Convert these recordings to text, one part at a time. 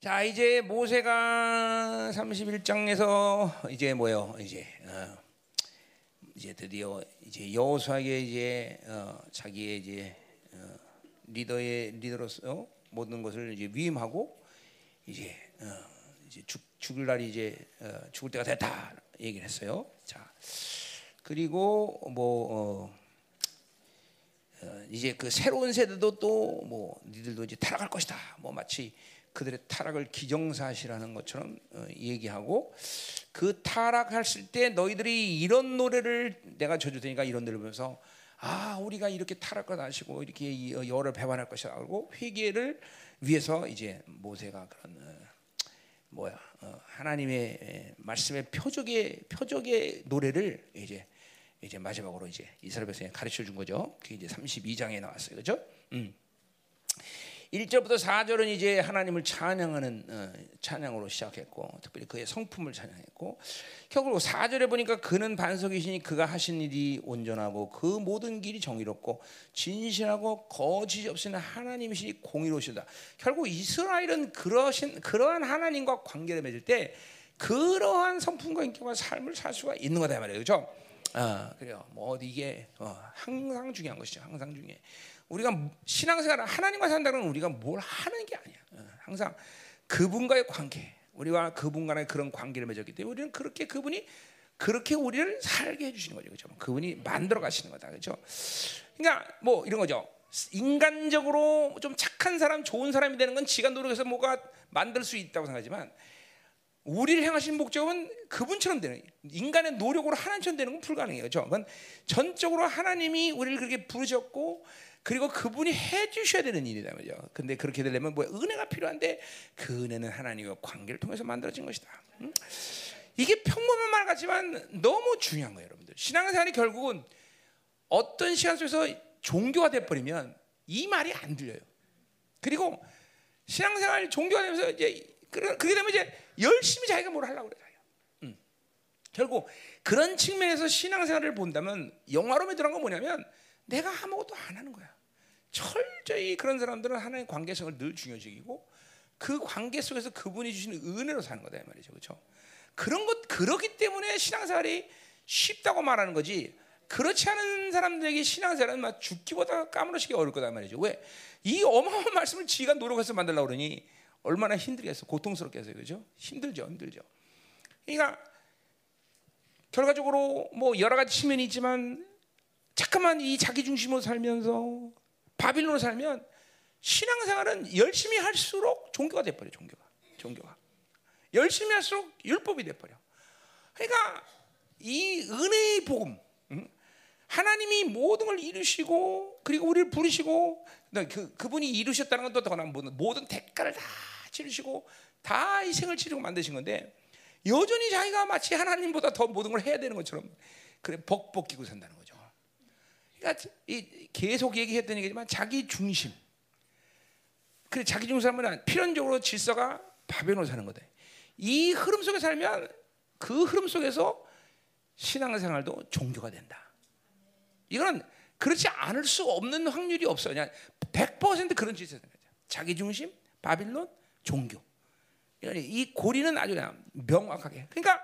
자 이제 모세가 31장에서 이제 뭐요 이제 어, 이제 드디어 이제 여호수아에게 이제 어, 자기의 이제 어, 리더의 리더로서 모든 것을 이제 위임하고 이제 어, 이제 죽, 죽을 날이 이제 어, 죽을 때가 됐다 얘기를 했어요. 자 그리고 뭐 어, 어, 이제 그 새로운 세대도 또 뭐 니들도 이제 타락할 것이다. 뭐 마치 그들의 타락을 기정사실하는 것처럼 어, 얘기하고 그 타락했을 때 너희들이 이런 노래를 내가 져줄 테니까 이런 노래를 보면서 아 우리가 이렇게 타락을 하시고 이렇게 이, 어, 배반할 것이다 하고 회개를 위해서 이제 모세가 그런 어, 뭐야 어, 하나님의 에, 말씀의 표적의 표적의 노래를 이제 이제 마지막으로 이제 이스라엘 백성에 가르쳐 준 거죠. 그게 이제 32장에 나왔어요. 그죠? 음. 1절부터 4절은 이제 하나님을 찬양하는 어, 찬양으로 시작했고 특별히 그의 성품을 찬양했고 결국 4절에 보니까 그는 반석이시니 그가 하신 일이 온전하고 그 모든 길이 정의롭고 진실하고 거짓이 없으나 하나님이시니 공의로우시다. 결국 이스라엘은 그러신 그러한 하나님과 관계를 맺을 때 그러한 성품과 인격과 삶을 살 수가 있는 거다 말이에요. 그렇죠? 아, 그래요. 뭐 이게 어, 항상 중요한 것이죠. 항상 중요해. 우리가 신앙생활 하나님과 산다는 우리가 뭘 하는 게 아니야. 어, 항상 그분과의 관계, 우리와 그분 간의 그런 관계를 맺었기 때문에 우리는 그렇게 그분이 그렇게 우리를 살게 해주시는 거죠, 그렇죠? 그분이 만들어 가시는 거다, 그렇죠? 그러니까 뭐 이런 거죠. 인간적으로 좀 착한 사람, 좋은 사람이 되는 건 지가 노력해서 뭐가 만들 수 있다고 생각하지만 우리를 향하신 목적은 그분처럼 되는 인간의 노력으로 하나님처럼 되는 건 불가능해요. 그렇죠? 그건 전적으로 하나님이 우리를 그렇게 부르셨고 그리고 그분이 해 주셔야 되는 일이다 말이죠. 근데 그렇게 되려면 뭐 은혜가 필요한데 그 은혜는 하나님과 관계를 통해서 만들어진 것이다. 응? 이게 평범한 말 같지만 너무 중요한 거예요, 여러분들. 신앙생활이 결국은 어떤 시간 속에서 종교가 돼 버리면 이 말이 안 들려요. 그리고 신앙생활 종교가 되면서 이제 그렇게 되면 이제 열심히 자기가 뭘 하려고 그래. 음. 결국 그런 측면에서 신앙생활을 본다면 영화로움에 들어간 건 뭐냐면 내가 아무것도 안 하는 거야. 철저히 그런 사람들은 하나님의 관계성을 늘 중요시기고 그 관계 속에서 그분이 주시는 은혜로 사는 거다 말이죠. 그렇죠? 그런 것 그렇기 때문에 신앙생활이 쉽다고 말하는 거지. 그렇지 않은 사람들에게 신앙생활은 막 죽기보다 까무러시기 어려울 거다 말이죠. 왜? 이 어마어마한 말씀을 지가 노력해서 만들려고 그러니 얼마나 힘들겠어. 고통스럽겠어요. 그죠? 힘들죠. 힘들죠. 그러니까 결과적으로 뭐 여러 가지 측면이 있지만 잠깐만 이 자기 중심으로 살면서 바빌론으로 살면 신앙생활은 열심히 할수록 종교가 돼버려 종교가 종교가 열심히 할수록 율법이 돼버려 그러니까 이 은혜의 복음 응? 하나님이 모든 걸 이루시고 그리고 우리를 부르시고 그, 그분이 이루셨다는 건 또 더나 모든, 모든 대가를 다 치르시고 다 희생을 치르고 만드신 건데 여전히 자기가 마치 하나님보다 더 모든 걸 해야 되는 것처럼 그래 벅벅 끼고 산다는. 그러니까 이, 계속 얘기했던 얘기지만 자기 중심. 그래 자기 중심은 필연적으로 질서가 바벨로 사는 거다. 이 흐름 속에 살면 그 흐름 속에서 신앙생활도 종교가 된다. 이건 그렇지 않을 수 없는 확률이 없어. 그냥 100% 그런 하는 거죠. 자기 중심, 바빌론, 종교. 이 고리는 아주 그냥 명확하게. 그러니까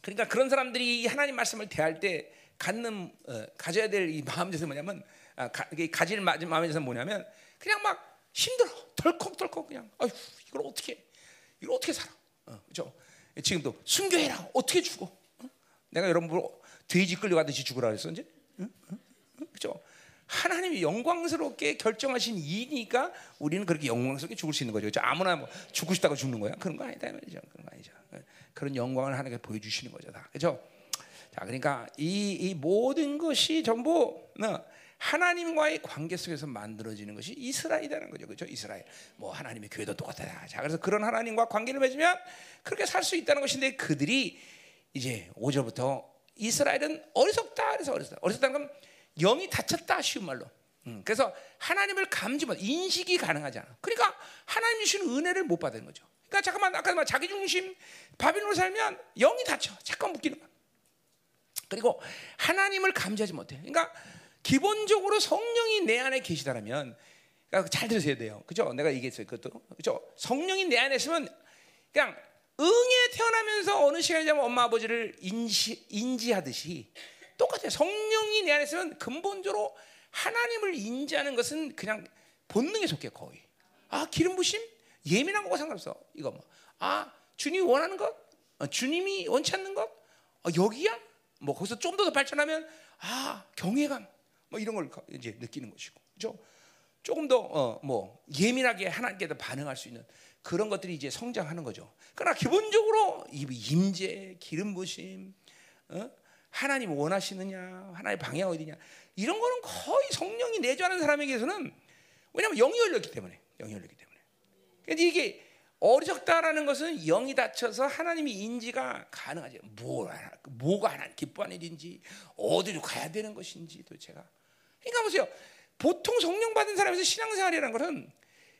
그러니까 그런 사람들이 하나님 말씀을 대할 때 갖는 어, 가져야 될 이 마음 자세 뭐냐면 아, 가, 가질 마음 자세 뭐냐면 그냥 막 힘들어 덜컥덜컥 그냥 아휴 이걸 어떻게 이걸 어떻게 살아 어, 그죠 지금도 순교해라 어떻게 죽어 어? 내가 여러분 돼지 끌려가듯이 죽으라 그랬어 이제 응? 응? 그죠 하나님이 영광스럽게 결정하신 이니까 우리는 그렇게 영광스럽게 죽을 수 있는 거죠. 그렇죠? 아무나 뭐 죽고 싶다고 죽는 거야. 그런 거 아니다 말이죠. 그런 거 아니죠. 예. 그런 영광을 하나님께 보여주시는 거죠. 다. 그렇죠? 자, 그러니까 이, 이 모든 것이 전부 어, 하나님과의 관계 속에서 만들어지는 것이 이스라엘이라는 거죠. 그렇죠? 이스라엘. 뭐 하나님의 교회도 똑같다. 자, 그래서 그런 하나님과 관계를 맺으면 그렇게 살 수 있다는 것인데 그들이 이제 5절부터 이스라엘은 어리석다. 그래서 어리석다. 어리석다는 건 영이 닫혔다 쉬운 말로. 음, 그래서 하나님을 감지 못, 인식이 가능하지 않아. 그러니까 하나님 주시는 은혜를 못 받는 거죠. 그러니까 잠깐만 아까 말 자기 중심 바빌론으로 살면 영이 닫혀. 잠깐 묶이는 거야. 그리고 하나님을 감지하지 못해. 그러니까 기본적으로 성령이 내 안에 계시다라면 그러니까 잘 들으셔야 돼요. 그죠? 내가 얘기했어요. 그것도. 그죠? 성령이 내 안에 있으면 그냥 응에 태어나면서 어느 시간이 되면 엄마 아버지를 인지, 인지하듯이 똑같아요. 성령이 내 안에 있으면 근본적으로 하나님을 인지하는 것은 그냥 본능에 속해 거의. 아 기름 부심 예민한 거가 상관없어. 이거 뭐. 아 주님이 원하는 것, 어, 주님이 원치 않는 것, 어, 여기야. 뭐 거기서 좀 더 발전하면 아 경외감 뭐 이런 걸 이제 느끼는 것이고, 그죠? 조금 더 어, 뭐 예민하게 하나님께 더 반응할 수 있는 그런 것들이 이제 성장하는 거죠. 그러나 기본적으로 이 임재, 기름 부심, 어? 하나님 원하시느냐, 하나님의 방향 어디냐 이런 거는 거의 성령이 내주하는 사람에게서는 왜냐하면 영이 열렸기 때문에 영이 열렸기 때문에. 그러니까 이게 어리석다라는 것은 영이 닫혀서 하나님의 인지가 가능하지. 뭐, 뭐가 하나님 기뻐하는 일인지, 어디로 가야 되는 것인지 도대체가. 그러니까 보세요. 보통 성령 받은 사람에서 신앙생활이라는 것은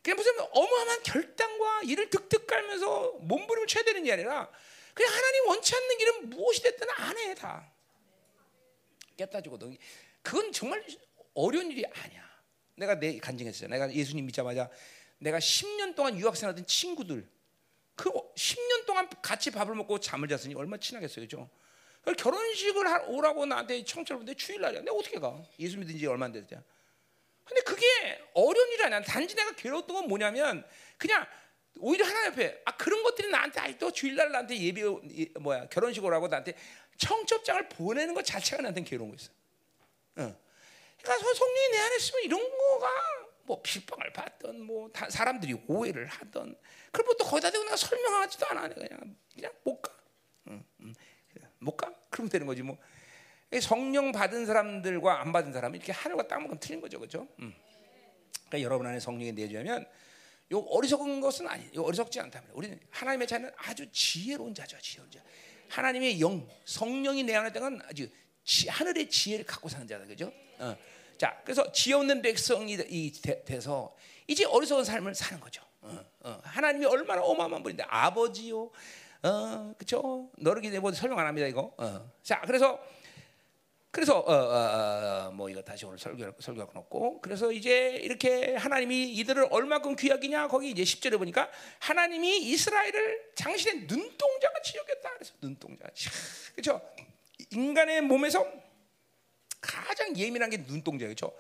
그냥 무슨 어마어마한 결단과 이를 득득 깔면서 몸부림을 쳐야 되는 게 아니라 그냥 하나님 원치 않는 길은 무엇이 됐든 안 해, 다. 주거든. 그건 정말 어려운 일이 아니야. 내가 내 간증했어요. 내가 예수님 믿자마자 내가 10년 동안 유학생하던 친구들 그 10년 동안 같이 밥을 먹고 잠을 잤으니 얼마나 친하겠어요, 그죠? 결혼식을 오라고 나한테 청처럼 주일날이야. 내가 어떻게 가? 예수 믿은 지 얼마 안 됐냐? 근데 그게 어려운 일이 아니야. 단지 내가 괴로웠던 건 뭐냐면 그냥 오히려 하나 옆에 아 그런 것들이 나한테 아직도 주일날 나한테 예비 뭐야 결혼식 오라고 나한테 청첩장을 보내는 것 자체가 나한테 괴로운 거있어. 어. 그러니까 성령이 내 안에 있으면 이런 거가 뭐 핍박을 받던 뭐 사람들이 오해를 하던 그걸 또 거기다 대고 내가 설명하지도 않아 그냥 그냥 못 가. 응, 응. 못 가? 그러면 되는 거지 뭐. 성령 받은 사람들과 안 받은 사람은 이렇게 하늘과 땅만큼 틀린 거죠, 그렇죠? 음. 그러니까 여러분 안에 성령이 내주면 요 어리석은 것은 아니, 요 어리석지 않다. 우리는 하나님의 자는 아주 지혜로운 자죠, 지혜로운 자. 하나님의 영, 성령이 내 안에 있는 아주 지, 하늘의 지혜를 갖고 사는 자다, 그죠? 어. 자, 그래서 지혜 없는 백성이 돼서 이제 어리석은 삶을 사는 거죠. 어, 어. 하나님이 얼마나 어마어마한 분인데 아버지요, 어, 그렇죠? 너를 기대보 설명 안 합니다 이거. 어. 자, 그래서 그래서 어, 어, 어, 뭐 이거 다시 오늘 설교 설교가 놓고 그래서 이제 이렇게 하나님이 이들을 얼마큼 귀하기냐 거기 이제 10절에 보니까 하나님이 이스라엘을 당신의 눈동자같이 여겼다 그래서 눈동자 그렇죠 인간의 몸에서 가장 예민한 게 눈동자죠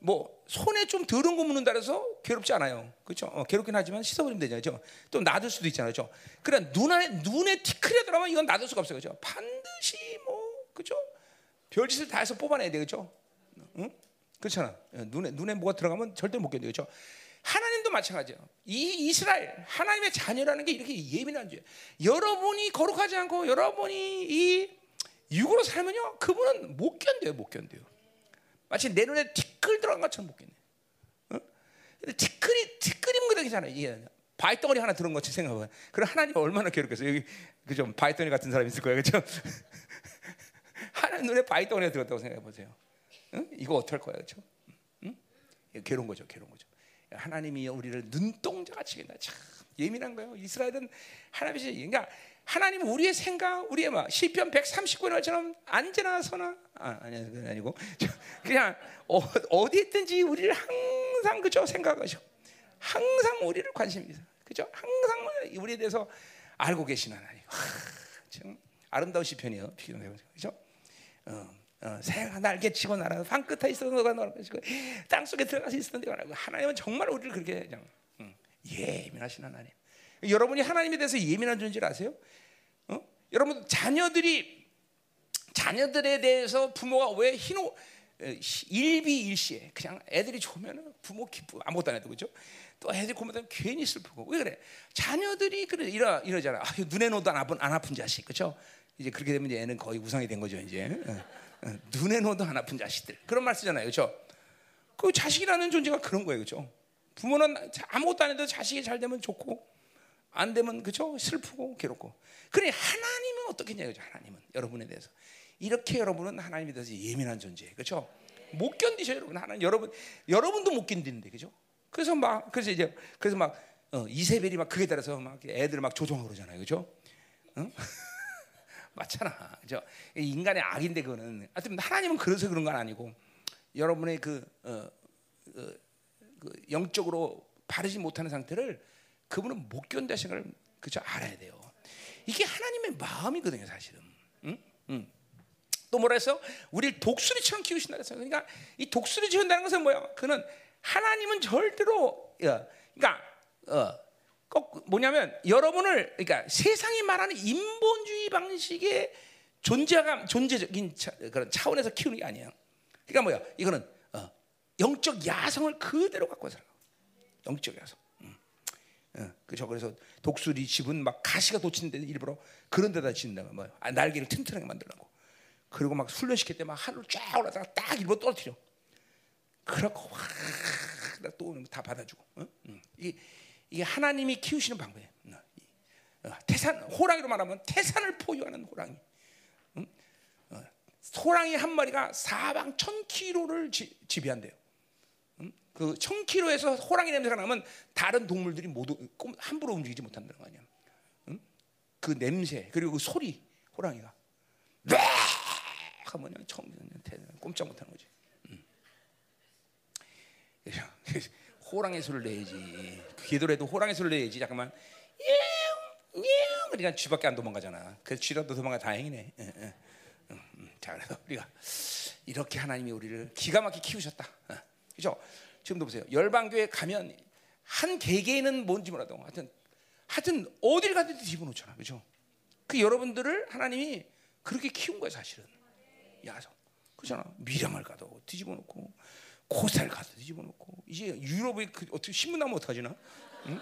뭐 손에 좀 더러운 거 묻는다 그래서 괴롭지 않아요. 그렇죠 어, 괴롭긴 하지만 씻어버리면 되죠 또 놔둘 수도 있잖아요. 그렇죠 그래 눈에 눈에 티끌이 들어가면 이건 놔둘 수가 없어요. 그렇죠 반드시 뭐 그렇죠 별짓을 다 해서 뽑아내야 되겠죠? 응? 그렇잖아. 예, 눈에 눈에 뭐가 들어가면 절대 못 견디죠. 하나님도 마찬가지예요. 이 이스라엘 하나님의 자녀라는 게 이렇게 예민한 죄. 여러분이 거룩하지 않고 여러분이 이 육으로 살면요, 그분은 못 견뎌요, 못 견뎌요. 마치 내 눈에 티끌 들어간 것처럼 못 견뎌. 응? 근데 티끌이 티끌이면 그러잖아. 이게 바위덩어리 하나 들은 것처럼 생각해. 그럼 하나님 얼마나 괴롭겠어요. 여기 그죠? 바위덩어리 같은 사람 있을 거예요, 그렇죠? 하나님 눈에 바위덩어리가 들었다고 생각해 보세요. 응? 이거 어떡할 거야, 그렇죠? 응? 괴로운 거죠, 괴로운 거죠. 하나님이 우리를 눈동자 같이 참 예민한 거예요. 이스라엘은 하나님이 그러니까 하나님 우리의 생각, 우리의 막 시편 139절처럼 언제나 서나 아, 아니 그건 아니고 그냥 어, 디 있든지 우리를 항상 그죠 생각하죠. 항상 우리를 관심이죠. 그죠? 항상 우리에 대해서 알고 계신 하나님. 하, 참 아름다운 시편이에요. 그죠? 어, 어, 새가 날개 치고 날아 방 끝에 있어도 너가 날아가시고 땅 속에 들어가서 나고 하나님은 정말 우리를 그렇게 그냥 음, 예민하신 하나님. 여러분이 하나님에 대해서 예민한 존재를 아세요? 어? 여러분 자녀들이 자녀들에 대해서 부모가 왜 희노 일비일시에 그냥 애들이 좋으면 부모 기쁘 아무것도 안 해도 그죠? 또 애들 고마면 괜히 슬프고 왜 그래? 자녀들이 그래 이러 이러잖아. 아, 눈에 놓도 안 아픈 안 아픈 자식 그죠? 이제 그렇게 되면 이제 애는 거의 우상이 된 거죠 이제 눈에 놓도 안 아픈 자식들 그런 말 쓰잖아요 그렇죠? 그 자식이라는 존재가 그런 거예요 그렇죠? 부모는 아무것도 안 해도 자식이 잘 되면 좋고 안 되면 그죠 슬프고 괴롭고 그래 하나님은 어떻겠냐 그죠 하나님은 여러분에 대해서 이렇게 여러분은 하나님에 대해서 예민한 존재예요 그렇죠? 못 견디셔 여러분 하나님 여러분 여러분도 못 견디는데 그죠? 그래서 막 그래서 이제 그래서 막 어, 이세벨이 막 그에 따라서 막 애들 막 조종하고 그러잖아요 그죠? 응? 맞잖아. 그죠? 인간의 악인데 그거는. 하여튼 하나님은 그래서 그런 건 아니고 여러분의 그 어, 어, 그 영적으로 바르지 못하는 상태를 그분은 못 견다신 걸 그저 알아야 돼요. 이게 하나님의 마음이거든요, 사실은. 응? 응. 또 뭐라 했어? 우리를 독수리처럼 키우신다 그랬어요. 그러니까 이 독수리 키운다는 것은 뭐야? 그는 하나님은 절대로 야, 그러니까 어, 꼭 뭐냐면 여러분을 그러니까 세상이 말하는 인본주의 방식의 존재감 존재적인 차, 그런 차원에서 키우는 게 아니야. 그러니까 뭐야? 이거는 어, 영적 야성을 그대로 갖고 살아. 영적 야성. 음. 어, 그죠? 그래서 독수리 집은 막 가시가 돋치는 데 일부러 그런 데다 짓는다. 뭐 아, 날개를 튼튼하게 만들라고. 그리고 막 훈련시킬 때 막 하늘 쫙 올라다가 딱 일부러 떨어뜨려. 그렇고 또다 받아주고. 어? 음. 이게, 이게 하나님이 키우시는 방법이에요. 어, 어, 태산 호랑이로 말하면 태산을 포유하는 호랑이. 음? 어, 호랑이 한 마리가 사방 천 킬로를 지배한대요. 음? 그천 킬로에서 호랑이 냄새가 나면 다른 동물들이 모두 함부로 움직이지 못한다는 거 아니야. 음? 그 냄새 그리고 그 소리 호랑이가 하면 그냥 처음 꼼짝 못하는 거지. 음. 호랑이 소리를 내야지. 기도해도 호랑이 소리를 내야지. 잠깐만. 그러니까 쥐밖에 안 도망가잖아. 그래서 쥐라도 도망가 다행이네. 자, 그래서 우리가 이렇게 하나님이 우리를 기가 막히게 키우셨다. 어. 그죠? 지금도 보세요. 열방교회 가면 한 개개인은 뭔지 몰라도 하여튼 하여튼 어딜 가든지 집어넣잖아. 그죠? 그 여러분들을 하나님이 그렇게 키운 거야, 사실은. 야성. 그잖아. 미량을 가도 뒤집어 놓고 고사를 가도 뒤집어 놓고 이제 유럽에 그 어떻게 신문 나면 어떡하지나? 응?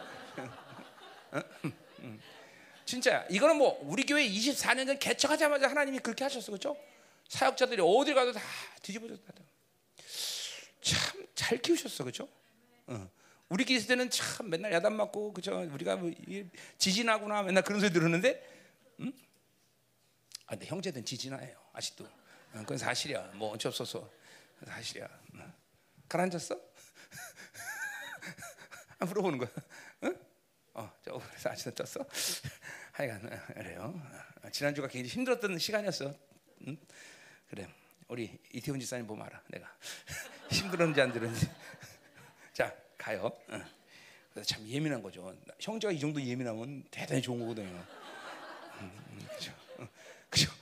응? 진짜 이거는 뭐 우리 교회 24년 전 개척하자마자 하나님이 그렇게 하셨어. 그렇죠? 사역자들이 어딜 가도 다 뒤집어졌다. 참 잘 키우셨어. 그렇죠? 어. 우리 기스 때는 참 맨날 야단 맞고 그죠? 우리가 뭐 지진하구나 맨날 그런 소리 들었는데 응? 아, 근데 형제들은 지진하예요. 아직도. 그건 사실이야. 뭐 어쩔 수 없어. 사실이야. 가라앉았어? 안 물어보는 거야. 응? 어, 저 아침에 떴어. 하여간 그래요. 지난주가 굉장히 힘들었던 시간이었어. 응? 그래. 우리 이태훈 지사님 보면 알아. 내가 힘들었는지 안 들었는지. 자, 가요. 응. 그래서 참 예민한 거죠. 형제가 이 정도 예민하면 대단히 좋은 거거든요. 응, 그죠? 그죠?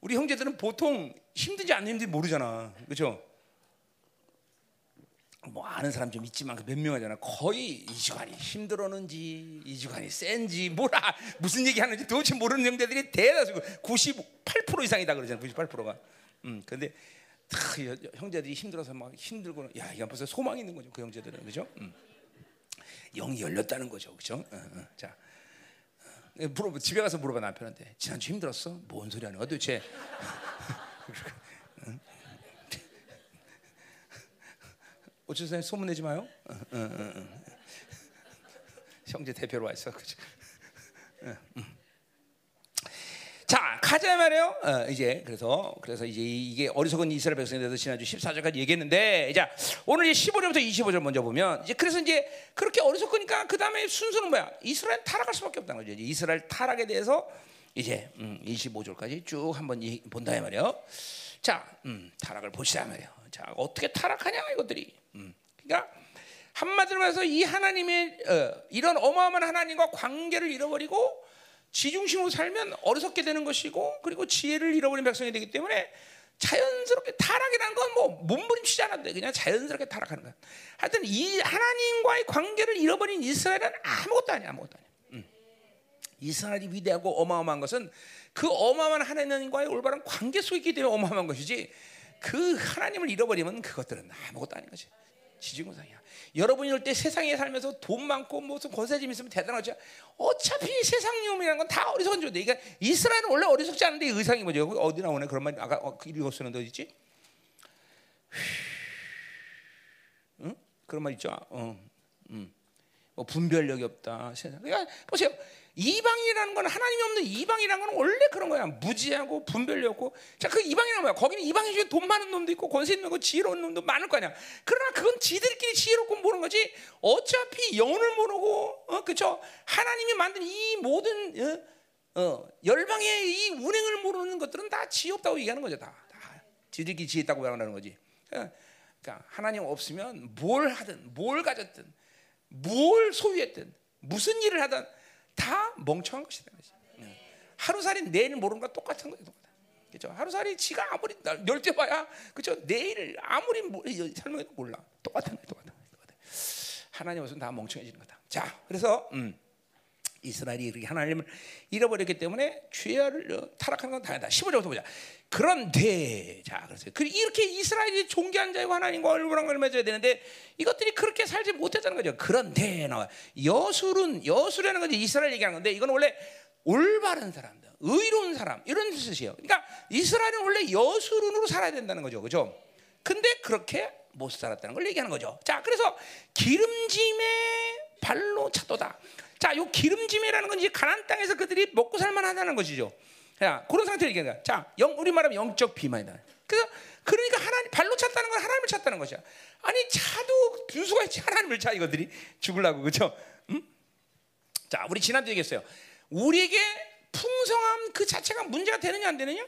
우리 형제들은 보통 힘든지 안 힘든지 모르잖아. 그렇죠? 뭐 아는 사람 좀 있지만 그몇 명하잖아. 거의 이주관이 힘들었는지 이주관이 센지 뭐라 무슨 얘기 하는지 도대체 모르는 형제들이 대다수 98% 이상이다 그러잖아. 98%가. 음. 근데 형제들이 힘들어서 막 힘들고 야, 이건 벌써 소망이 있는 거죠. 그 형제들은. 그죠? 음. 영이 열렸다는 거죠. 그죠? 어, 어. 자. 어, 물어 집에 가서 물어봐 남편한테 지난주 힘들었어? 뭔 소리 하는 거야 도대체? 어쩌세요? 소문내지 마요. 어, 어, 어, 형제 대표로 와 있어. 그죠? 자, 가자 말이에요. 어, 이제 그래서 그래서 이제 이게 어리석은 이스라엘 백성에 대해서 지난주 14절까지 얘기했는데 이제 오늘 이제 15절부터 25절 먼저 보면 이제 그래서 이제 그렇게 어리석으니까 그 다음에 순서는 뭐야? 이스라엘 타락할 수밖에 없다는 거죠. 이스라엘 타락에 대해서 이제 음, 25절까지 쭉 한번 본다 말이에요. 자, 음, 타락을 보시자 말이에요. 자, 어떻게 타락하냐 이것들이. 음, 그러니까 한마디로 말해서 이 하나님의 어, 이런 어마어마한 하나님과 관계를 잃어버리고 지중심으로 살면 어리석게 되는 것이고 그리고 지혜를 잃어버린 백성이 되기 때문에 자연스럽게 타락이라는 건 뭐 몸부림치지 않아도 돼. 그냥 자연스럽게 타락하는 거야. 하여튼 이 하나님과의 관계를 잃어버린 이스라엘은 아무것도 아니야. 아무것도 아니야. 음. 이스라엘이 위대하고 어마어마한 것은 그 어마어마한 하나님과의 올바른 관계 속에 있기 때문에 어마어마한 것이지 그 하나님을 잃어버리면 그것들은 아무것도 아닌 거지. 지지공상이야. 여러분이 이럴 때 세상에 살면서 돈 많고 무슨 권세짐 있으면 대단하지. 어차피 세상 놈이라는 건 다 어리석은 존재. 그러니까 이스라엘은 원래 어리석지 않은데 의상이 뭐죠? 어디 나오네 그런 말 아까 어, 읽었었는데 어디 있지? 응? 그런 말 있죠. 어, 음. 뭐 분별력이 없다. 세상. 그러니까 보세요. 이방이라는 건 하나님이 없는 이방이라는 건 원래 그런 거야. 무지하고 분별력 없고. 자, 그 이방이란 뭐야? 거기는 이방인 중에 돈 많은 놈도 있고 권세 있는 거 지혜로운 놈도 많을 거 아니야. 그러나 그건 지들끼리 지혜롭고 모르는 거지. 어차피 영혼을 모르고, 어, 그쵸? 하나님이 만든 이 모든, 어, 어, 열방의 이 운행을 모르는 것들은 다 지혜 없다고 얘기하는 거죠. 다. 다. 지들끼리 지혜 있다고 말하는 거지. 어, 그러니까 하나님 없으면 뭘 하든 뭘 가졌든 뭘 소유했든 무슨 일을 하든 다 멍청한 것이다. 하루살이 내일 모르는 거 똑같은 거예요. 그죠? 하루살이 지가 아무리 열대 봐야 그죠? 내일 아무리 설명해도 몰라. 똑같은 거예요. 똑같은 거예요. 하나님 없으면 다 멍청해지는 거다. 자, 그래서 음. 이스라엘이 이렇게 하나님을 잃어버렸기 때문에 죄를 타락한 건 당연하다. 15절부터 보자. 그런데 자 그래서 이렇게 이스라엘이 존귀한 자이고 하나님과 얼굴랑 맺어야 되는데 이것들이 그렇게 살지 못했다는 거죠. 그런데 여술은 여술이라는 건 이스라엘 얘기하는 건데 이건 원래 올바른 사람들, 의로운 사람 이런 뜻이에요. 그러니까 이스라엘은 원래 여술운으로 살아야 된다는 거죠, 그죠? 근데 그렇게 못 살았다는 걸 얘기하는 거죠. 자, 그래서 기름짐의 발로 차도다. 자, 요 기름짐이라는 건 이제 가난 땅에서 그들이 먹고 살만하다는 것이죠. 자, 그런 상태를 얘기하는 거야. 자, 영, 우리 말하면 영적 비만이다. 그래서 그러니까 하나님 발로 찼다는 건 하나님을 찼다는 것이야. 아니 차도 분수가 있지 하나님을 차 이것들이 죽을라고 그죠? 음? 자, 우리 지난주 얘기했어요. 우리에게 풍성함 그 자체가 문제가 되느냐 안 되느냐?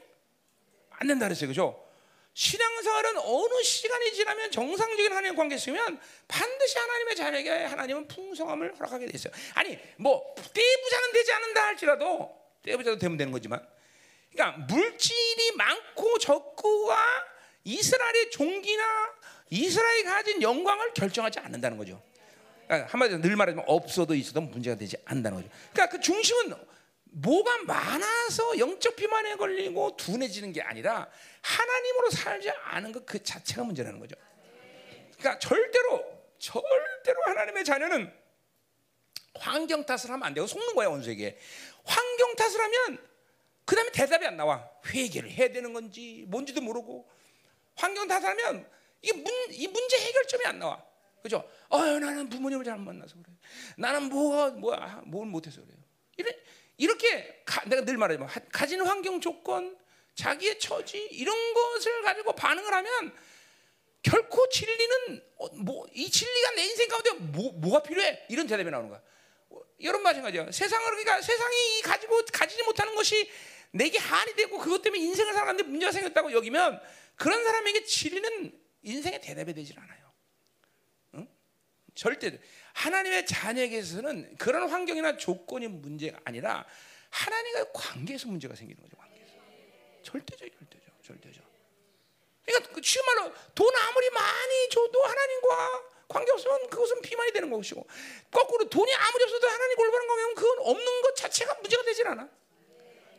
안 된다 그랬어요, 그죠? 신앙생활은 어느 시간이 지나면 정상적인 하나님 관계 있으면 반드시 하나님의 자녀에게 하나님은 풍성함을 허락하게 돼 있어요. 아니 뭐 떼부자는 되지 않는다 할지라도 떼부자도 되면 되는 거지만, 그러니까 물질이 많고 적고가 이스라엘의 종기나 이스라엘이 가진 영광을 결정하지 않는다는 거죠. 그러니까 한마디로 늘 말하지만 없어도 있어도 문제가 되지 않는다는 거죠. 그러니까 그 중심은 뭐가 많아서 영적 비만에 걸리고 둔해지는 게 아니라 하나님으로 살지 않은 것 그 자체가 문제라는 거죠. 그러니까 절대로 절대로 하나님의 자녀는 환경 탓을 하면 안 되고 속는 거야 원수에게. 환경 탓을 하면 그 다음에 대답이 안 나와. 회개를 해야 되는 건지 뭔지도 모르고 환경 탓하면 이게 문, 이 문제 해결점이 안 나와. 그죠? 어, 나는 부모님을 잘 못 만나서 그래. 나는 뭐가 뭐야 뭘 못해서 그래요. 이런 이렇게 가, 내가 늘 말하지만 가진 환경 조건, 자기의 처지 이런 것을 가지고 반응을 하면 결코 진리는 어, 뭐이 진리가 내 인생 가운데 뭐, 뭐가 필요해? 이런 대답이 나오는 거야. 여러분 마찬가지야. 세상을 그러니까 세상이 가지고 가지지 못하는 것이 내게 한이 되고 그것 때문에 인생을 살아가는데 문제가 생겼다고 여기면 그런 사람에게 진리는 인생의 대답이 되질 않아요. 응? 절대 하나님의 자녀에게서는 그런 환경이나 조건이 문제가 아니라 하나님과의 관계에서 문제가 생기는 거죠. 관계에서. 절대죠, 절대죠, 절대죠. 그러니까 그 쉬운 말로 돈 아무리 많이 줘도 하나님과 관계 없으면 그것은 비만이 되는 것이고 거꾸로 돈이 아무리 없어도 하나님 올바른 관계면 그건 없는 것 자체가 문제가 되질 않아.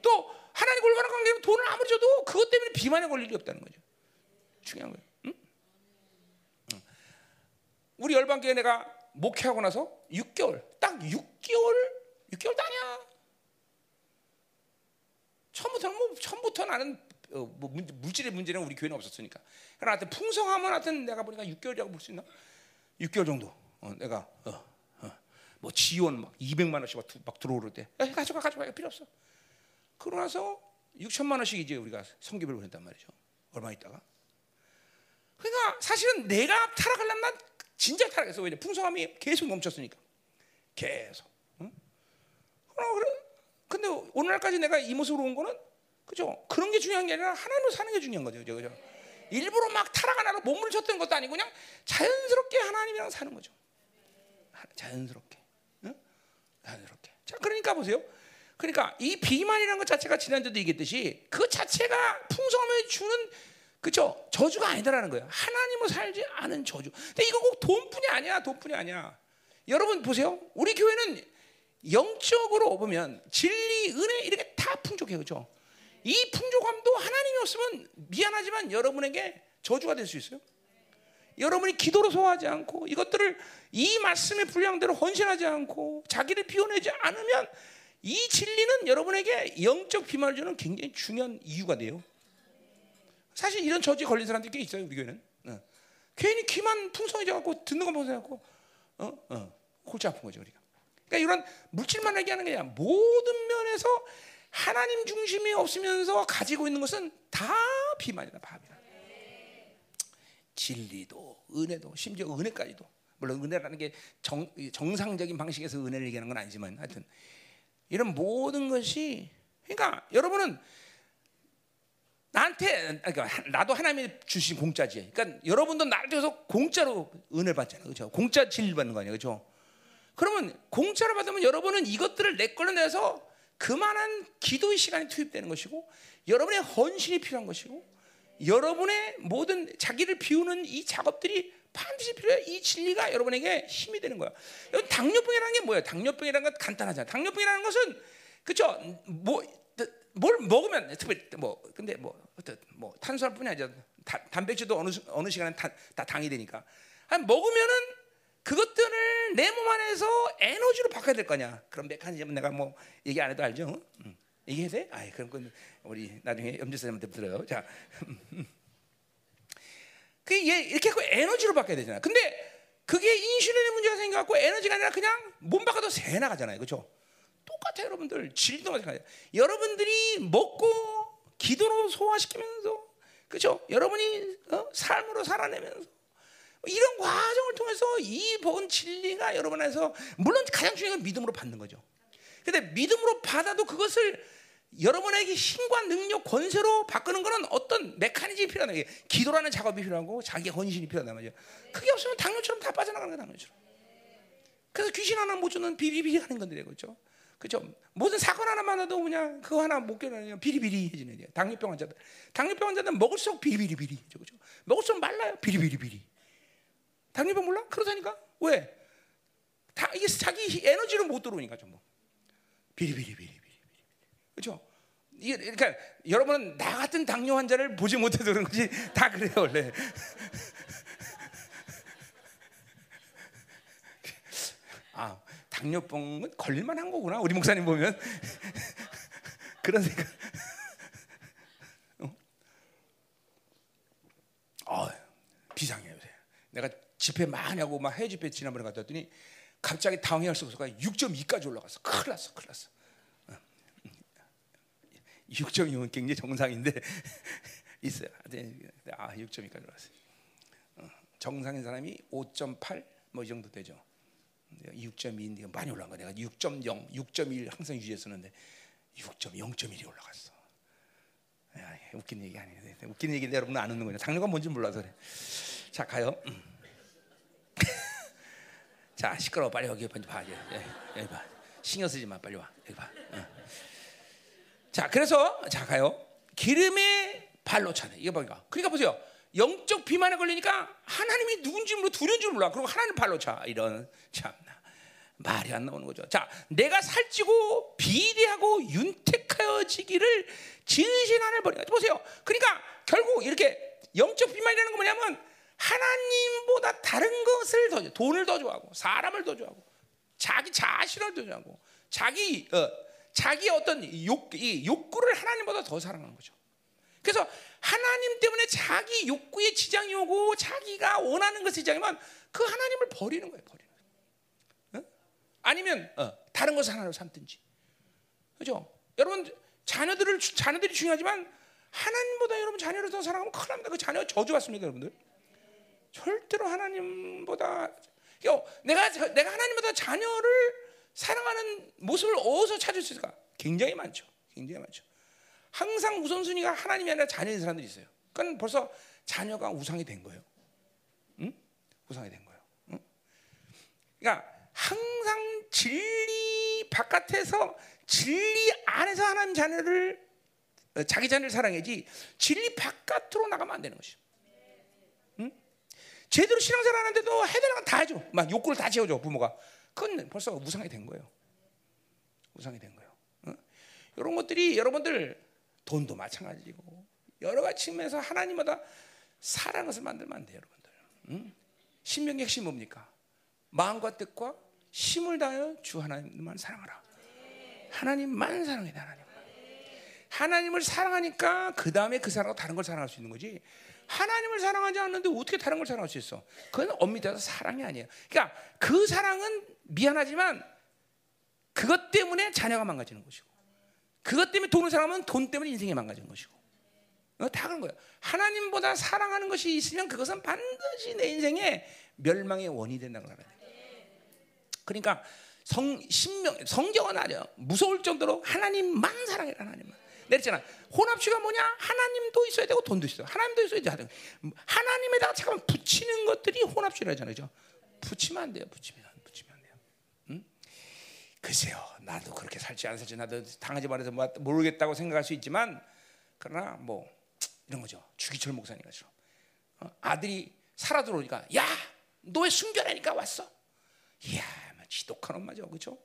또 하나님 올바른 관계면 돈을 아무리 줘도 그것 때문에 비만에 걸릴 일이 없다는 거죠. 중요한 거예요. 응? 응. 우리 열방교회 내가 목회하고 나서 6개월, 딱 6개월, 6개월 다냐? 처음부터는 뭐 처음부터 나는 어, 뭐 물질의 문제는 우리 교회는 없었으니까. 그러나 하여튼 풍성하면 하여튼 내가 보니까 6개월이라고 볼 수 있나? 6개월 정도. 어, 내가 어, 어, 뭐 지원 막 200만 원씩 막, 막 들어오를 때, 야, 가져가 가져가 필요 없어. 그러고 나서 6천만 원씩 이제 우리가 성기를 보냈단 말이죠. 얼마 있다가. 그러니까 사실은 내가 타락하려면 난 진짜 타락했어. 왜냐 풍성함이 계속 넘쳤으니까. 계속. 응? 어, 그래. 근데 오늘날까지 내가 이 모습으로 온 거는 그죠? 그런 게 중요한 게 아니라 하나님으로 사는 게 중요한 거죠. 그죠? 일부러 막 타락하나로 몸을 쳤던 것도 아니고 그냥 자연스럽게 하나님이랑 사는 거죠. 자연스럽게. 응? 자연스럽게. 자, 그러니까 보세요. 그러니까 이 비만이라는 것 자체가 지난주도 얘기했듯이 그 자체가 풍성함을 주는 그죠? 저주가 아니다라는 거예요. 하나님을 살지 않은 저주. 근데 이거 꼭 돈뿐이 아니야. 돈뿐이 아니야. 여러분 보세요. 우리 교회는 영적으로 보면 진리, 은혜 이렇게 다 풍족해요. 그죠? 이 풍족함도 하나님이 없으면 미안하지만 여러분에게 저주가 될 수 있어요. 여러분이 기도로 소화하지 않고 이것들을 이 말씀의 분량대로 헌신하지 않고 자기를 비워내지 않으면 이 진리는 여러분에게 영적 비만을 주는 굉장히 중요한 이유가 돼요. 사실 이런 저주에 걸린 사람들이 꽤 있어요 우리 교회는. 어. 괜히 귀만 풍성해져 갖고 듣는 것만 풍성해갖고 어? 어. 골치 아픈 거죠 우리가. 그러니까 이런 물질만 얘기하는 게 아니라 모든 면에서 하나님 중심이 없으면서 가지고 있는 것은 다 비만이다 밥이다. 진리도 은혜도 심지어 은혜까지도 물론 은혜라는 게 정, 정상적인 방식에서 은혜를 얘기하는 건 아니지만 하여튼 이런 모든 것이 그러니까 여러분은 나한테 그러니까 나도 하나님이 주신 공짜지. 그러니까 여러분도 나를 통해서 공짜로 은혜를 받잖아요. 그렇죠? 공짜 진리 받는 거 아니에요. 그렇죠? 그러면 공짜로 받으면 여러분은 이것들을 내 걸로 내서 그만한 기도의 시간이 투입되는 것이고 여러분의 헌신이 필요한 것이고 여러분의 모든 자기를 비우는 이 작업들이 반드시 필요해. 이 진리가 여러분에게 힘이 되는 거야. 당뇨병이라는 게 뭐예요? 당뇨병이라는 건 간단하잖아. 당뇨병이라는 것은 그죠? 뭐, 뭘 먹으면 특별히 뭐 근데 뭐 어떤 뭐 탄수화물뿐이 아니라 다, 단백질도 어느 어느 시간에 다, 다 당이 되니까 아니, 먹으면은 그것들을 내 몸 안에서 에너지로 바꿔야 될 거냐? 그런 메커니즘은 내가 뭐 얘기 안 해도 알죠? 응. 얘기해도 돼? 아이 그럼 건 우리 나중에 염지사님한테 들어요. 자, 그얘 이렇게 하고 에너지로 바꿔야 되잖아. 근데 그게 인슐린의 문제가 생겨갖고 에너지가 아니라 그냥 몸 바꿔도 새 나가잖아요. 그렇죠? 똑같아요, 여러분들. 진리도 마찬가지예요. 여러분들이 먹고 기도로 소화시키면서, 그렇죠? 여러분이 어? 삶으로 살아내면서 이런 과정을 통해서 이 본 진리가 여러분 안에서 물론 가장 중요한 건 믿음으로 받는 거죠. 근데 믿음으로 받아도 그것을 여러분에게 힘과 능력, 권세로 바꾸는 것은 어떤 메커니즘이 필요하다. 기도라는 작업이 필요하고 자기 헌신이 필요하단 말이죠. 그게 없으면 당뇨처럼 다 빠져나가는 거야, 당뇨처럼. 그래서 귀신 하나 못 주는 비비비리 하는 건데, 그렇죠? 그죠? 무슨 사건 하나 만나도 그냥 그거 하나 못 깨는 비리비리해지는 거예요. 당뇨병 환자들. 당뇨병 환자들 먹을수록 비리비리비리. 그죠? 먹을수록 말라요. 비리비리비리. 당뇨병 몰라? 그러다니까. 왜? 다 이게 자기 에너지로 못 들어오니까 전부. 비리비리비리. 그렇죠? 이게 그러니까 여러분은 나 같은 당뇨 환자를 보지 못해서 그런 거지 다 그래요 원래. 아 당뇨병은 걸릴만한 거구나 우리 목사님 보면 그런 생각. 어? 어, 비상해요. 내가 집회 많이 하고 막 해외 집회 지난번에 갔다 왔더니 갑자기 당황할 수 없어서 6.2까지 올라갔어. 큰일 났어, 큰일 났어. 6.2은 굉장히 정상인데 있어요. 아, 6.2까지 올랐어요. 어, 정상인 사람이 5.8 뭐 이 정도 되죠. 6.2인데 많이 올라간 거야. 내가 6.0, 6.1 항상 유지했었는데 6.0.1이 올라갔어. 야, 웃긴 얘기 아니에요. 웃긴 얘기인데 여러분 안 웃는 거냐? 당뇨가 뭔지 몰라서 그래. 자 가요. 음. 자 시끄러워 빨리 여기 봐. 여기, 여기 봐. 신경 쓰지 마 빨리 와 여기 봐. 어. 자, 그래서 자 가요. 기름의 발로 차네. 이거 보니까. 그러니까 보세요. 영적 비만에 걸리니까 하나님이 누군지 모르고 두려운 줄 몰라. 그리고 하나님 발로 차. 이런 참나 말이 안 나오는 거죠. 자, 내가 살찌고 비대하고 윤택하여지기를 하나님 버리니까 보세요. 그러니까 결국 이렇게 영적 비만이라는 건 뭐냐면 하나님보다 다른 것을 더 돈을 더 좋아하고 사람을 더 좋아하고 자기 자신을 더 좋아하고 자기 어, 자기 어떤 욕, 이 욕구를 하나님보다 더 사랑하는 거죠. 그래서 하나님 때문에 자기 욕구에 지장이 오고 자기가 원하는 것에 지장이면 그 하나님을 버리는 거예요. 버리는 거예요. 어? 아니면 어, 다른 것을 하나로 삼든지. 그죠? 여러분 자녀들을 자녀들이 중요하지만 하나님보다 여러분 자녀를 더 사랑하면 큰일 납니다. 그 자녀 저주받습니다, 여러분들. 절대로 하나님보다 내가 내가 하나님보다 자녀를 사랑하는 모습을 어디서 찾을 수 있을까? 굉장히 많죠. 굉장히 많죠. 항상 우선순위가 하나님이 아니라 자녀인 사람들이 있어요. 그러니까 벌써 자녀가 우상이 된 거예요. 응? 우상이 된 거예요. 응? 그러니까 항상 진리 바깥에서 진리 안에서 하나님 자녀를 어, 자기 자녀를 사랑해지 진리 바깥으로 나가면 안 되는 것이죠. 응? 제대로 신앙생활 하는데도 해야 건다 해줘. 막 욕구를 다 채워줘 부모가. 그건 벌써 우상이 된 거예요. 우상이 된 거예요. 어? 이런 것들이 여러분들 돈도 마찬가지고 여러 가지 측면에서 하나님마다 사랑한 것을 만들면 안 돼요, 여러분들. 응? 신명의 핵심 뭡니까? 마음과 뜻과 힘을 다하여 주 하나님만 사랑하라. 하나님만 사랑해, 하나님. 하나님을 사랑하니까 그 다음에 그 사람과 다른 걸 사랑할 수 있는 거지. 하나님을 사랑하지 않는데 어떻게 다른 걸 사랑할 수 있어? 그건 엄밀히 사랑이 아니에요. 그러니까 그 사랑은 미안하지만 그것 때문에 자녀가 망가지는 것이고 그것 때문에 돈을 사랑하면 돈 때문에 인생이 망가지는 것이고 어, 다 그런 거예요. 하나님보다 사랑하는 것이 있으면 그것은 반드시 내 인생의 멸망의 원이 된다는 거예요. 그러니까 성 신명 성경은 아니요 무서울 정도로 하나님만 사랑해 하나님만. 내렸잖아. 혼합주의가 뭐냐? 하나님도 있어야 되고 돈도 있어요. 하나님도 있어야 돼. 하나님에다가 잠깐 붙이는 것들이 혼합주의라잖아요. 그죠? 붙이면 안 돼요. 붙이면? 글쎄요. 나도 그렇게 살지 안 살지 나도 당하지 말아서 뭐 모르겠다고 생각할 수 있지만 그러나 뭐 이런 거죠. 주기철 목사님과 죠 어? 아들이 살아 들어오니까 야, 너왜 순교하니까 왔어? 이야, 뭐 지독한 엄마죠, 그렇죠?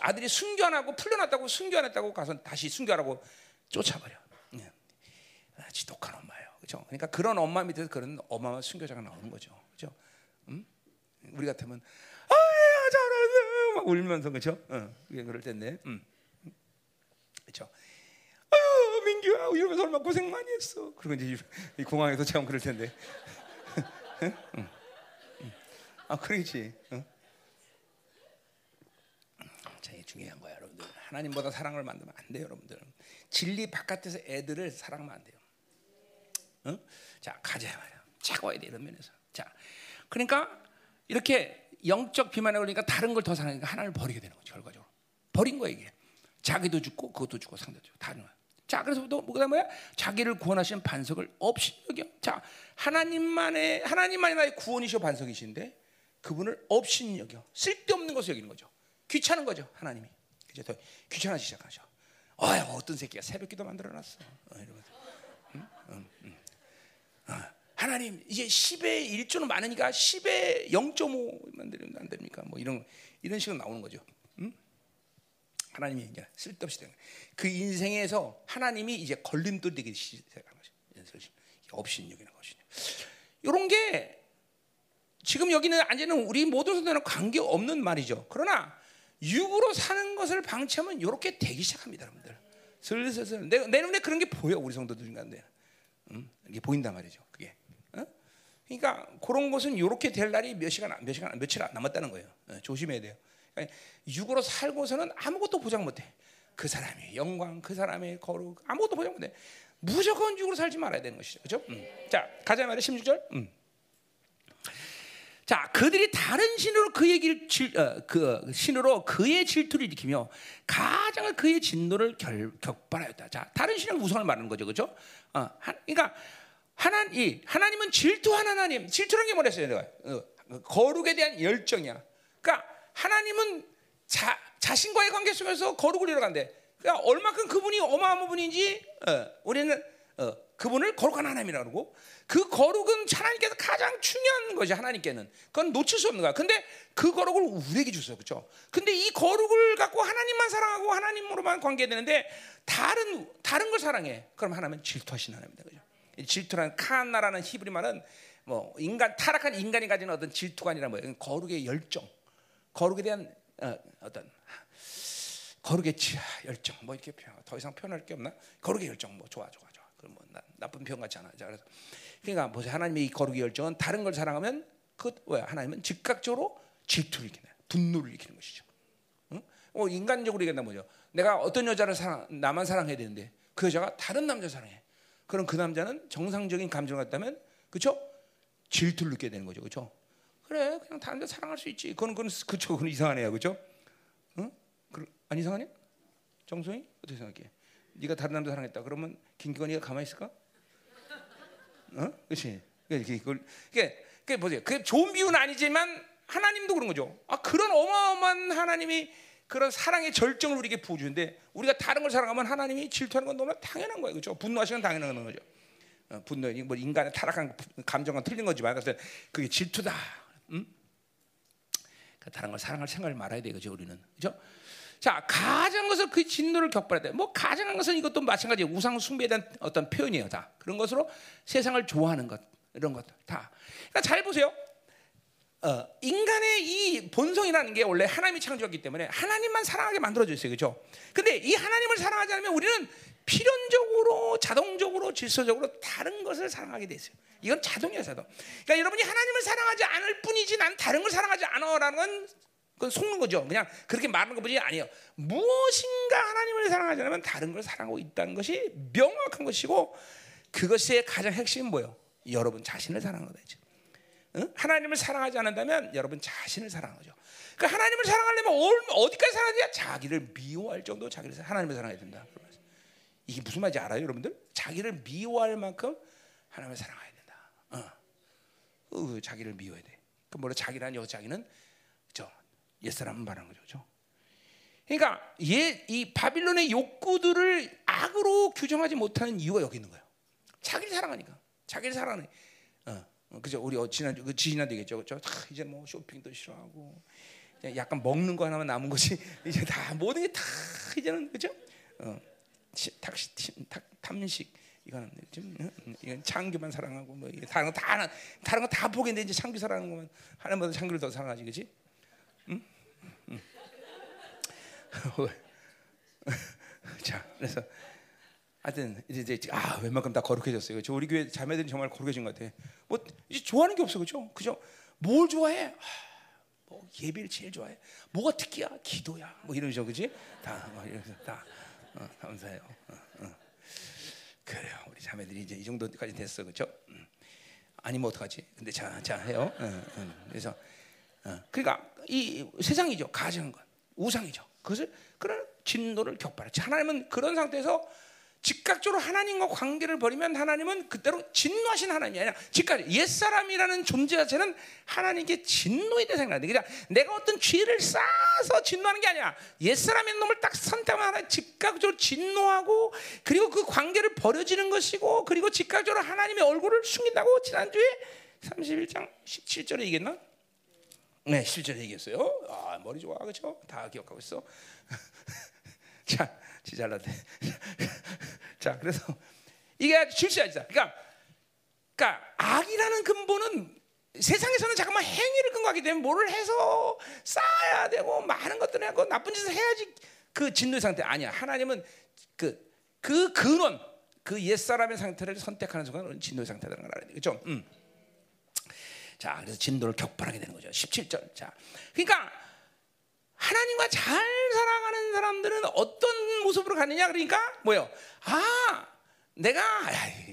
아들이 순교 안 하고 풀려났다고 순교 안 했다고 가서 다시 순교하라고 쫓아버려. 네. 아, 지독한 엄마예요, 그렇죠? 그러니까 그런 엄마 밑에서 그런 어마어마한 순교자가 나오는 거죠, 그렇죠? 음? 우리 같으면 막 울면서 그렇죠? 어, 그게 그럴 텐데, 음. 그렇죠? 아유 민규야 이러면서 얼마 고생 많이 했어. 그리고 이제 이 공항에서 참 그럴 텐데. 응? 응. 아 그러겠지. 응? 제일 중요한 거야, 여러분들. 하나님보다 사랑을 만들면 안 돼요, 여러분들. 진리 바깥에서 애들을 사랑하면 안 돼요. 응? 자 가자 말이야. 차가워야 돼 이런 면에서. 자, 그러니까 이렇게 영적 비만에 걸리니까 다른 걸 더 사랑하니까 하나님을 버리게 되는 거죠, 결과적으로. 버린 거야 이게. 자기도 죽고 그것도 죽고 상대도 죽고 다 죽어. 자, 그래서 또 뭐가 뭐야? 자기를 구원하시는 반석을 없이 여겨. 자, 하나님만의 하나님만이 나의 구원이시오 반석이신데 그분을 없이 여겨. 쓸데없는 것을 여기는 거죠. 귀찮은 거죠, 하나님이. 이제 더 귀찮아지기 시작하죠. 어휴, 어떤 새끼가 새벽 기도 만들어놨어. 어, 이러면서. 응? 응, 응. 어, 하나님 이제 10의 1조는 많으니까 10의 0.5 만들면 안 됩니까? 뭐 이런 이런 식으로 나오는 거죠. 하나님이 이제 쓸데없이 되는 그 인생에서 하나님이 이제 걸림돌 되기 시작하는 거죠. 업신여기는 것이죠. 이런 게 지금 여기는 앉아는 우리 모든 성도는 관계 없는 말이죠. 그러나 육으로 사는 것을 방치하면 이렇게 되기 시작합니다, 여러분들. 슬슬슬 내, 내 눈에 그런 게 보여 우리 성도들 중간에 음? 이게 보인단 말이죠. 그게. 어? 그러니까 그런 것은 이렇게 될 날이 몇 시간 몇 시간 며칠 안 남았다는 거예요. 어, 조심해야 돼요. 육으로 살고서는 아무것도 보장 못해. 그 사람의 영광, 그 사람의 거룩 아무것도 보장 못해. 무조건 육으로 살지 말아야 되는 것이죠. 그렇죠? 음. 자, 가자 말이야 16절. 음. 자, 그들이 다른 신으로 그의 길, 질, 어, 그 신으로 그의 질투를 일으키며 가장을 그의 진노를 결, 격발하였다. 자, 다른 신은 우선을 말하는 거죠, 그렇죠? 어, 하, 그러니까 하나님, 하나님은 질투하는 하나님. 질투라는 게 뭐랬어요, 내가? 어, 거룩에 대한 열정이야. 그러니까 하나님은 자, 자신과의 관계 속에서 거룩을 이뤄간대. 그러니까 얼마큼 그분이 어마어마한 분인지 어, 우리는 어, 그분을 거룩한 하나님이라고 그러고 그 거룩은 하나님께서 가장 중요한 것이 하나님께는 그건 놓칠 수 없는 거야. 근데 그 거룩을 우리에게 주세요. 그렇죠? 근데 이 거룩을 갖고 하나님만 사랑하고 하나님으로만 관계되는데 다른 다른 걸 사랑해. 그럼 하나님은 질투하신 하나님이다. 그죠? 질투라는 칸나라는 히브리 말은 뭐 인간 타락한 인간이 가지는 어떤 질투가 아니라 뭐예요? 거룩의 열정. 거룩에 대한 어, 떤 거룩의 지하 열정 뭐 이렇게 표현 더 이상 표현할 게 없나? 거룩의 열정 뭐 좋아 좋아 좋아 그럼 뭐 나, 나쁜 표현 같지 않아. 자 그래서 그러니까 보세요 하나님의 이 거룩의 열정은 다른 걸 사랑하면 그 뭐야 하나님은 즉각적으로 질투를 일으키는 분노를 일으키는 것이죠. 응? 어, 인간적으로 얘기한다 뭐죠? 내가 어떤 여자를 사랑 나만 사랑해야 되는데 그 여자가 다른 남자 사랑해. 그럼 그 남자는 정상적인 감정을 갖다면 그렇죠? 질투를 느끼게 되는 거죠. 그렇죠? 그래 그냥 다른 데 사랑할 수 있지. 그건 그건 그쵸 그건 이상하네요, 그죠? 응? 그, 안 이상하냐? 정소희 어떻게 생각해? 네가 다른 남자 사랑했다. 그러면 김기건이가 가만히 있을까? 어? 그렇지. 그걸 그게 그 보세요. 그 좋은 비유는 아니지만 하나님도 그런 거죠. 아 그런 어마어마한 하나님이 그런 사랑의 절정을 우리에게 부어주는데 우리가 다른 걸 사랑하면 하나님이 질투하는 건 너무 당연한 거예요, 그렇죠? 분노하시는 당연한 거죠. 어, 분노, 뭐 인간의 타락한 감정은 틀린 거지만 그래서 그게 질투다. 음? 그 다른 걸 사랑할 생각을 말아야 되죠 우리는 그죠? 자 가장 것을 그 진노를 격발해야 돼. 뭐 가장한 것은 이것도 마찬가지 우상 숭배에 대한 어떤 표현이에요 다 그런 것으로 세상을 좋아하는 것 이런 것 다. 그러니까 잘 보세요. 어, 인간의 이 본성이라는 게 원래 하나님이 창조했기 때문에 하나님만 사랑하게 만들어져 있어요, 그렇죠? 근데 이 하나님을 사랑하지 않으면 우리는 필연적으로 자동적으로 질서적으로 다른 것을 사랑하게 돼 있어요. 이건 자동이야 자동. 그러니까 여러분이 하나님을 사랑하지 않을 뿐이지 난 다른 걸 사랑하지 않아라는 건 그건 속는 거죠. 그냥 그렇게 말하는 것뿐이 아니에요. 무엇인가 하나님을 사랑하지 않으면 다른 걸 사랑하고 있다는 것이 명확한 것이고 그것의 가장 핵심은 뭐예요? 여러분 자신을 사랑하는 거죠. 응? 하나님을 사랑하지 않는다면 여러분 자신을 사랑하는 거죠. 그러니까 하나님을 사랑하려면 어디까지 사랑하냐? 자기를 미워할 정도 자기를 하나님을 사랑해야 된다. 이게 무슨 말인지 알아요, 여러분들? 자기를 미워할 만큼 하나님을 사랑해야 된다. 어. 어, 자기를 미워야 돼. 그 뭐라 자기란 여 자기는 저 옛사람 말하는 거죠. 그죠? 그러니까 얘, 이 바빌론의 욕구들을 악으로 규정하지 못하는 이유가 여기 있는 거예요. 자기를 사랑하니까. 자기를. 어, 어, 그죠? 우리 어, 지난 그 지난 되겠죠. 저 이제 뭐 쇼핑도 싫어하고 약간 먹는 거 하나만 남은 것이 이제 다 모든 게 다 이제는 그죠? 어, 탁시 탁 탐식 이거는 지금 이건 창규만 사랑하고 뭐 다른 거 다 다른 거 다 보겠는데 이제 창규 사랑하는 거면 하나님보다 창규를 더 사랑하지, 그렇지? 응? 응. 자, 그래서 하여튼 이제, 이제 아 웬만큼 다 거룩해졌어요. 저 우리 교회 자매들이 정말 거룩해진 것 같아. 뭐 이제 좋아하는 게 없어, 그죠? 그죠? 뭘 좋아해? 아, 뭐 예배를 제일 좋아해. 뭐가 특기야? 기도야. 뭐 이러죠, 그지? 다, 뭐 이러면서 다 어, 감사해요. 어, 어. 그래요, 우리 자매들이 이제 이 정도까지 됐어, 그죠? 음. 아니면 어떡하지? 근데 자, 자 해요. 그래서 그러니까 이 세상이죠, 가정은 우상이죠. 그것을 그런 진노를 격발하지. 하나님은 그런 상태에서 즉각적으로 하나님과 관계를 버리면 하나님은 그대로 진노하신 하나님이 아니라 즉각 옛사람이라는 존재 자체는 하나님께 진노의 대상이 나는데 그냥 내가 어떤 죄를 쌓아서 진노하는 게 아니야. 옛사람의 놈을 딱 선택하면 하나 즉각적으로 진노하고 그리고 그 관계를 버려지는 것이고 그리고 즉각적으로 하나님의 얼굴을 숨긴다고 지난주에 31장 17절에 얘기했나? 네 17절에 얘기했어요. 아 머리 좋아. 그렇죠? 다 기억하고 있어. 자 지잘라대. 자, 그래서 이게 실수하자. 그러니까, 그러니까 악이라는 근본은 세상에서는 잠깐만 행위를 근거하기 때문에 뭐를 해서 쌓아야 되고 많은 것들을 하고 나쁜 짓을 해야지 그 진노의 상태 아니야. 하나님은 그, 그 근원, 그 옛사람의 상태를 선택하는 순간 진노의 상태라는 걸 알아야 돼. 그죠? 음. 자, 그래서 진노를 격발하게 되는 거죠. 17절. 자, 그러니까 하나님과 잘 살아가는 사람들은 어떤 모습으로 가느냐 그러니까 뭐요? 아 내가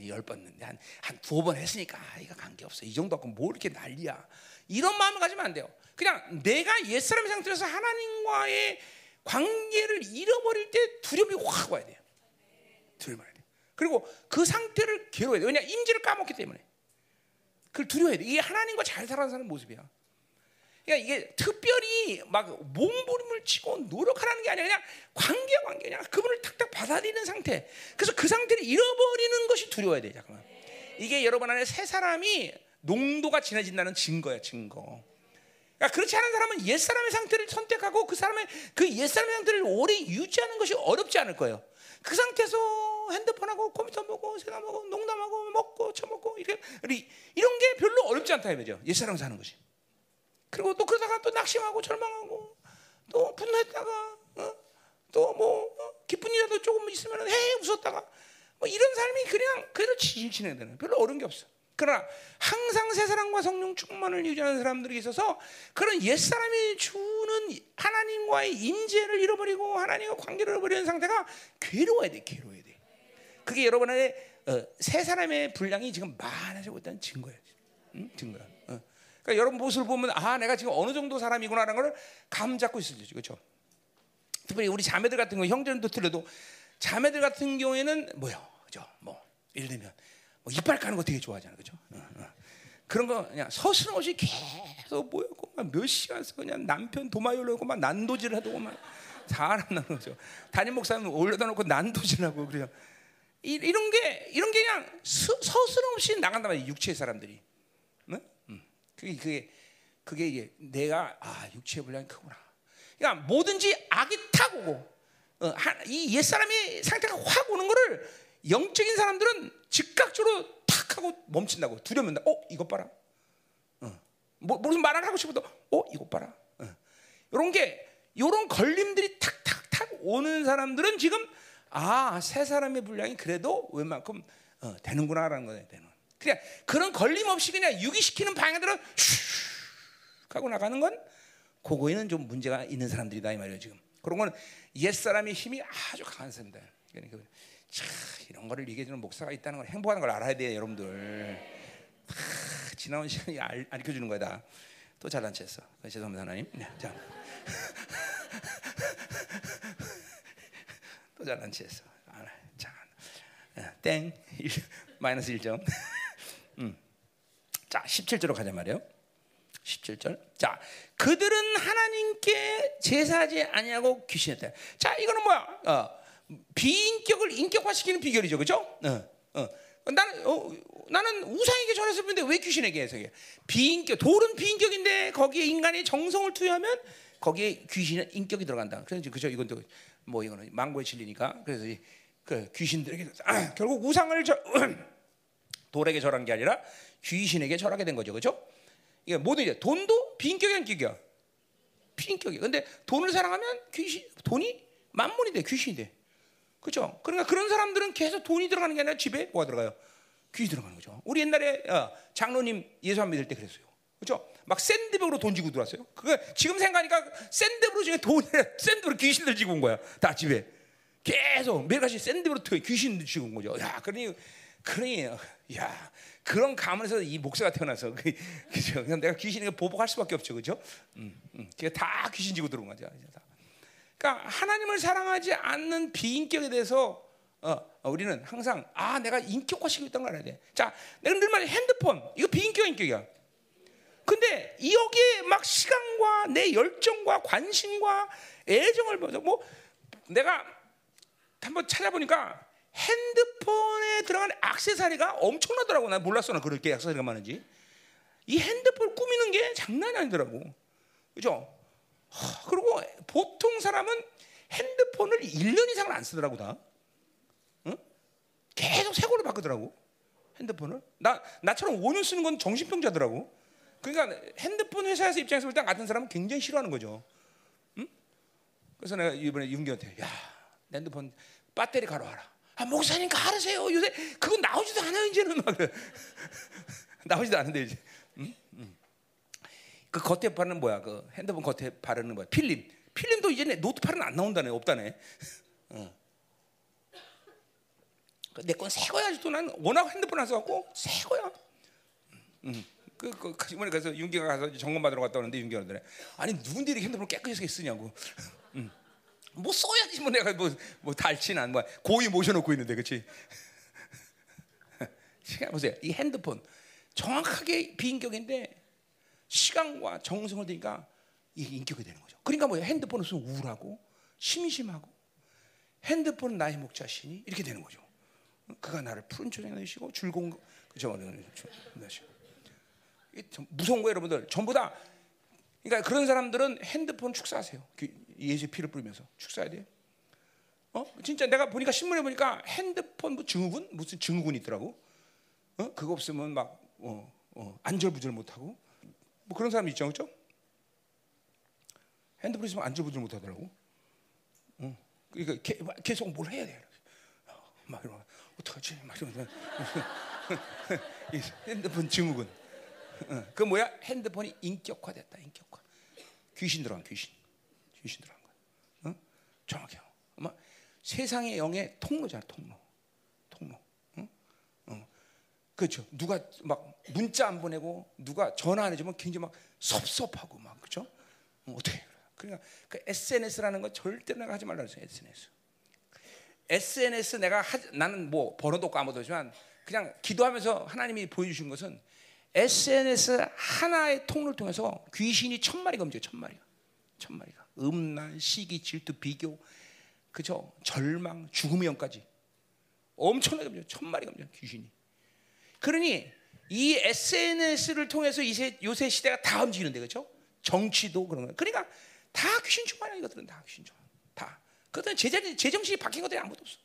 열번 한한 두어 번 했으니까 이거 관계 없어 이 정도 갖고 뭐 이렇게 난리야 이런 마음을 가지면 안 돼요. 그냥 내가 옛 사람의 상태에서 하나님과의 관계를 잃어버릴 때 두려움이 확 와야 돼요. 두려워야 돼. 그리고 그 상태를 괴로워야 돼. 왜냐 임지를 까먹기 때문에. 그걸 두려워야 돼. 이게 하나님과 잘 살아가는 사람 모습이야. 그러니까 이게 특별히 막 몸부림을 치고 노력하라는 게 아니라 그냥 관계와 관계냐 그분을 탁탁 받아들이는 상태. 그래서 그 상태를 잃어버리는 것이 두려워야 돼. 잠깐만. 이게 여러분 안에 새 사람이 농도가 진해진다는 증거야, 증거. 그러니까 그렇지 않은 사람은 옛 사람의 상태를 선택하고 그 사람의 그옛 사람의 상태를 오래 유지하는 것이 어렵지 않을 거예요. 그 상태에서 핸드폰하고 컴퓨터 보고 생각하고 농담하고 먹고 처먹고 이렇게 이런 게 별로 어렵지 않다 이거죠. 옛 사람 사는 것이. 그리고 또 그러다가 또 낙심하고 절망하고 또 분노했다가 어? 또뭐 어? 기쁜 일이라도 조금 있으면 해 웃었다가 뭐 이런 삶이 그냥 그대로 지질 진행되는 별로 어려운 게 없어. 그러나 항상 새 사랑과 성령 충만을 유지하는 사람들이 있어서 그런 옛 사람이 주는 하나님과의 임재를 잃어버리고 하나님과 관계를 잃어버리는 상태가 괴로워야 돼, 괴로워야 돼. 그게 여러분의 어, 새 사람의 분량이 지금 많아지고 있다는 증거예요. 응? 증거야. 어. 그러니까 여러분 모습을 보면 아 내가 지금 어느 정도 사람이구나라는 걸 감 잡고 있을 지 그렇죠. 특별히 우리 자매들 같은 경우 형제들도 틀려도 자매들 같은 경우에는 뭐요, 그죠? 뭐 예를 들면 뭐 이빨 까는 거 되게 좋아하잖아, 그죠? 그런 거 그냥 서슴없이 계속 모였고 몇 시간 서 그냥 남편 도마열려고 막 난도질을 하고 막 잘한다는 거죠. 담임 목사님 올려다 놓고 난도질하고 그래요. 이, 이런 게 이런 게 그냥 서슴없이 나간단 말이에요. 육체의 사람들이. 그게 그게 그게 이게 내가 아 육체의 분량이 크구나. 그러니까 뭐든지 악이 탁 오고 어, 이 옛 사람의 상태가 확 오는 거를 영적인 사람들은 즉각적으로 탁 하고 멈춘다고 두려면 어 이것 봐라. 어. 뭐 무슨 말을 하고 싶어도 어 이것 봐라. 어. 이런 게 이런 걸림들이 탁탁탁 오는 사람들은 지금 아새 사람의 분량이 그래도 웬만큼 어, 되는구나라는 거예요. 그냥 그런 걸림 없이 그냥 유기시키는 방향대로 슉 하고 나가는 건 그거에는 좀 문제가 있는 사람들이다 이 말이에요 지금. 그런 거는 옛 사람의 힘이 아주 강한 사람들. 그러니까 차, 이런 거를 얘기해주는 목사가 있다는 걸 행복하는 걸 알아야 돼요 여러분들. 아, 지나온 시간이 알, 려 주는 거다. 또 잘난 체했어. 죄송합니다 하나님. 네, 자. 또 잘난 체했어. 자, 땡. 마이너스 1점. 음. 자, 17절로 가자 말이에요. 17절. 자, 그들은 하나님께 제사하지 아니하고 귀신했다. 자, 이거는 뭐야? 어, 비인격을 인격화시키는 비결이죠, 그렇죠? 어, 어. 나는 어, 나는 우상에게 전했을 뿐인데 왜 귀신에게 해서 비인격 돌은 비인격인데 거기에 인간의 정성을 투여하면 거기에 귀신의 인격이 들어간다. 그래서 그죠? 이건 또 뭐 이거는 망고에 질리니까 그래서 그 귀신들에게 아, 결국 우상을 저, 돌에게 절한 게 아니라 귀신에게 절하게 된 거죠, 그렇죠? 이게 모든 이제 돈도 비인격이 인격이야. 비인격이. 근데 돈을 사랑하면 귀신 돈이 만문이 돼, 귀신이 돼. 그렇죠? 그러니까 그런 사람들은 계속 돈이 들어가는 게 아니라 집에 뭐가 들어가요? 귀 들어가는 거죠. 우리 옛날에 어, 장로님 예수 안 믿을 때 그랬어요. 그렇죠? 막 샌드백으로 돈 지고 들어왔어요. 그거 지금 생각하니까 샌드백으로 중에 돈 샌드백으로 귀신들 지고 온 거야. 다 집에 계속 매일같이 샌드백으로 귀신 지고 온 거죠. 야, 그러니 그러니 야 그런 가문에서 이 목사가 태어나서 그, 그죠? 그냥 내가 귀신에게 보복할 수밖에 없죠, 그죠? 음, 음. 다 귀신 지고 들어온 거죠. 그러니까 하나님을 사랑하지 않는 비인격에 대해서 어, 어, 우리는 항상 아 내가 인격화시키고 있다는 걸 알아야 돼. 자, 내가 늘 말해 핸드폰 이거 비인격 인격이야. 근데 여기에 막 시간과 내 열정과 관심과 애정을 보죠. 뭐 내가 한번 찾아보니까 핸드폰에 들어간 액세서리가 엄청나더라고. 난 몰랐어, 나 그렇게 액세서리가 많은지. 이 핸드폰 꾸미는 게 장난이 아니더라고. 그죠? 그리고 보통 사람은 핸드폰을 1년 이상을 안 쓰더라고 다. 응? 계속 새 걸로 바꾸더라고. 핸드폰을. 나 나처럼 5년 쓰는 건 정신병자더라고. 그러니까 핸드폰 회사에서 입장에서 볼 때 같은 사람은 굉장히 싫어하는 거죠. 응? 그래서 내가 이번에 윤기한테 야, 핸드폰 배터리 가로하라. 아, 목사님 가르세요. 요새 그건 나오지도 않아요 이제는 막 나오지도 않은데 이제. 응? 응. 그 겉에 바르는 뭐야? 그 핸드폰 겉에 바르는 뭐야? 필름. 필름도 이제 노트팔은 안 나온다네, 없다네. 어. 내건 새 거야 아직도 난 워낙 핸드폰 안 써갖고 새 거야. 음. 그, 그, 그, 이번에 가서 윤기가 가서 점검 받으러 갔다 오는데 윤기가 그러더래. 아니 누군데 이렇게 핸드폰 깨끗하게 쓰냐고. 음. 뭐 써야지 뭐 내가 뭐, 뭐 달치나 뭐 고이 모셔놓고 있는데 그렇지. 시간 보세요. 이 핸드폰 정확하게 비인격인데 시간과 정성을 들니까 이게 인격이 되는 거죠. 그러니까 뭐야 핸드폰을 쓰면 우울하고 심심하고 핸드폰은 나의 목자시니 이렇게 되는 거죠. 그가 나를 푸른 초장에 넣으시고 즐거운 그죠? 무서운 거예요, 여러분들. 전부 다 그러니까 그런 사람들은 핸드폰 축사하세요. 그 예수 피를 뿌리면서 축사해야 돼요. 어? 진짜 내가 보니까 신문에 보니까 핸드폰 뭐 증후군 무슨 증후군 있더라고. 어? 그거 없으면 막 어, 어, 안절부절 못하고 뭐 그런 사람 있죠, 그렇죠? 핸드폰 있으면 안절부절 못하더라고. 어. 그러니까 계속 뭘 해야 돼. 어, 막 이러면 어떡하지? 막 이러면 핸드폰 증후군. 어. 그 뭐야? 핸드폰이 인격화됐다. 인격화. 귀신 들어간 귀신. 귀신 들어간 거야. 어? 정확해요. 아마 세상의 영의 통로잖아, 통로. 통로. 어? 어. 그렇죠. 누가 막 문자 안 보내고 누가 전화 안 해주면 굉장히 막 섭섭하고 막 그렇죠. 어, 어떻게 그러니까 그 SNS라는 거 절대 내가 하지 말라 그랬어요. SNS. SNS 내가 하, 나는 뭐 번호도 까먹었지만 그냥 기도하면서 하나님이 보여주신 것은 SNS 하나의 통로를 통해서 귀신이 천 마리가 움직여 천 마리가 천 마리가 음란, 시기, 질투, 비교, 그죠? 절망, 죽음의 영까지 엄청나게 움직여 천 마리가 움직여 귀신이. 그러니 이 SNS를 통해서 이세, 요새 시대가 다 움직이는데 그죠? 정치도 그런 거. 그러니까 다 귀신 충만이야 이것들은 다 귀신 충만. 다. 그것은 제자리 제정신이 바뀐 것들이 아무도 없어.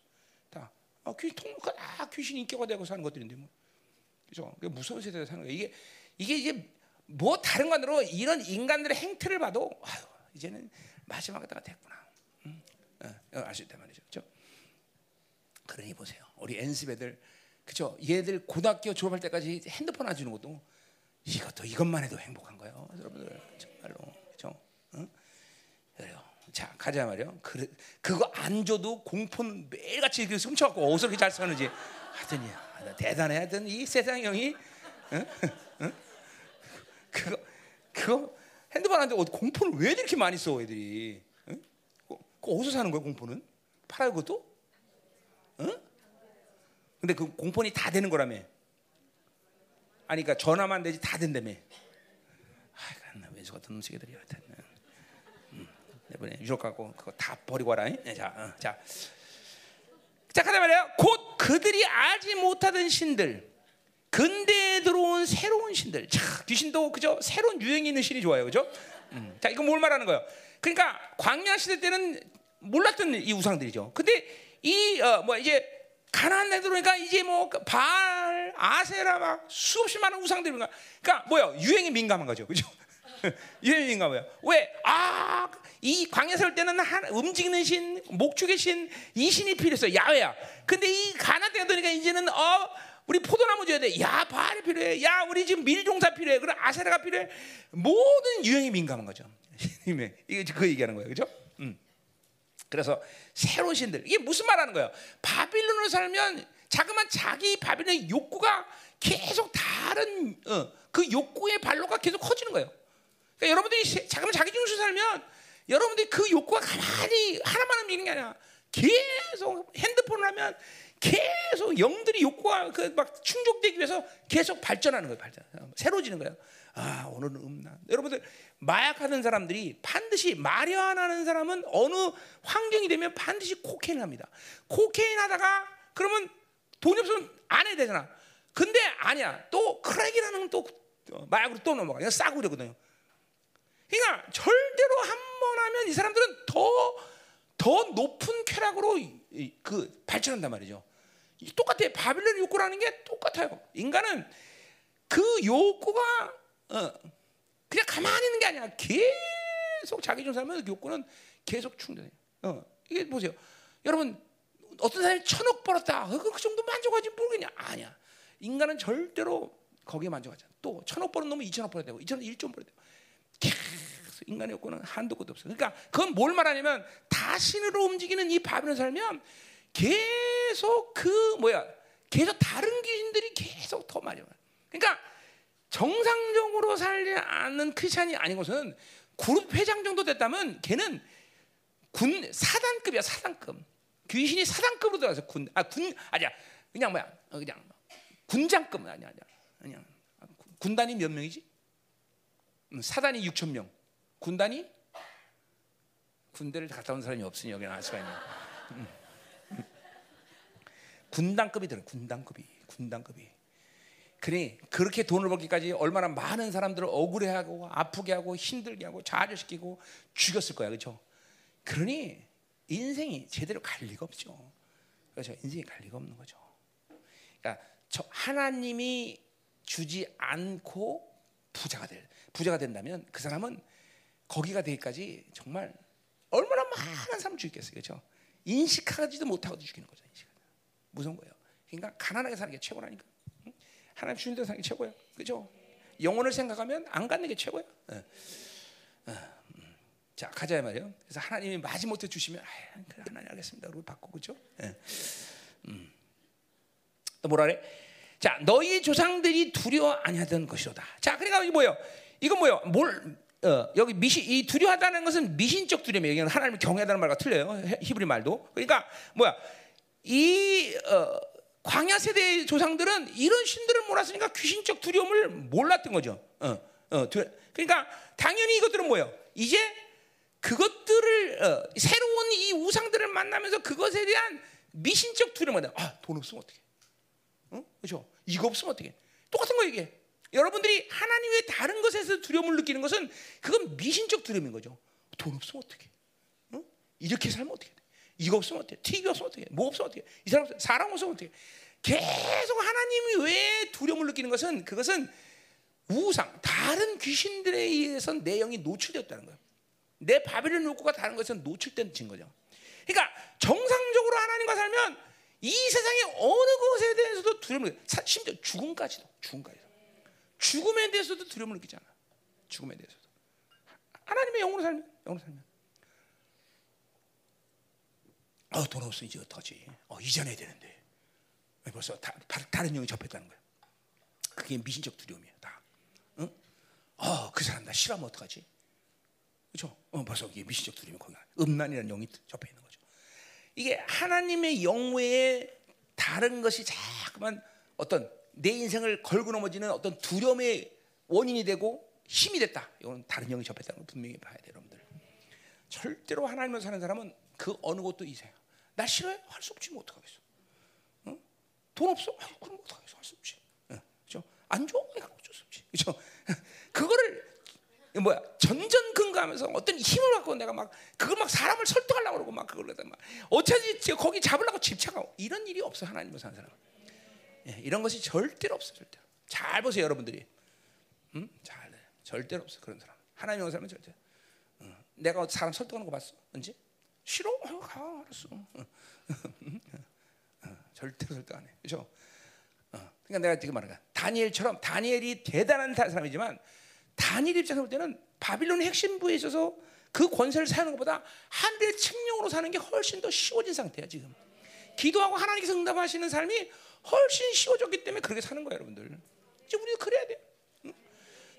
다. 아, 귀신 통로가 다 귀신 인격화 되고 사는 것들인데 뭐. 그죠? 무서운 세대에 사는 거예요. 이게 이게 이제 뭐 다른 관으로 이런 인간들의 행태를 봐도 아유, 이제는 마지막 때가 됐구나. 응? 어, 아실 때 말이죠. 그죠? 그러니 보세요. 우리 엔습 애들 그죠? 얘들 고등학교 졸업할 때까지 핸드폰 안 주는 것도 이것도 이것만 해도 행복한 거예요. 여러분들 정말로 그죠? 응? 그래요. 자 가자 말이요. 그 그거 안 줘도 공포는 매일같이 이렇게 숨쳐갖고 어디서 그렇게 잘 사는지 하더니 대단해 하여튼 이 세상 형이 응? 응? 그거 그거 핸드폰 안데 공포를 왜 이렇게 많이 써 애들이? 응? 그, 그 어디서 사는 거야 공포는? 팔아요 그것도? 응? 근데 그 공폰이 다 되는 거라며. 아니 그러니까 전화만 되지 다 된다며. 아, 나 왼수 같은 하여튼. 음, 이번에 유럽 가고 그거 다 버리고 와라. 네, 자, 어, 자. 자, 가자 말이야. 곧 그들이 알지 못하던 신들, 근대에 들어온 새로운 신들. 자, 귀신도 그죠? 새로운 유행이 있는 신이 좋아요, 그죠? 음. 자, 이거 뭘 말하는 거예요? 그러니까 광야 시대 때는 몰랐던 이 우상들이죠. 근데 이 어, 뭐 이제 가나안 에 들어오니까 이제 뭐발 아세라 막 수없이 많은 우상들이 그러니까, 그러니까 뭐야 유행에 민감한 거죠, 그죠? 유행에 민감해요. 왜? 아, 이 광야 설 때는 한, 움직이는 신, 목축의 신, 이 신이 필요했어, 야외야. 근데 이 가나안 때가 되니까 이제는 어. 우리 포도나무 줘야 돼. 야, 발이 필요해. 야, 우리 지금 밀종사 필요해. 그럼 아세라가 필요해. 모든 유행이 민감한 거죠. 이게 그 얘기하는 거예요. 그죠? 음. 그래서 새로운 신들. 이게 무슨 말 하는 거예요? 바빌론으로 살면 자그만 자기 바빌론의 욕구가 계속 다른 어, 그 욕구의 발로가 계속 커지는 거예요. 그러니까 여러분들이 자그만 자기 중심으로 살면 여러분들이 그 욕구가 가만히 하나만 움직이는 게 아니라 계속 핸드폰을 하면 계속 영들이 욕구가 그 막 충족되기 위해서 계속 발전하는 거예요. 발전. 새로워지는 거예요. 아 오늘은 음란. 여러분들 마약하는 사람들이 반드시 마약하는 사람은 어느 환경이 되면 반드시 cocaine 합니다. cocaine 하다가 그러면 돈이 없으면 안 해야 되잖아. 근데 아니야. 또 crack이라는 또 마약으로 또 넘어가. 그냥 싸고 그러거든요. 그러니까 절대로 한 번 하면 이 사람들은 더, 더 높은 쾌락으로 그 발전한단 말이죠. 똑같아. 바빌론 욕구라는 게 똑같아요. 인간은 그 욕구가 어, 그냥 가만히 있는 게 아니야. 계속 자기 좀 살면 그 욕구는 계속 충전해. 어, 이게 보세요. 여러분 어떤 사람이 천억 벌었다. 그, 그 정도 만족하지 모르겠냐? 아니야. 인간은 절대로 거기에 만족하지 않아. 또 천억 벌은 놈은 이천억 벌어야 되고 이천억 일조 벌어야 되고 계속 인간의 욕구는 한도 끝도 없어. 그러니까 그건 뭘 말하냐면 다신으로 움직이는 이 바벨론 살면 계속 그 뭐야 계속 다른 귀신들이 계속 더 많이 와. 그러니까 정상적으로 살지 않는 크리스천이 아닌 것은 그룹 회장 정도 됐다면 걔는 군 사단급이야 사단급. 귀신이 사단급으로 들어가서 군 아 군 아니야. 그냥 뭐야 어, 그냥 군장급 아니야 아니야. 그냥 군단이 몇 명이지? 음, 사단이 6천 명. 군단이 군대를 갔다 온 사람이 없으니 여기는 알 수가 있네. 음. 군단급이 들어 군단급이 군단급이 그래 그렇게 돈을 벌기까지 얼마나 많은 사람들을 억울해하고 아프게 하고 힘들게 하고 좌절시키고 죽였을 거야 그렇죠? 그러니 인생이 제대로 갈 리가 없죠. 그렇죠? 인생이 갈 리가 없는 거죠. 그러니까 저 하나님이 주지 않고 부자가 될 부자가 된다면 그 사람은 거기가 되기까지 정말 얼마나 많은 사람 죽겠어요, 그렇죠? 인식하지도 못하고 죽이는 거죠. 무서운 거예요. 그러니까 가난하게 사는 게 최고라니까. 하나님 주신 대로 사는 게 최고야. 그죠? 영혼을 생각하면 안 갖는 게 최고야. 어. 어. 음. 자 가자 말이에요. 그래서 하나님이 마지못해 주시면 아, 그래, 하나님 알겠습니다. 그리고 받고 그죠? 예. 음. 또 뭐라 그래? 자 너희 조상들이 두려워 아니하던 것이로다. 자 그러니까 이게 뭐예요? 이건 뭐예요? 뭘 어, 여기 미신 이 두려워하다는 것은 미신적 두려움이에요. 하나님을 경외하다는 말과 틀려요. 히브리 말도. 그러니까 뭐야? 이 어, 광야 세대의 조상들은 이런 신들을 몰랐으니까 귀신적 두려움을 몰랐던 거죠. 어, 어, 그러니까 당연히 이것들은 뭐예요? 이제 그것들을 어, 새로운 이 우상들을 만나면서 그것에 대한 미신적 두려움을 아, 돈 없으면 어떻게? 어? 그렇죠? 이거 없으면 어떻게? 똑같은 거 이게. 여러분들이 하나님 외 다른 것에서 두려움을 느끼는 것은 그건 미신적 두려움인 거죠. 돈 없으면 어떻게? 어? 이렇게 살면 어떻게? 이거 없으면 어떻게? TV 없으면 어떻게? 뭐 없으면 어떻게? 이 사람 사람 없으면 어떻게? 계속 하나님이 왜 두려움을 느끼는 것은 그것은 우상, 다른 귀신들에 의해서 내 영이 노출되었다는 거예요. 내 바벨론 욕구가 다른 것은 노출된 증거죠. 그러니까 정상적으로 하나님과 살면 이 세상의 어느 것에 대해서도 두려움을 심지어 죽음까지도 죽음까지도 죽음에 대해서도 두려움을 느끼잖아. 죽음에 대해서도 하나님의 영으로 살면 영으로 살면 어, 돈 없으면 이제 어떡하지? 어, 이전해야 되는데. 벌써 다, 다른 영이 접했다는 거야. 그게 미신적 두려움이야, 다. 응? 어, 그 사람 나 싫어하면 어떡하지? 그죠? 어, 벌써 이게 미신적 두려움이 거기 음란이라는 영이 접해 있는 거죠. 이게 하나님의 영 외에 다른 것이 자꾸만 어떤 내 인생을 걸고 넘어지는 어떤 두려움의 원인이 되고 힘이 됐다. 이건 다른 영이 접했다는 걸 분명히 봐야 돼요, 여러분들. 절대로 하나님을 사는 사람은 그 어느 것도 이세요. 나 싫어해? 할 수 없지 뭐 어떡하겠어. 응? 돈 없어? 아유, 그럼 어떡하겠어? 할 수 없지. 응, 그죠? 안 좋아? 그럼 어쩔 수 없지. 그죠? 그거를 뭐야 전전 근거하면서 어떤 힘을 갖고 내가 막 그걸 막 사람을 설득하려고 그러고 막 그걸 막 어차피 거기 잡으려고 집착하고 이런 일이 없어 하나님을 사는 사람. 예, 이런 것이 절대로 없어 절대로. 잘 보세요 여러분들이. 음? 잘 절대로 없어 그런 사람. 하나님의 사람은 절대. 어. 내가 사람 설득하는 거 봤어? 언제? 싫어? 어, 가 알았어. 어. 어. 절대로 설득 안 해. 그렇죠? 그러니까 내가 지금 말하는 거야. 다니엘처럼 다니엘이 대단한 사람이지만 다니엘 입장에서 볼 때는 바빌론의 핵심부에 있어서 그 권세를 사용하는 것보다 하늘의 측령으로 사는 게 훨씬 더 쉬워진 상태야 지금. 기도하고 하나님께서 응답하시는 삶이 훨씬 쉬워졌기 때문에 그렇게 사는 거예요, 여러분들. 이제 우리도 그래야 돼.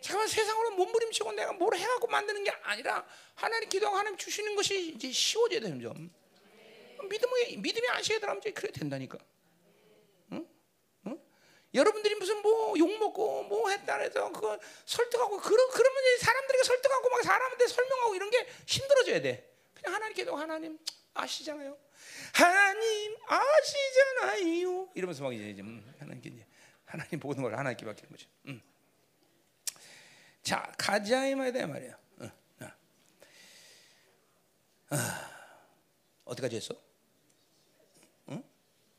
응? 잠깐 세상으로 몸부림치고 내가 뭘 해갖고 만드는 게 아니라 하나님 기도하고 하나님 주시는 것이 이제 쉬워져야 돼, 점점. 믿음이 믿음이 안시게 들어가면 이제 그래 된다니까. 여러분들이 무슨 뭐 욕 먹고 뭐 했다 해서 그거 설득하고 그러, 그러면 사람들에게 설득하고 막 사람한테 설명하고 이런 게 힘들어져야 돼. 그냥 하나님 기도 하나님 아시잖아요. 하나님 아시잖아요. 이러면서 막 이제 음, 하나님께 이제 하나님 모든 걸 하나님께 맡기는 거죠. 음. 자 가자 이 말이야. 어, 어. 아, 어디까지 했어? 응?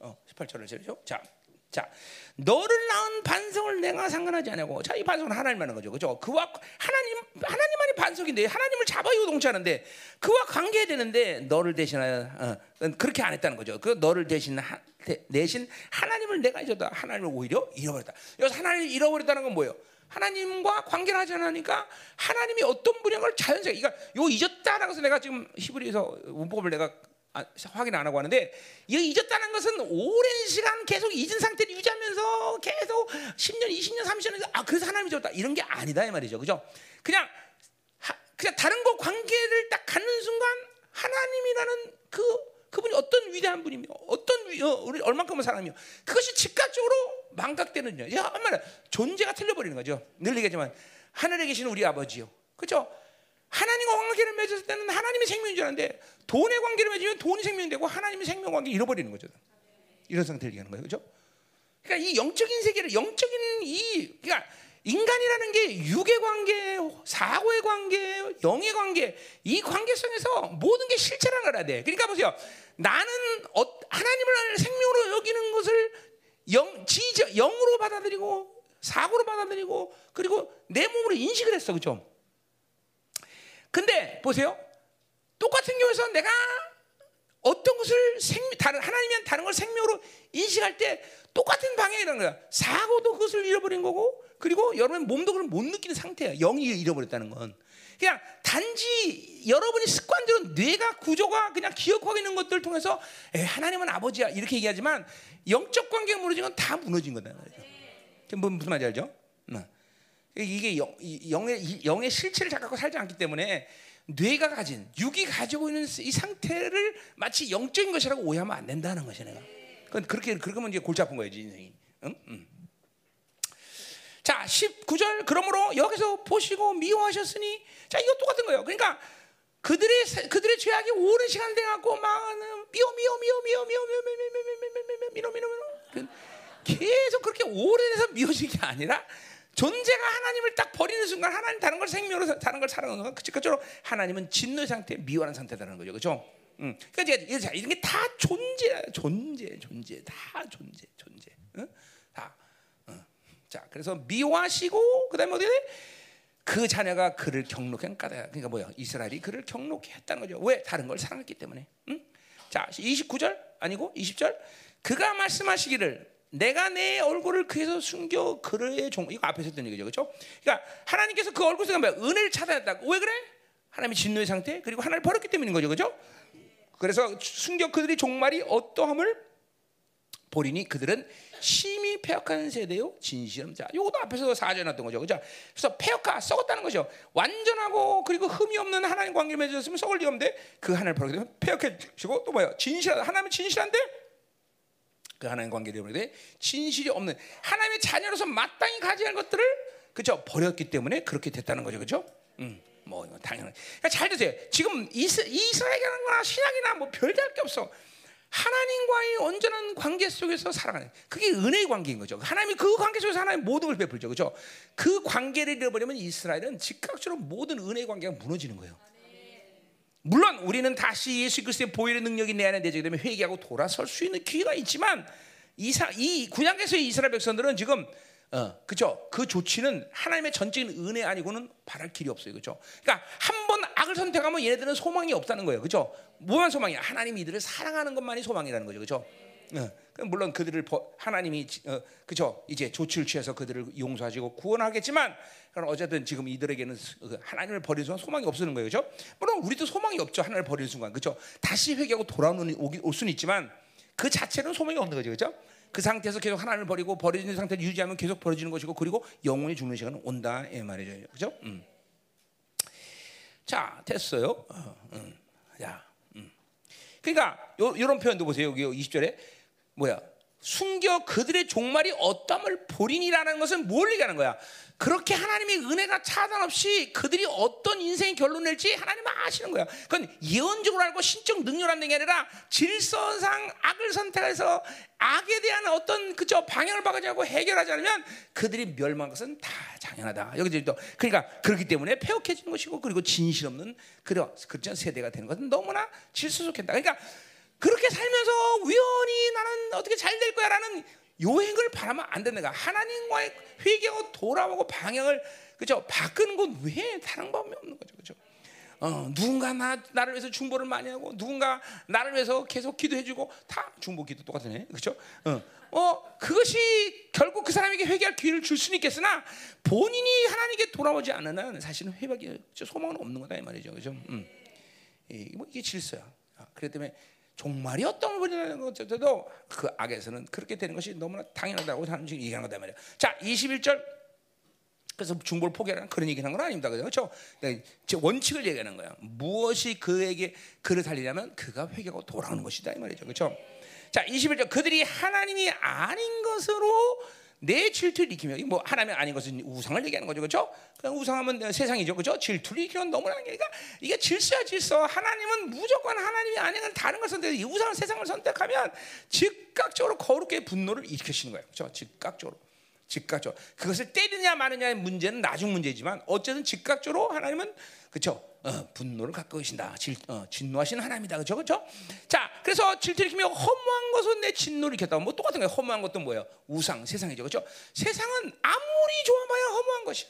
어, 18절을 제죠. 자. 자, 너를 낳은 반석을 내가 상관하지 않고, 자, 이 반석은 하나님 하는 거죠, 그죠? 그와 하나님, 하나님만이 반석인데 하나님을 잡아 요 동치하는데 그와 관계해야 되는데 너를 대신하여 어, 그렇게 안 했다는 거죠. 그 너를 대신 하, 대신 하나님을 내가 잊었다. 하나님을 오히려 잃어버렸다. 여기서 하나님을 잃어버렸다는 건 뭐예요? 하나님과 관계를 하지 않으니까 하나님이 어떤 걸 자연스럽게, 요 잊었다라고 해서 내가 지금 히브리서 문법을 내가 아, 확인 안 하고 하는데 이 잊었다는 것은 오랜 시간 계속 잊은 상태를 유지하면서 계속 10년, 20년, 30년 아 그래서 하나님이 줬다 이런 게 아니다 이 말이죠, 그죠? 그냥 하, 그냥 다른 거 관계를 딱 갖는 순간 하나님이라는 그 그분이 어떤 위대한 분이며 어떤 위, 어, 우리 얼만큼의 사람이요 그것이 즉각적으로 망각되는 야 한마디 존재가 틀려버리는 거죠. 늘 얘기하지만 하늘에 계신 우리 아버지요, 그죠? 하나님과 관계를 맺었을 때는 하나님이 생명인 줄 아는데 돈의 관계를 맺으면 돈이 생명이 되고 하나님이 생명 관계 잃어버리는 거죠. 이런 상태를 얘기하는 거예요. 그렇죠? 그러니까 이 영적인 세계를 영적인 이 그러니까 인간이라는 게 육의 관계, 사고의 관계, 영의 관계 이 관계성에서 모든 게 실체라는 걸 알아야 돼. 그러니까 보세요. 나는 어, 하나님을 생명으로 여기는 것을 영, 지적, 영으로 받아들이고 사고로 받아들이고 그리고 내 몸으로 인식을 했어. 그죠? 근데 보세요. 똑같은 경우에서 내가 어떤 것을 생 다른 하나님이 다른 걸 생명으로 인식할 때 똑같은 방향이라는 거야. 사고도 그것을 잃어버린 거고 그리고 여러분 몸도 그걸 못 느끼는 상태야. 영이 잃어버렸다는 건. 그냥 단지 여러분이 습관대로 뇌가 구조가 그냥 기억하고 있는 것들을 통해서 에, 하나님은 아버지야 이렇게 얘기하지만 영적 관계가 무너진 건 다 무너진 거다. 뭐, 무슨 말인지 알죠? 이게 영, 영의, 영의 실체를 자각하고 살지 않기 때문에 뇌가 가진 육이 가지고 있는 이 상태를 마치 영적인 것이라고 오해하면 안 된다는 것이 내가. 그건 그렇게 그러면 이제 골치 아픈 거예요, 인생이. 응? 응. 자, 19절 그러므로 여기서 보시고 미워하셨으니 자, 이거 똑같은 거예요. 그러니까 그들의 그들의 죄악이 오랜 시간 돼 갖고 막 미워 미워 미워 미워 미워 미워 미워 미워 미워 미워 미워 미워 계속 그렇게 오래돼서 미워진 게 아니라 존재가 하나님을 딱 버리는 순간 하나님 다른 걸 생명으로 다른 걸 사랑하는 순간 그처럼 하나님은 진노 상태, 미워하는 상태라는 거죠, 그렇죠? 음. 그러니까 이제 이런 게 다 존재, 존재, 존재, 다 존재, 존재, 응? 다. 어. 자, 그래서 미워하시고 그다음에 어디 그 자녀가 그를 경록한 까다. 그러니까 뭐야? 이스라엘이 그를 경록해 했다는 거죠. 왜? 다른 걸 사랑했기 때문에. 응? 자, 29절 아니고 20절. 그가 말씀하시기를 내가 내 얼굴을 그에서 숨겨 그의 종 이거 앞에서 했던 얘기죠, 그렇죠? 그러니까 하나님께서 그 얼굴 속에 뭐야? 은혜를 찾아냈다. 왜 그래? 하나님이 진노의 상태 그리고 하나님을 버렸기 때문인 거죠, 그렇죠? 그래서 숨겨 그들이 종말이 어떠함을 보리니 그들은 심히 폐역한 세대요 진실함 자 이것도 앞에서 사전에 놨던 거죠 그죠 그래서 폐역하 썩었다는 거죠 완전하고 그리고 흠이 없는 하나님 관계 맺었으면 썩을 리 없는데 그 하나님을 버리게 되면 폐역해지고 또 뭐예요 진실하다 하나님은 진실한데 그 하나님 관계를 버리되 진실이 없는 하나님의 자녀로서 마땅히 가져야 할 것들을 그죠 버렸기 때문에 그렇게 됐다는 거죠, 그죠? 음, 뭐 당연히. 그러니까 잘 드세요. 지금 이스, 이스라엘이나 신약이나 뭐 별다를 게 없어. 하나님과의 온전한 관계 속에서 살아가는 그게 은혜의 관계인 거죠. 하나님이 그 관계 속에서 하나님 모든 걸 베풀죠, 그죠? 그 관계를 잃어버리면 이스라엘은 즉각적으로 모든 은혜의 관계가 무너지는 거예요. 물론 우리는 다시 예수 그리스도의 보혈의 능력이 내 안에 내재게 되면 회개하고 돌아설 수 있는 기회가 있지만 이사, 이 구약에서의 이스라엘 백성들은 지금 어, 그죠? 그 조치는 하나님의 전적인 은혜 아니고는 바랄 길이 없어요, 그죠? 그러니까 한 번 악을 선택하면 얘네들은 소망이 없다는 거예요, 그죠? 뭐만 소망이야? 하나님이 이들을 사랑하는 것만이 소망이라는 거죠, 그죠? 어, 물론 그들을 버, 하나님이 어, 그죠? 이제 조치를 취해서 그들을 용서하시고 구원하겠지만 그럼 어쨌든 지금 이들에게는 그 하나님을 버리는 순간 소망이 없는 거예요, 그죠? 물론 우리도 소망이 없죠, 하나님을 버리는 순간, 그죠? 다시 회개하고 돌아오는 올 수는 있지만 그 자체는 소망이 없는 거죠, 그죠? 그 상태에서 계속 하나님을 버리고 버려지는 상태를 유지하면 계속 버려지는 것이고 그리고 영혼이 죽는 시간은 온다 이 말이죠, 그죠? 음. 자, 됐어요. 어, 음. 야, 음. 그러니까 요, 이런 표현도 보세요. 여기 20절에 뭐야? 숨겨 그들의 종말이 어떠함을 보리니라는 것은 뭘 얘기하는 거야? 그렇게 하나님의 은혜가 차단 없이 그들이 어떤 인생의 결론을 낼지 하나님은 아시는 거야. 그건 예언적으로 알고 신적 능력이라는 게 아니라 질서상 악을 선택해서 악에 대한 어떤 그저 방향을 바꾸지 않고 해결하지 않으면 그들이 멸망한 것은 다 당연하다. 여기 또 그러니까 그렇기 때문에 폐역해지는 것이고 그리고 진실 없는 그런 그런 세대가 되는 것은 너무나 질서 좋겠다. 그러니까 그렇게 살면서 우연히 나는 어떻게 잘 될 거야라는 요행을 바라면 안 된다. 하나님과의 회개하고 돌아오고 방향을 그죠 바꾸는 건 왜 다른 방법이 없는 거죠, 그죠? 어, 누군가 나, 나를 위해서 중보를 많이 하고 누군가 나를 위해서 계속 기도해주고 다 중보 기도 똑같네, 그죠? 어, 어, 그것이 결국 그 사람에게 회개할 기회를 줄 수는 있겠으나 본인이 하나님께 돌아오지 않으면 사실은 회복이 소망은 없는 거다 이 말이죠, 그죠? 음. 이, 뭐 이게 질서야. 아, 그렇기 때문에 종말이 어떤 분이라는 것도 그 악에서는 그렇게 되는 것이 너무나 당연하다고 하는 식 얘기하는 거다 말이야. 자, 21절. 그래서 중보를 포기하라는 그런 얘기를 하는 건 아닙니다. 그렇죠? 그러니까 원칙을 얘기하는 거야. 무엇이 그에게 그를 살리냐면 그가 회개하고 돌아오는 것이다 이 말이죠. 그렇죠? 자, 21절. 그들이 하나님이 아닌 것으로 내 질투를 일으키며 뭐 하나님 아닌 것은 우상을 얘기하는 거죠, 그렇죠? 그냥 우상하면 세상이죠, 그렇죠? 질투를 일으키면 너무나 그러니까 이게 질서야 질서. 하나님은 무조건 하나님이 아닌 다른 걸 선택해. 이 우상 세상을 선택하면 즉각적으로 거룩의 분노를 일으키시는 거예요, 그렇죠? 즉각적으로. 즉각적으로 그것을 때리냐 마느냐의 문제는 나중 문제지만 어쨌든 즉각적으로 하나님은 그렇죠 어, 분노를 계신다. 질, 어, 진노하시는 하나님이다. 그렇죠? 그렇죠? 자 그래서 질투를 키며 허무한 것은 내 진노를 켰다. 뭐 똑같은 거예요. 허무한 것도 뭐예요? 우상 세상이죠. 그렇죠? 세상은 아무리 좋아봐야 허무한 것이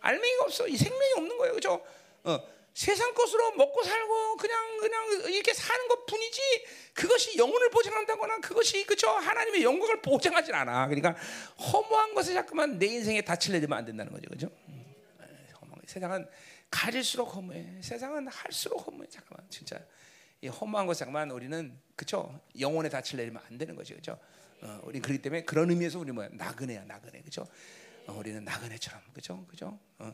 알맹이가 없어. 이 생명이 없는 거예요. 그렇죠? 어, 세상 것으로 먹고 살고 그냥 그냥 이렇게 사는 것 뿐이지 그것이 영혼을 보장한다거나 그것이 그죠? 하나님의 영광을 보장하진 않아. 그러니까 허무한 것에 자꾸만 내 인생에 닻을 내리면 안 된다는 거죠, 그죠? 세상은 가질수록 허무해. 세상은 할수록 허무해. 잠깐만, 진짜 이 허무한 것 잠깐만 우리는 그죠 영혼에 닻을 내리면 안 되는 거죠, 그죠? 어, 우리 그렇기 때문에 그런 의미에서 우리 뭐야 나그네야, 나그네, 그죠? 어, 우리는 나그네처럼, 그죠, 그죠? 어.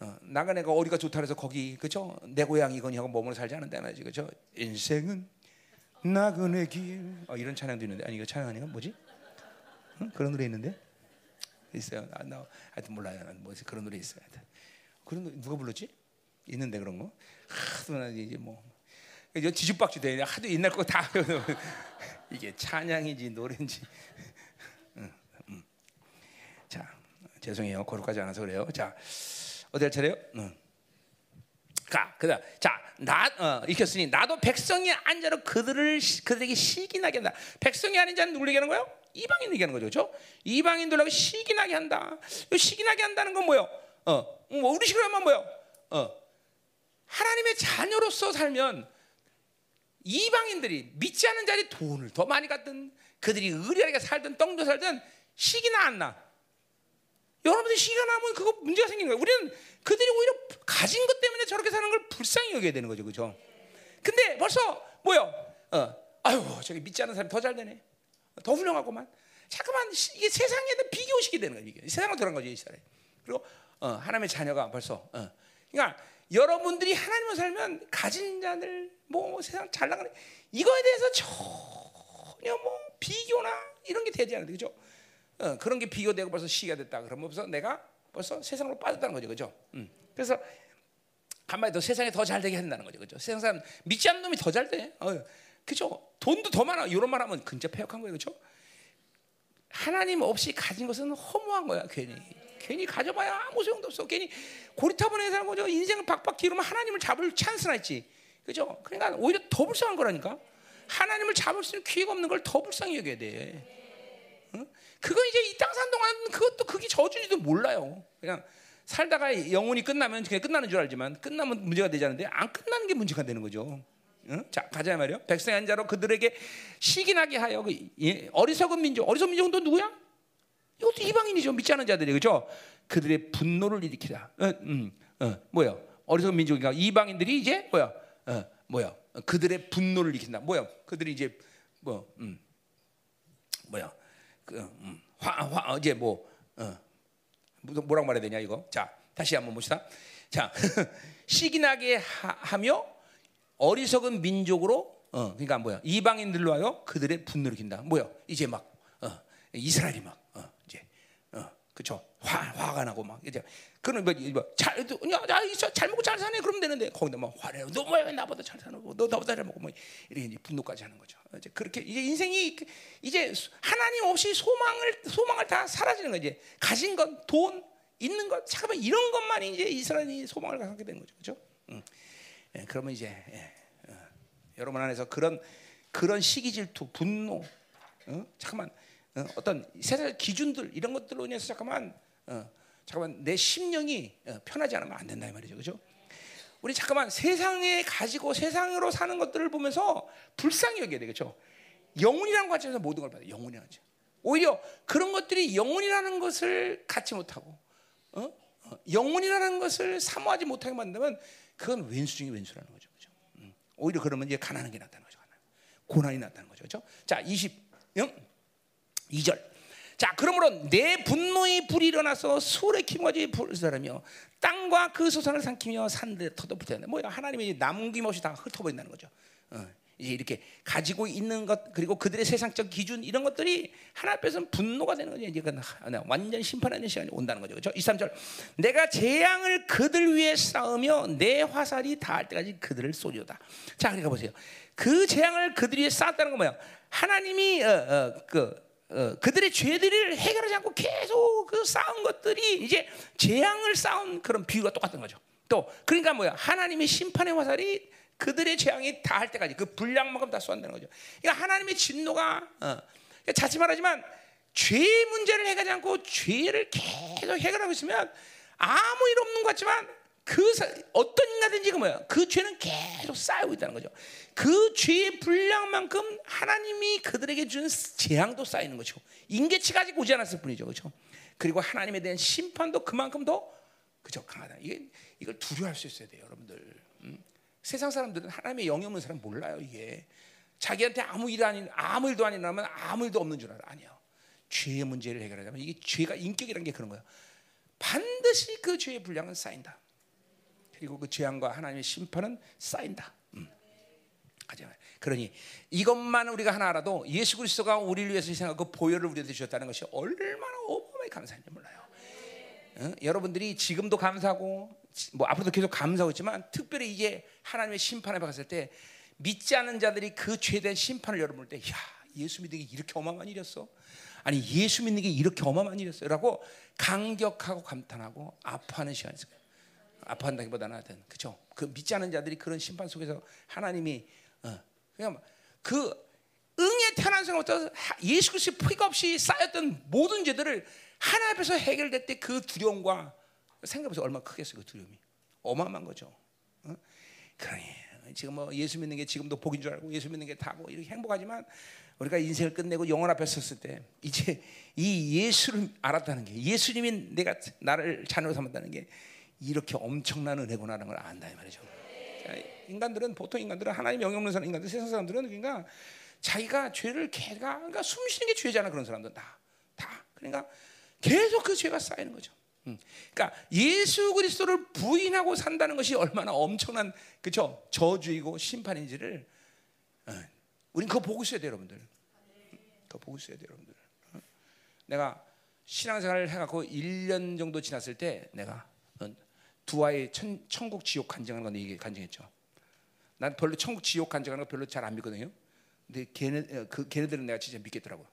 어, 나그네가 어디가 좋다 그래서 거기 그죠? 내 고향 이거니 하고 머물러 살지 않는다 말이지 그죠? 인생은 나그네 길 어, 이런 찬양도 있는데 아니 이거 찬양 아니가 뭐지? 응? 그런 노래 있는데 있어요. 나, 나 하여튼 몰라요. 뭐 그런 노래 있어요. 하여튼. 그런 누가 불렀지? 있는데 그런 거 하도 이제 뭐 뒤죽박죽 돼 하도 옛날 거 다 이게 찬양인지 노래인지. 자 죄송해요 거룩하지 않아서 그래요. 자 어디 할 차례요? 응. 가, 그다. 자, 나 어, 익혔으니 나도 백성이 앉아로 그들을 그들에게 시기 나게 한다. 백성이 아닌 자는 누구 얘기하는 거예요? 이방인 얘기하는 거죠, 그렇죠? 이방인들하고 시기 나게 한다. 시기 나게 한다는 건 뭐요? 어, 뭐 우리 식으로 하면 뭐요? 어, 하나님의 자녀로서 살면 이방인들이 믿지 않는 자리 돈을 더 많이 갖든 그들이 의리하게 살든 떵도 살든 시기나 안 나. 여러분들 시간 나면 그거 문제가 생기는 거예요. 우리는 그들이 오히려 가진 것 때문에 저렇게 사는 걸 불쌍히 여겨야 되는 거죠, 그렇죠? 근데 벌써 뭐요? 어, 아유, 저기 믿지 않는 사람이 더 잘 되네, 더 훌륭하고만. 잠깐만 이게 세상에도 비교시게 되는 거예요. 세상으로 들어간 거죠, 이 사람. 그리고 어, 하나님의 자녀가 벌써. 어. 그러니까 여러분들이 하나님을 살면 가진 자들 뭐 세상 잘 나가는 이거에 대해서 그냥 뭐 비교나 이런 게 되지 않는데 그죠? 어, 그런 게 비교되고 벌써 시기가 됐다. 그러면 벌써 내가 벌써 세상으로 빠졌다는 거죠, 그죠? 음. 그래서 한마디 더 세상에 더 잘 되게 한다는 거죠, 그죠? 세상 사람 믿지 않는 놈이 더 잘 돼, 어, 그죠? 돈도 더 많아. 이런 말 하면 근접 폐역한 거예요, 그죠? 하나님 없이 가진 것은 허무한 거야, 괜히. 괜히 가져봐야 아무 소용도 없어. 괜히 고리타분해 사는 거죠. 인생을 박박 기르면 하나님을 잡을 찬스나 있지. 그죠? 그러니까 오히려 더 불쌍한 거라니까. 하나님을 잡을 수 있는 기회가 없는 걸 더 불쌍히 여겨야 돼. 응? 그거 이제 이 땅 산 동안 그것도 그게 저주인지도 몰라요. 그냥 살다가 영혼이 끝나면 그냥 끝나는 줄 알지만 끝나면 문제가 되지 않는데 안 끝나는 게 문제가 되는 거죠. 응? 자 가자 말이요. 백성의 한 자로 그들에게 시기나게 하여 그 예, 어리석은 민족, 어리석은 민족은 또 누구야? 이것도 이방인이죠. 믿지 않는 자들이 그죠? 그들의 분노를 일으키다. 어, 음, 어, 뭐야? 어리석은 민족이가 이방인들이 이제 뭐야? 어, 뭐야? 그들의 분노를 일으킨다. 뭐야? 그들이 이제 뭐 음, 뭐야? 그 음, 화, 화 이제 뭐 어, 뭐라고 말해야 되냐 이거? 자 다시 한번 봅시다. 자 시기나게 하, 며 어리석은 민족으로 어, 그러니까 뭐야? 이방인들로 하여 그들의 분노를 일으킨다. 뭐야? 이제 막 어, 이스라엘이 막 그렇죠? 화 화가 나고 막 이제 그런 뭐잘 야, 있어 잘 먹고 잘 사네 그러면 되는데 거기다 막 화내고 너왜 나보다 잘 사고 너 나보다 잘 먹고 뭐 이렇게 분노까지 하는 거죠. 이제 그렇게 이제 인생이 이제 하나님 없이 소망을 소망을 다 사라지는 거지. 가진 것, 돈, 있는 것, 잠깐만 이런 것만 이제 이스라엘이 소망을 갖게 되는 거죠. 그렇죠? 응. 예, 그러면 이제 예, 어, 여러분 안에서 그런 그런 시기 질투, 분노, 어? 잠깐만 어, 어떤 세상 기준들 이런 것들로 인해서 잠깐만 어, 잠깐만 내 심령이 어, 편하지 않으면 안 된다 이 말이죠, 그렇죠? 우리 잠깐만 세상에 가지고 세상으로 사는 것들을 보면서 불쌍히 여겨야 되겠죠. 영혼이라는 관점에서 모든 걸 봐요. 영혼이라는 관 오히려 그런 것들이 영혼이라는 것을 갖지 못하고 어? 어, 영혼이라는 것을 사모하지 못하게 만들면 그건 왼수 중에 왼수라는 거죠. 그렇죠? 음. 오히려 그러면 이제 가난한 게 나타나는 거죠. 고난이 나타나는 거죠. 그렇죠? 자, 20. 응? 2절. 자, 그러므로 내 분노의 불이 일어나서 수레 키모지 불사라며 땅과 그 소산을 삼키며 산들에 터져붙어야 뭐야? 하나님이 남김없이 다 흩어버린다는 거죠. 어, 이제 이렇게 가지고 있는 것 그리고 그들의 세상적 기준 이런 것들이 하나 앞에서는 분노가 되는 거죠. 이제 완전 심판하는 시간이 온다는 거죠. 그렇죠? 23절. 내가 재앙을 그들 위에 쌓으며 내 화살이 닿을 때까지 그들을 쏘리다 자, 그러니까 보세요. 그 재앙을 그들 위에 쌓았다는 건 뭐야? 하나님이 어, 어, 그 어, 그들의 죄들을 해결하지 않고 계속 그 쌓은 것들이 이제 재앙을 쌓은 그런 비유가 똑같은 거죠. 또 그러니까 뭐야? 하나님의 심판의 화살이 그들의 재앙이 다 할 때까지 그 분량만큼 다 쏜다는 거죠. 그러니까 하나님의 진노가 어, 그러니까 자칫 말하지만 죄의 문제를 해결하지 않고 죄를 계속 해결하고 있으면 아무 일 없는 것 같지만 그 어떤 인간든지 그 뭐야? 그 죄는 계속 쌓이고 있다는 거죠. 그 죄의 분량만큼 하나님이 그들에게 준 재앙도 쌓이는 거죠. 인계치가 아직 오지 않았을 뿐이죠, 그렇죠? 그리고 하나님에 대한 심판도 그만큼 더 그죠 강하다. 이게 이걸 두려워할 수 있어야 돼요, 여러분들. 음? 세상 사람들은 하나님의 영이 없는 사람 몰라요, 이게. 자기한테 아무 일 아닌 아무 일도 아니라면 아무 일도 없는 줄 알아. 아니요. 죄의 문제를 해결하자면 이게 죄가 인격이라는 게 그런 거야. 반드시 그 죄의 분량은 쌓인다. 그리고 그 재앙과 하나님의 심판은 쌓인다. 음. 그러니 이것만 우리가 하나 알아도 예수 그리스도가 우리를 위해서 희생하고 그 보혈을 우리한테 주셨다는 것이 얼마나 어마어마하게 감사한지 몰라요. 어? 여러분들이 지금도 감사하고 뭐 앞으로도 계속 감사하고 있지만 특별히 이제 하나님의 심판에 박았을 때 믿지 않는 자들이 그 대한 심판을 열어볼 때, 야 예수 믿는 게 이렇게 어마어마한 일이었어. 아니 예수 믿는 게 이렇게 어마어마한 일이었어라고 감격하고 감탄하고 아파하는 시간이 있어요. 아파한다기보다는 하여튼 그죠. 그 믿지 않는 자들이 그런 심판 속에서 하나님이 어, 그냥 그 응에 태어난 순간부터 예수 그리스도의 피가 없이 쌓였던 모든 죄들을 하나 앞에서 해결될 때 그 두려움과 생각해보세요. 얼마나 크겠어요 그 두려움이 어마어마한 거죠. 어? 그러니 지금 뭐 예수 믿는 게 지금도 복인 줄 알고 예수 믿는 게 다고 이렇게 행복하지만 우리가 인생을 끝내고 영원 앞에 섰을 때 이제 이 예수를 알았다는 게 예수님이 내가 나를 자녀로 삼았다는 게 이렇게 엄청난 은혜구나라는 걸 안다 이 말이죠. 인간들은 보통 인간들은 하나님 영역 없는 사람 인간들 세상 사람들은 그러니까 자기가 죄를 걔가 그러니까 숨 쉬는 게 죄잖아 그런 사람들 다 다. 그러니까 계속 그 죄가 쌓이는 거죠. 음. 그러니까 예수 그리스도를 부인하고 산다는 것이 얼마나 엄청난 그죠 저주이고 심판인지를 어, 우린 그거 보고 있어야 돼요, 여러분들. 더 보고 있어야 돼요, 여러분들. 어? 내가 신앙생활을 해갖고 1년 정도 지났을 때 내가 어, 두 아이 천, 천국 지옥 간증하는 건 이게 간증했죠. 난 별로 천국 지옥 간증하는 거 별로 잘 안 믿거든요. 근데 걔네 어, 그 걔네들은 내가 진짜 믿겠더라고.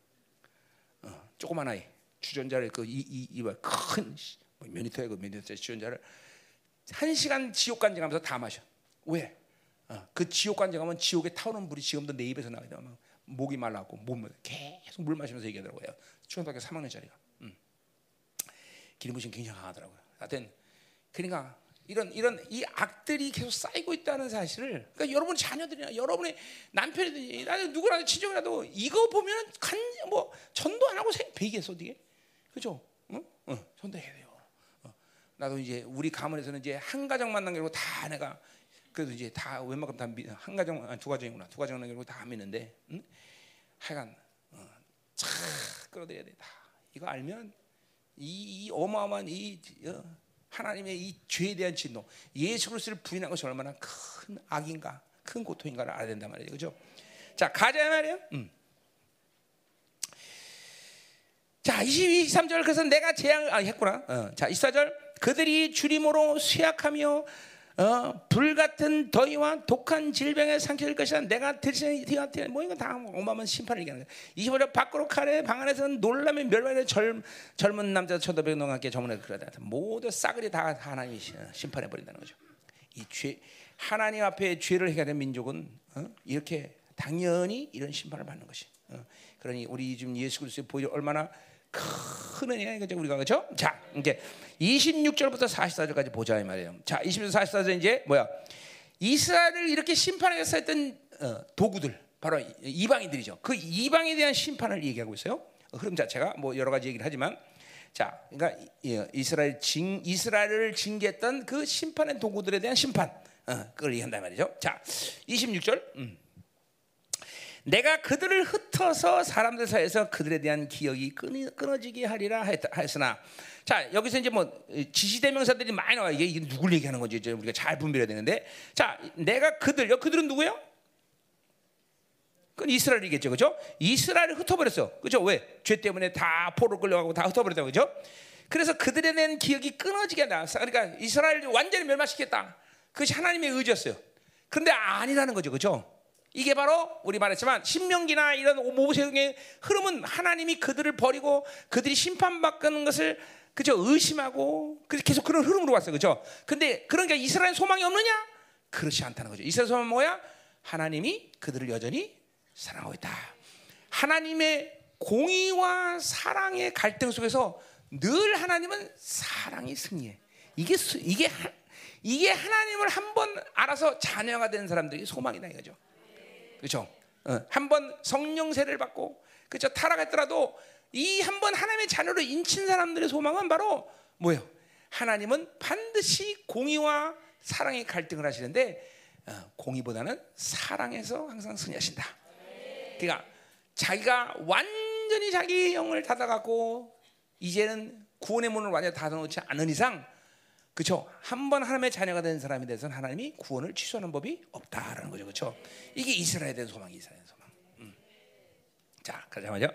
어, 조그만 아이 주전자를 그 이 이이큰 뭐 미터에 그 미터짜리 주전자를 한 시간 지옥 간증하면서 다 마셔. 왜? 어, 그 지옥 간증하면 지옥에 타오르는 물이 지금도 내 입에서. 막 목이 말라고 몸 계속 물 마시면서 얘기하더라고요. 초등학교 3학년짜리가. 음. 기름 부심 굉장히 강하더라고요. 하여튼 그러니까 이런 이런 이 악들이 계속 쌓이고 있다는 사실을 그러니까 여러분 자녀들이나 여러분의 남편이든지 나는 누구라도 친정이라도 이거 보면 간뭐 전도 안 하고 배기했어 어떻게 그죠? 응? 응, 전도해야 돼요. 어. 나도 이제 우리 가문에서는 이제 한 가정 만난 게 아니고 다 내가 그래도 이제 다 웬만큼 다 한 가정 아니, 두 가정이구나 두 가정 만난 게다 믿는데 응? 하여간 어, 차 끌어들여야 돼 다. 이거 알면 이, 이 어마어마한 이 어, 하나님의 이 죄에 대한 진노, 예수 그리스도를 부인한 것이 얼마나 큰 악인가, 큰 고통인가를 알아야 된단 말이죠. 그죠? 자, 가자 말이에요. 음. 자, 22, 23절 그래서 내가 재앙을 아, 했구나. 어. 자, 24절 그들이 주림으로 쇠약하며 어, 불 같은 더위와 독한 질병에 상처될 것이다. 내가 들시는 뭐 이건 다 어마어마한 심판을 얘기하는 거야. 25절 밖으로 카레 방 안에서는 놀라면 멸망의 젊, 젊은 남자 쳐다보는 함께 저문에 그러다. 모두 싸그리 다 하나님이 심판해 버린다는 거죠. 이 죄, 하나님 앞에 죄를 해결된 민족은 어? 이렇게 당연히 이런 심판을 받는 것이. 어. 그러니 우리 지금 예수 그리스도 보여 얼마나 큰 은혜야 이거죠 우리가 그렇죠? 자 이제 26절부터 44절까지 보자 이 말이에요. 자 20절 44절 이제 뭐야? 이스라엘을 이렇게 심판하겠어 했던 어, 도구들 바로 이방인들이죠. 그 이방에 대한 심판을 얘기하고 있어요. 흐름 자체가 뭐 여러 가지 얘기를 하지만 자 그러니까 이스라엘 징 이스라엘을 징계했던 그 심판의 도구들에 대한 심판 어, 그걸 얘기한단 말이죠. 자 26절. 음. 내가 그들을 흩어서 사람들 사이에서 그들에 대한 기억이 끊어지게 하리라 했으나 자 여기서 이제 뭐 지시대명사들이 많이 나와 이게, 이게 누굴 얘기하는 건지 이제 우리가 잘 분별해야 되는데 자 내가 그들 여 그들은 누구예요? 그건 이스라엘이겠죠, 그렇죠? 이스라엘을 흩어버렸어, 그렇죠? 왜? 죄 때문에 다 포로 끌려가고 다 흩어버렸다, 그렇죠? 그래서 그들에 대한 기억이 끊어지게 한다. 그러니까 이스라엘 완전히 멸망시켰다. 그것이 하나님의 의지였어요. 그런데 아니라는 거죠, 그렇죠? 이게 바로 우리 말했지만 신명기나 이런 모세의 흐름은 하나님이 그들을 버리고 그들이 심판받는 것을 그죠 의심하고 계속 그런 흐름으로 왔어요, 그죠? 근데 그러니까 이스라엘 소망이 없느냐? 그렇지 않다는 거죠. 이스라엘 소망 뭐야? 하나님이 그들을 여전히 사랑하고 있다. 하나님의 공의와 사랑의 갈등 속에서 늘 하나님은 사랑이 승리해. 이게 이게 이게 하나님을 한번 알아서 자녀가 된 사람들이 소망이다 이거죠. 그렇죠? 어, 한번 성령 세를 받고 그렇죠? 타락했더라도 이 한 번 하나님의 자녀로 인친 사람들의 소망은 바로 뭐예요? 하나님은 반드시 공의와 사랑의 갈등을 하시는데 어, 공의보다는 사랑에서 항상 승리하신다. 그러니까 자기가 완전히 자기 영을 닫아갖고 이제는 구원의 문을 완전히 닫아놓지 않은 이상 그렇죠? 한 번 하나님의 자녀가 된 사람이 돼서는 하나님이 구원을 취소하는 법이 없다라는 거죠. 그렇죠? 이게 이스라엘에 대한 소망이 이스라엘 소망. 음. 자, 그러자 말이죠.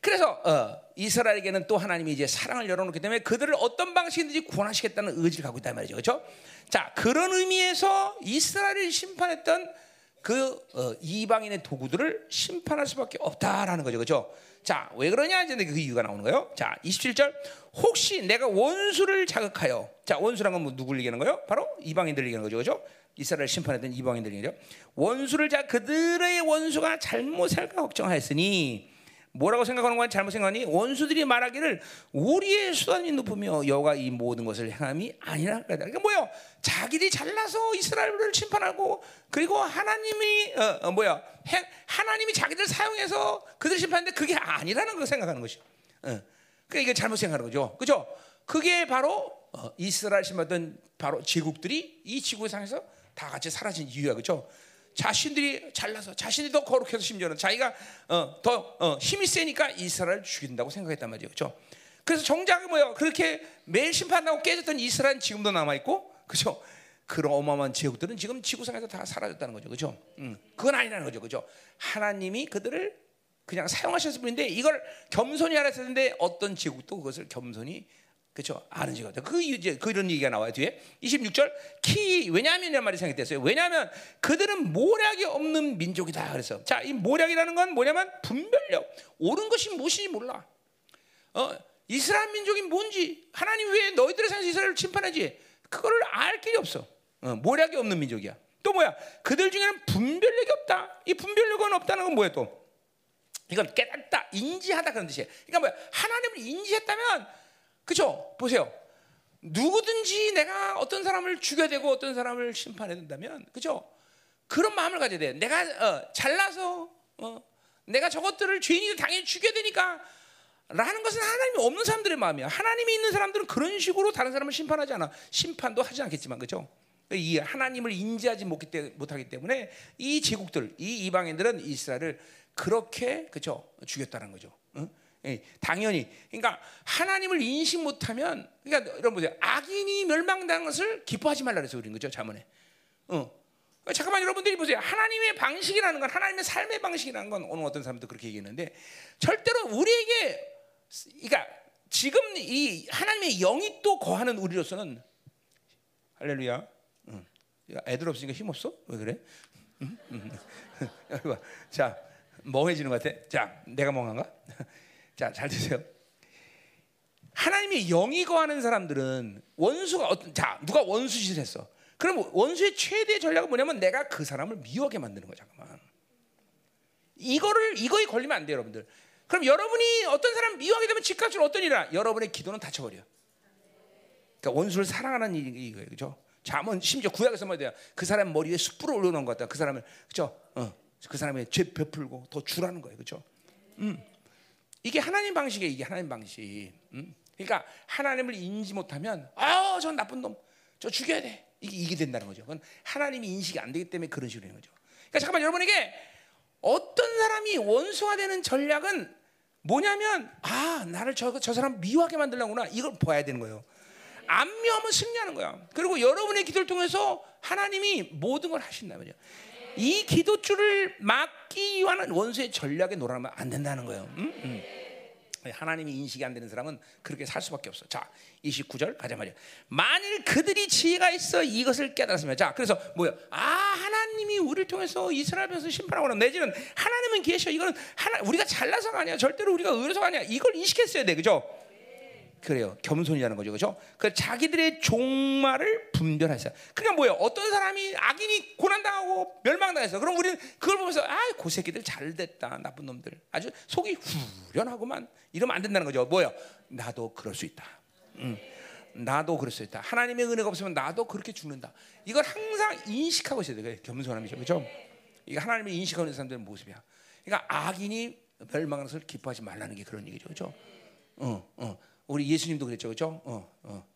그래서 어, 이스라엘에게는 또 하나님이 이제 사랑을 열어놓기 때문에 그들을 어떤 방식이든지 구원하시겠다는 의지를 갖고 있단 말이죠. 그렇죠? 자, 그런 의미에서 이스라엘을 심판했던 그 어, 이방인의 도구들을 심판할 수밖에 없다라는 거죠. 그렇죠? 자, 왜 그러냐? 이제 그 이유가 나오는 거예요. 자, 27절. 혹시 내가 원수를 자극하여. 자, 원수란 건뭐 누굴 얘기하는 거예요? 바로 이방인들 얘기하는 거죠. 그죠? 이스라엘 심판했던 이방인들 얘기죠. 원수를 자 그들의 원수가 잘못할까 걱정하였으니 뭐라고 생각하는 거야? 잘못 생각하니 원수들이 말하기를 우리의 수단이 높으며 여가 이 모든 것을 행함이 아니라 그러니까 뭐요? 자기들이 잘나서 이스라엘을 심판하고 그리고 하나님이 어, 어 뭐야? 해, 하나님이 자기들 사용해서 그들 심판하는데 그게 아니라는 걸 생각하는 것이. 어. 그러니까 이게 잘못 생각하는 거죠. 그죠? 그게 바로 어, 이스라엘 심었던 바로 제국들이 이 지구상에서 다 같이 사라진 이유야. 그죠? 자신들이 잘나서 자신이 더 거룩해서 심지어는 자기가 어, 더 어, 힘이 세니까 이스라엘을 죽인다고 생각했단 말이에요. 그렇죠? 그래서 정작 뭐요? 그렇게 매일 심판하고 깨졌던 이스라엘 지금도 남아 있고, 그렇죠? 그런 어마어마한 제국들은 지금 지구상에서 다 사라졌다는 거죠, 그렇죠? 음, 그건 아니라는 거죠, 그렇죠? 하나님이 그들을 그냥 사용하셨을 뿐인데 이걸 겸손히 알았었는데 어떤 제국도 그것을 겸손히 그렇죠 아는 지가. 그 이제 그런 얘기가 나와요 뒤에 26절 키 왜냐하면 이런 말이 생각됐어요. 왜냐하면 그들은 모략이 없는 민족이다. 그래서 자 이 모략이라는 건 뭐냐면 분별력 옳은 것이 무엇인지 몰라. 어 이스라엘 민족이 뭔지 하나님 왜 너희들의 상에서 이스라엘을 침판하지? 그거를 알 길이 없어. 어, 모략이 없는 민족이야. 또 뭐야? 그들 중에는 분별력이 없다. 이 분별력은 없다는 건 뭐야 또? 이걸 깨닫다, 인지하다 그런 뜻이에요. 그러니까 뭐야? 하나님을 인지했다면, 그죠? 보세요. 누구든지 내가 어떤 사람을 죽여야 되고 어떤 사람을 심판해야 된다면, 그죠? 그런 마음을 가져야 돼. 내가 어, 잘나서 어, 내가 저것들을 죄인이 당연히 죽여야 되니까 라는 것은 하나님이 없는 사람들의 마음이야. 하나님이 있는 사람들은 그런 식으로 다른 사람을 심판하지 않아. 심판도 하지 않겠지만, 그죠? 이 하나님을 인지하지 못하기 때문에 이 제국들, 이 이방인들은 이스라엘을 그렇게 그죠 죽였다는 거죠. 응? 예, 당연히 그러니까 하나님을 인식 못하면 그러니까 여러분 보세요 악인이 멸망당한 것을 기뻐하지 말라 그래서 그런 거죠 자문에. 어. 잠깐만 여러분들이 보세요 하나님의 방식이라는 건 하나님의 삶의 방식이라는 건 어느 어떤 사람도 그렇게 얘기했는데 절대로 우리에게 그러니까 지금 이 하나님의 영이 또 거하는 우리로서는 할렐루야. 응. 애들 없으니까 힘 없어? 왜 그래? 응? 응. 자. 멍해지는 것 같아. 자, 내가 멍한가? 자, 잘 드세요. 하나님이 영이 거하는 사람들은 원수가 어떤 자 누가 원수 짓을 했어. 그럼 원수의 최대 전략은 뭐냐면 내가 그 사람을 미워하게 만드는 거야 잠깐만. 이거를 이거에 걸리면 안 돼요 여러분들. 그럼 여러분이 어떤 사람 미워하게 되면 집값으로 어떤 일이야? 여러분의 기도는 닫혀버려. 그러니까 원수를 사랑하는 일이 이거예요, 그죠? 잠은 심지어 구약에서 뭐야? 그 사람 머리에 숯불을 올려놓은 것 같다. 그 사람을 그죠? 어. 그 사람의 죄 베풀고 더 주라는 거예요, 그렇죠? 음. 이게 하나님 방식이에요. 이게 하나님 방식. 음. 그러니까 하나님을 인지 못하면 아, 저 나쁜 놈, 저 죽여야 돼. 이게 이게 된다는 거죠. 그건 하나님이 인식이 안 되기 때문에 그런 식으로 되는 거죠. 그러니까 잠깐만 여러분에게 어떤 사람이 원수화되는 전략은 뭐냐면 아 나를 저, 저 사람 미워하게 만들려구나 이걸 봐야 되는 거예요. 안 미워하면 승리하는 거야. 그리고 여러분의 기도를 통해서 하나님이 모든 걸 하신다 말이야. 이 기도줄을 막기 위한 원수의 전략에 놀아면 안 된다는 거예요. 응? 응. 하나님이 인식이 안 되는 사람은 그렇게 살 수밖에 없어. 자, 29절 가자 말이야. 만일 그들이 지혜가 있어 이것을 깨달았으면 자, 그래서 뭐야? 아, 하나님이 우리를 통해서 이스라엘 에서 심판하거나 내지는 하나님은 계셔. 이거는 하나 우리가 잘나서가 아니야. 절대로 우리가 의로서가 아니야. 이걸 인식했어야 돼. 그죠? 그래요. 겸손이라는 거죠. 그죠? 그 자기들의 종말을 분별하세요. 그러니까 뭐예요? 어떤 사람이 악인이 고난당하고 멸망당했어. 그럼 우리는 그걸 보면서 아, 그 새끼들 잘 됐다. 나쁜 놈들. 아주 속이 후련하고만 이러면 안 된다는 거죠. 뭐예요? 나도 그럴 수 있다. 음. 나도 그럴 수 있다. 하나님의 은혜가 없으면 나도 그렇게 죽는다. 이걸 항상 인식하고 있어야 돼. 겸손함이죠. 그죠? 이게 하나님의 인식하는 사람들의 모습이야. 그러니까 악인이 멸망하는 것을 기뻐하지 말라는 게 그런 얘기죠. 그죠? 어, 어. 우리 예수님도 그랬죠, 그렇죠? 어, 어,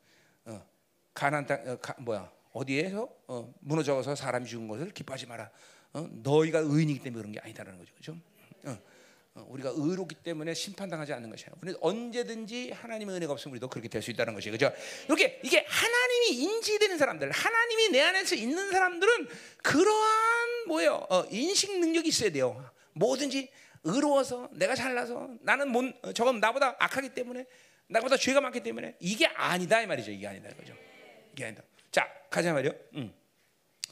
어. 가난 땅, 어, 가, 뭐야? 어디에서 어, 무너져서 사람이 죽은 것을 기뻐하지 마라. 어? 너희가 의인이기 때문에 그런 게 아니다라는 거죠, 그렇죠? 어, 어, 우리가 의롭기 때문에 심판당하지 않는 것이야. 우리 언제든지 하나님의 은혜가 없으면 우리도 그렇게 될 수 있다는 것이죠, 그렇죠? 이렇게 이게 하나님이 인지되는 사람들, 하나님이 내 안에서 있는 사람들은 그러한 뭐예요? 어, 인식 능력이 있어야 돼요. 뭐든지 의로워서 내가 잘나서 나는 못, 저건 나보다 악하기 때문에 나보다 죄가 많기 때문에 이게 아니다 이 말이죠. 이게 아니다 이거죠. 이게 아니다. 자 가자 말이요. 음.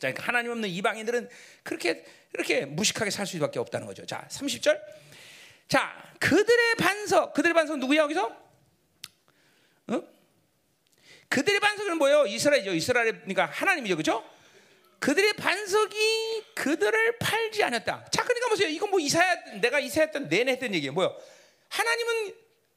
자, 그러니까 하나님 없는 이방인들은 그렇게 그렇게 무식하게 살 수밖에 없다는 거죠. 자, 30절. 자, 그들의 반석, 그들의 반석 누구야 여기서? 어? 그들의 반석은 뭐예요? 이스라엘이죠. 이스라엘 그러니까 하나님이죠, 그렇죠? 그들의 반석이 그들을 팔지 않았다. 자, 그러니까 보세요. 이건 뭐 이사야 내가 이사야 때 내내 했던 얘기예요. 뭐요? 하나님은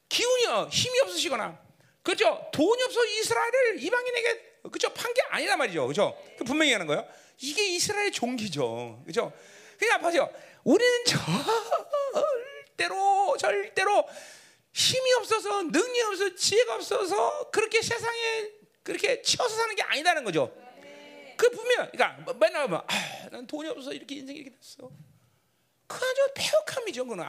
기운이요 힘이 없으시거나. 그렇죠? 돈이 없어 이스라엘을 이방인에게 그렇죠? 판 게 아니란 말이죠. 그렇죠? 그 분명히 하는 거예요. 이게 이스라엘 종기죠. 그렇죠? 그러니까 보세요. 우리는 절대로 절대로 힘이 없어서 능력이 없어서 지혜가 없어서 그렇게 세상에 그렇게 치어서 사는 게 아니다는 거죠. 그 분명 그러니까 맨날 보면 아, 난 돈이 없어서 이렇게 인생이 이렇게 됐어. 그 아주 폐역함이죠 그는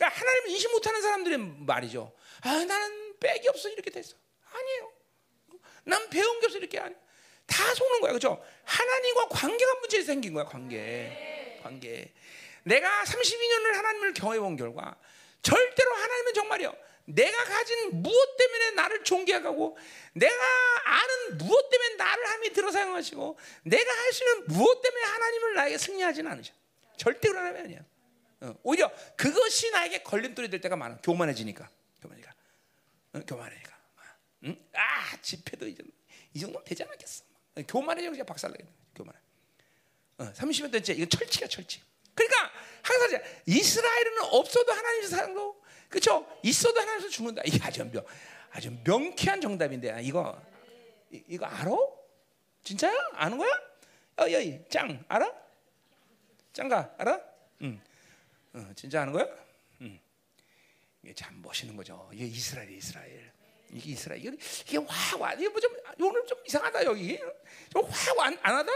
그러니까 하나님을 인식 못하는 사람들의 말이죠. 아 나는 백이 없어 이렇게 됐어. 아니에요. 난 배운 게 없어 이렇게 아니. 다 속는 거야, 그렇죠? 하나님과 관계가 문제 생긴 거야, 관계, 관계. 내가 32년을 하나님을 경험해 본 결과 절대로 하나님은 정말이요. 내가 가진 무엇 때문에 나를 존귀하고 내가 아는 무엇 때문에 나를 하나님이 들어 사용하시고 내가 할 수 있는 무엇 때문에 하나님을 나에게 승리하지는 않으셔. 절대 그런 하나님이 아니야. 어, 오히려 그것이 나에게 걸림돌이 될 때가 많아. 교만해지니까. 교만이니까. 어, 교만하니까. 응? 아 집회도 이 정도면 되지 않았겠어. 교만해져 그냥 박살나겠네. 교만해. 어, 30년 된째 이건 철치야 철치. 그러니까 항상 이스라엘은 없어도 하나님이 사는 그렇죠? 있어도 하나님께서 죽는다. 이게 아주 명, 아주 명쾌한 정답인데 아, 이거 이, 이거 알아? 진짜야? 아는 거야? 어, 여기 짱 알아? 짱가 알아? 응. 어, 진짜 아는 거야? 응. 이게 참 멋있는 거죠. 이게 이스라엘, 이스라엘. 이게 이스라엘. 이게, 이게 확 와. 이게 뭐좀 오늘 좀 이상하다 여기. 좀확안 안 하다?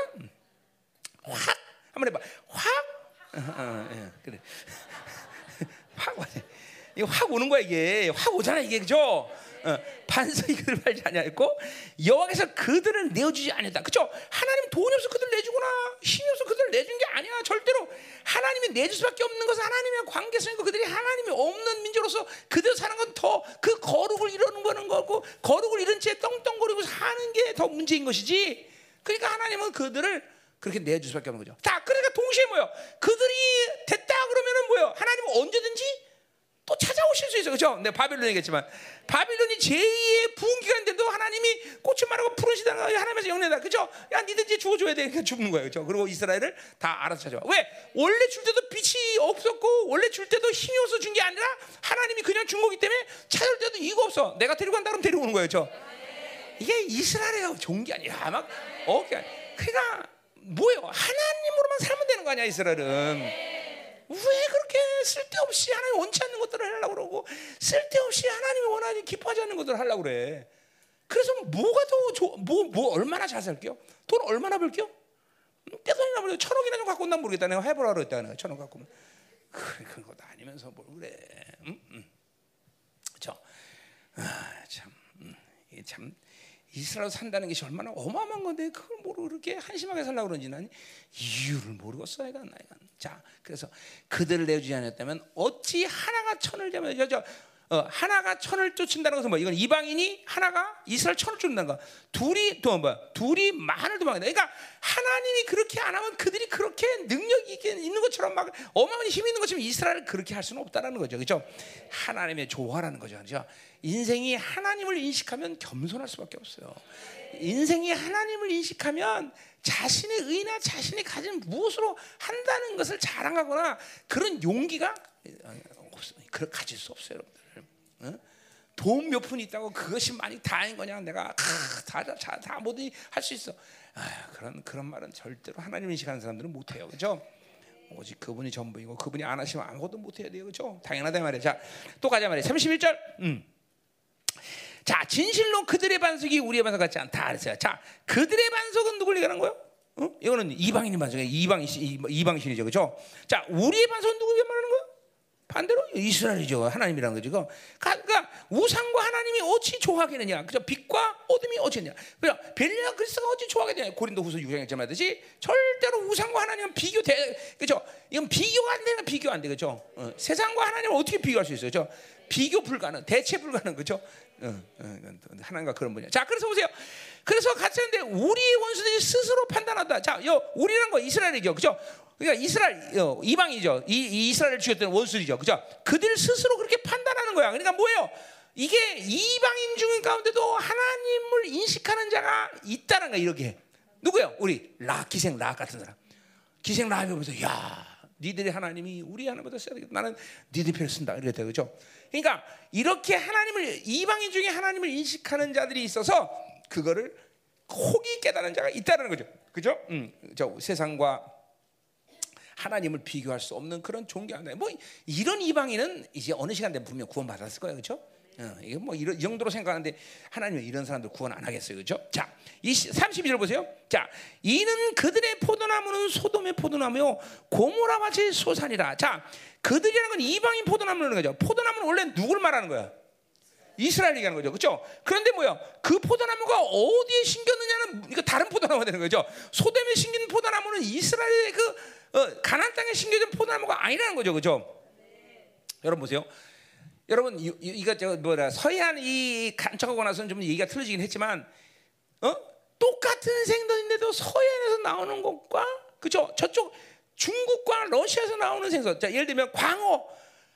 확 한번 해봐. 확. 어, 어, 예, 그래. 확 와. 이거 확 오는 거야 이게 확 오잖아 이게 그죠? 어, 반석이 그를 팔지 아니하였고 여호와께서 그들을 내어주지 아니었다. 그죠? 하나님 돈이 없어 그들 내주거나 힘이 없어 그들 내준 게 아니야. 절대로 하나님이 내줄 수밖에 없는 것은 하나님의 관계성이고 그들이 하나님이 없는 민족으로서 그들 사는 건 더 그 거룩을 이루는 거는 거고 거룩을 잃은 채 떵떵거리고 사는 게 더 문제인 것이지. 그러니까 하나님은 그들을 그렇게 내줄 수밖에 없는 거죠. 자, 그러니까 동시에 뭐요? 그들이 됐다 그러면은 뭐요? 하나님은 언제든지 또 찾아오실 수 있어. 그죠? 내 바빌론 얘기했지만 바빌론이 제2의 부흥기간인데도 하나님이 꽃을 말하고 시당 하나님에서 영내다. 그죠? 야, 니든지 죽어줘야 돼. 그러니까 죽는 거예요. 그죠? 그리고 이스라엘을 다 알아서 찾아와. 왜? 원래 줄 때도 빛이 없었고 원래 줄 때도 힘이 없어 준 게 아니라 하나님이 그냥 준 거기 때문에 찾을 때도 이거 없어. 내가 데리고 간다 그러면 데리고 오는 거예요. 그죠? 이게 이스라엘의 좋은 게 아니야. 막 어, 그러니까 뭐예요? 하나님으로만 살면 되는 거 아니야, 이스라엘은. 왜 그렇게 쓸데없이 하나님 원치 않는 것들을 하려고 그러고 쓸데없이 하나님이 원하지 기뻐하지 않는 것들을 하려고 그래. 그래서 뭐가 더 좋, 뭐, 뭐 얼마나 잘 살게요? 돈 얼마나 벌게요? 떼돈이나 벌 천억이나 좀 갖고 온다 모르겠다. 내가 해보라 그랬다. 내가 천억 갖고 오면. 그래, 그거 아니면서 뭘 그래. 응? 응. 저, 아, 참, 음, 이게 참 이스라엘 산다는 것이 얼마나 어마어마한 건데 그걸 모르고 그렇게 한심하게 살라고 그런지 난 이유를 모르겠어 내가 나이가 자 그래서 그들을 내주지 않았다면 어찌 하나가 천을 잡으면 저, 저 어, 하나가 천을 쫓는다는 것은 뭐 이건 이방인이 하나가 이스라엘 천을 쫓는다는 거. 둘이 또뭐 둘이 만을 도망한다. 그러니까 하나님이 그렇게 안 하면 그들이 그렇게 능력이 있는 것처럼 막 어마어마한 힘이 있는 것처럼 이스라엘을 그렇게 할 수는 없다라는 거죠. 그렇죠? 하나님의 조화라는 거죠. 그렇죠? 인생이 하나님을 인식하면 겸손할 수밖에 없어요. 인생이 하나님을 인식하면 자신의 의나 자신이 가진 무엇으로 한다는 것을 자랑하거나 그런 용기가 그 가질 수 없어요, 여러분들. 돈몇 푼 있다고 그것이 많이 다인 거냐? 내가 다다 다, 다 뭐든 할수 있어. 아, 그런 그런 말은 절대로 하나님 인식하는 사람들은 못 해요, 그렇죠? 오직 그분이 전부이고 그분이 안 하시면 아무것도 못 해야 돼요, 그렇죠? 당연하다 말이야. 자, 또 가자 말이야. 31절. 음. 자, 진실로 그들의 반석이 우리의 반석 같지 않다 그랬어요. 자, 그들의 반석은 누굴 얘기하는 거예요? 어? 이거는 이방인의 반석이에요. 이방신, 이방신이죠. 그죠? 자, 우리의 반석은 누구에 말하는 거예요? 반대로 이스라엘이죠. 하나님이라는 거죠. 그러니까 우상과 하나님이 어찌 조하겠느냐. 그죠? 빛과 어둠이 어찌냐. 그죠? 벨리아 그리스가 어찌 조하겠느냐. 고린도 후서 6장에 말하듯이 절대로 우상과 하나님은 비교돼. 그죠? 이건 비교가 안 되는 비교 안 돼. 그죠? 어, 세상과 하나님을 어떻게 비교할 수 있어요? 그죠? 비교 불가능, 대체 불가능. 그죠? 어, 어, 하나님과 그런 분야. 자, 그래서 보세요. 그래서 같이 하는데 우리의 원수들이 스스로 판단한다. 자, 요 우리란 거 이스라엘이죠, 그죠? 그러니까 이스라엘 어, 이방이죠. 이, 이 이스라엘 죽였던 원수들이죠, 그죠? 그들 스스로 그렇게 판단하는 거야. 그러니까 뭐예요? 이게 이방인 중 가운데도 하나님을 인식하는 자가 있다는 거야. 이렇게 누구요? 우리 라 기생 라 같은 사람. 기생 라이 보면서 야, 니들이 하나님이 우리 하나님보다 세다. 나는 니들 편을 쓴다. 이랬다, 그죠? 그러니까 이렇게 하나님을 이방인 중에 하나님을 인식하는 자들이 있어서 그거를 혹이 깨달은 자가 있다는 거죠. 그죠? 음, 저 세상과 하나님을 비교할 수 없는 그런 존귀한 뭐 이런 이방인은 이제 어느 시간 되면 분명 구원 받았을 거예요, 그렇죠? 어, 이게 뭐 이런 이 정도로 생각하는데 하나님은 이런 사람들 구원 안 하겠어요, 그렇죠? 자, 이 32절 보세요. 자, 이는 그들의 포도나무는 소돔의 포도나무요 고모라 같이 소산이라. 자, 그들이라는 건 이방인 포도나무라는 거죠. 포도나무는 원래 누굴 말하는 거야? 이스라엘 얘기하는 거죠. 그렇죠? 그런데 뭐야? 그 포도나무가 어디에 심겼느냐는 이거 다른 포도나무가 되는 거죠. 소돔에 심긴 포도나무는 이스라엘의 그 어, 가나안 땅에 심겨진 포도나무가 아니라는 거죠, 그죠? 여러분 보세요. 여러분 이거 저 뭐라 서해안 이 간척하고 나서는 좀 얘기가 틀어지긴 했지만 어? 똑같은 생선인데도 서해안에서 나오는 것과 그죠? 저쪽 중국과 러시아에서 나오는 생선. 자 예를 들면 광어.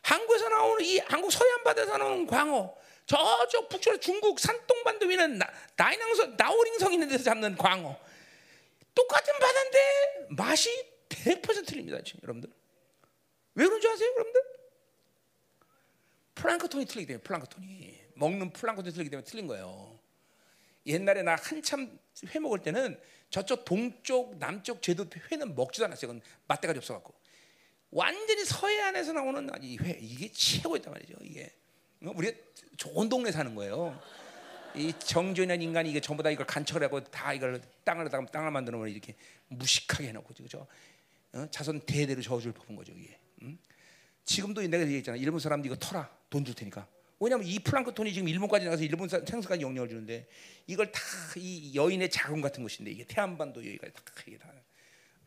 한국에서 나오는 이 한국 서해안 바다에서 나오는 광어. 저쪽 북쪽에 중국 산동반도 위는 나, 나이낭성 나오링성 있는 데서 잡는 광어. 똑같은 바다인데 맛이 100% 틀립니다 지금 여러분들. 왜 그런 줄 아세요 여러분들? 플랑크톤이 틀리기 때문에 플랑크톤이 먹는 플랑크톤이 틀리기 때문에 틀린 거예요. 옛날에 나 한참 회 먹을 때는 저쪽 동쪽 남쪽 제도 회는 먹지도 않았어요. 그건 맛대가리 없어갖고 완전히 서해안에서 나오는 이 회 이게 최고였단 말이죠. 이게 어, 우리가 좋은 동네 사는 거예요. 이 정전한 인간이 이게 전부 다 이걸 간척을 하고 다 이걸 땅을 땅을 만드는 걸 이렇게 무식하게 해놓고 그죠? 어? 자손 대대로 저주를 퍼본 거죠 이게. 음? 지금도 내가 얘기했잖아. 일본 사람들 이거 터라 돈 줄 테니까. 왜냐하면 이 플랑크톤이 지금 일본까지 나가서 일본 사- 생수까지 영향을 주는데 이걸 다 이 여인의 자금 같은 것인데 이게 태안반도 여기가 다 이게 다.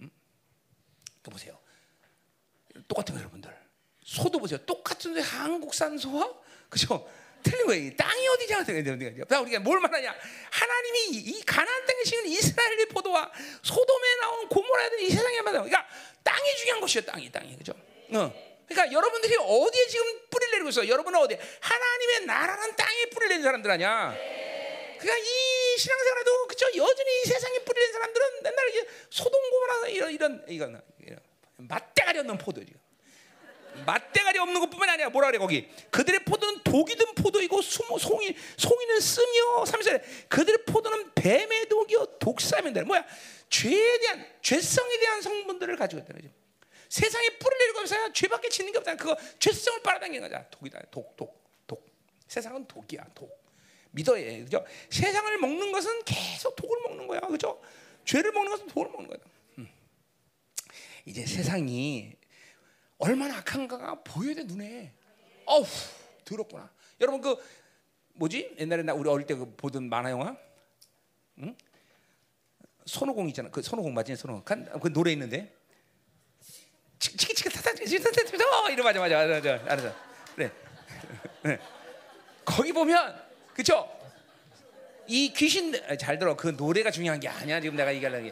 음? 또 보세요. 똑같은 거 여러분들. 소도 보세요. 똑같은데 한국산 소와 그죠? 틀린 거예요. 이 땅이 어디냐? 자, 우리가 뭘 말하냐? 하나님이 이- 이 가나안 땅에 심은 이스라엘의 포도와 소돔에 나온 고모라든 이 세상에 말하 그러니까 땅이 중요한 것이요. 땅이 땅이 그죠? 어. 그러니까 여러분들이 어디에 지금 뿌리를 내리고 있어? 여러분은 어디? 하나님의 나라는 땅에 뿌리를 내는 사람들 아니야. 그러니까 이 신앙생활에도 그죠? 여전히 이 세상에 뿌리는 사람들은 맨날 이제 소돔 고모라 이런 이런 이건 이런 맛대가리 없는 포도지. 맛대가리 없는 것뿐만 아니라 뭐라 그래 거기 그들의 포도는 독이 든 포도이고 수모, 송이 송이는 씀이요 삼세 그들의 포도는 뱀의 독이요 독사면들 뭐야 죄에 대한 죄성에 대한 성분들을 가지고 있다는 거죠 세상에 뿌리를 내리고 하면서 죄밖에 짓는 게 없다 그거 죄성을 빨아당기는 거잖아 독이다 독 독 독 세상은 독이야 독 믿어야 해 그죠 세상을 먹는 것은 계속 독을 먹는 거야 그죠 죄를 먹는 것은 독을 먹는 거야 음. 이제 세상이 얼마나 악한가가 보여야 돼 눈에. 어우 더럽구나. 여러분 그 뭐지 옛날에 나 우리 어릴 때 그 보던 만화 영화, 응? 손오공 있잖아. 그 손오공 맞지? 손오공 간- 그 노래 있는데. 치키 치키 타타 치키타타 이러 맞아 맞아 맞아 알았어. 그래. 네. 거기 보면 그쵸? 이 귀신 아, 잘 들어 그 노래가 중요한 게 아니야 지금 내가 얘기하려는